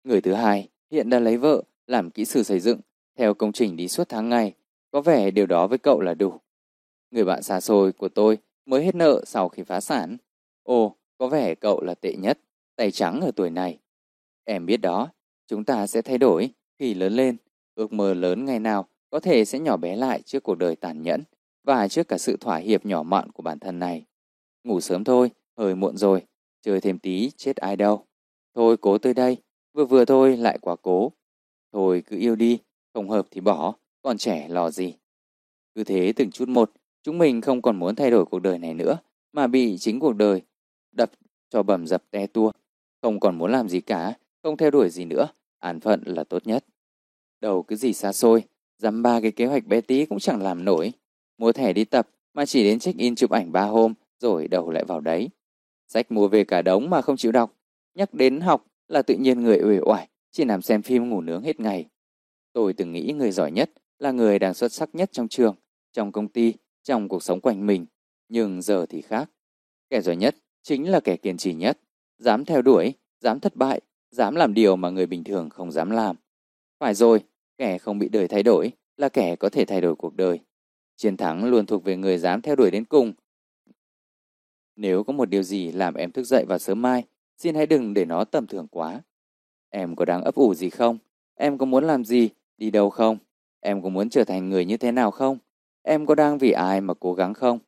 Người thứ hai hiện đã lấy vợ, làm kỹ sư xây dựng, theo công trình đi suốt tháng ngày. Có vẻ điều đó với cậu là đủ. Người bạn xa xôi của tôi mới hết nợ sau khi phá sản. Ồ, có vẻ cậu là tệ nhất, tay trắng ở tuổi này. Em biết đó, chúng ta sẽ thay đổi khi lớn lên. Ước mơ lớn ngày nào có thể sẽ nhỏ bé lại trước cuộc đời tàn nhẫn và trước cả sự thỏa hiệp nhỏ mọn của bản thân này. Ngủ sớm thôi, hơi muộn rồi, chơi thêm tí chết ai đâu. Thôi cố tới đây, vừa vừa thôi lại quá cố. Thôi cứ yêu đi, không hợp thì bỏ, còn trẻ lo gì. Cứ thế từng chút một, chúng mình không còn muốn thay đổi cuộc đời này nữa, mà bị chính cuộc đời đập cho bầm dập te tua. Không còn muốn làm gì cả, không theo đuổi gì nữa, an phận là tốt nhất. Đầu cứ gì xa xôi, dăm ba cái kế hoạch bé tí cũng chẳng làm nổi. Mua thẻ đi tập mà chỉ đến check-in chụp ảnh ba hôm rồi đầu lại vào đấy. Sách mua về cả đống mà không chịu đọc. Nhắc đến học là tự nhiên người uể oải, chỉ nằm xem phim ngủ nướng hết ngày. Tôi từng nghĩ người giỏi nhất là người đang xuất sắc nhất trong trường, trong công ty, trong cuộc sống quanh mình. Nhưng giờ thì khác. Kẻ giỏi nhất chính là kẻ kiên trì nhất, dám theo đuổi, dám thất bại, dám làm điều mà người bình thường không dám làm. Phải rồi, kẻ không bị đời thay đổi là kẻ có thể thay đổi cuộc đời. Chiến thắng luôn thuộc về người dám theo đuổi đến cùng. Nếu có một điều gì làm em thức dậy vào sớm mai, xin hãy đừng để nó tầm thường quá. Em có đang ấp ủ gì không? Em có muốn làm gì? Đi đâu không? Em có muốn trở thành người như thế nào không? Em có đang vì ai mà cố gắng không?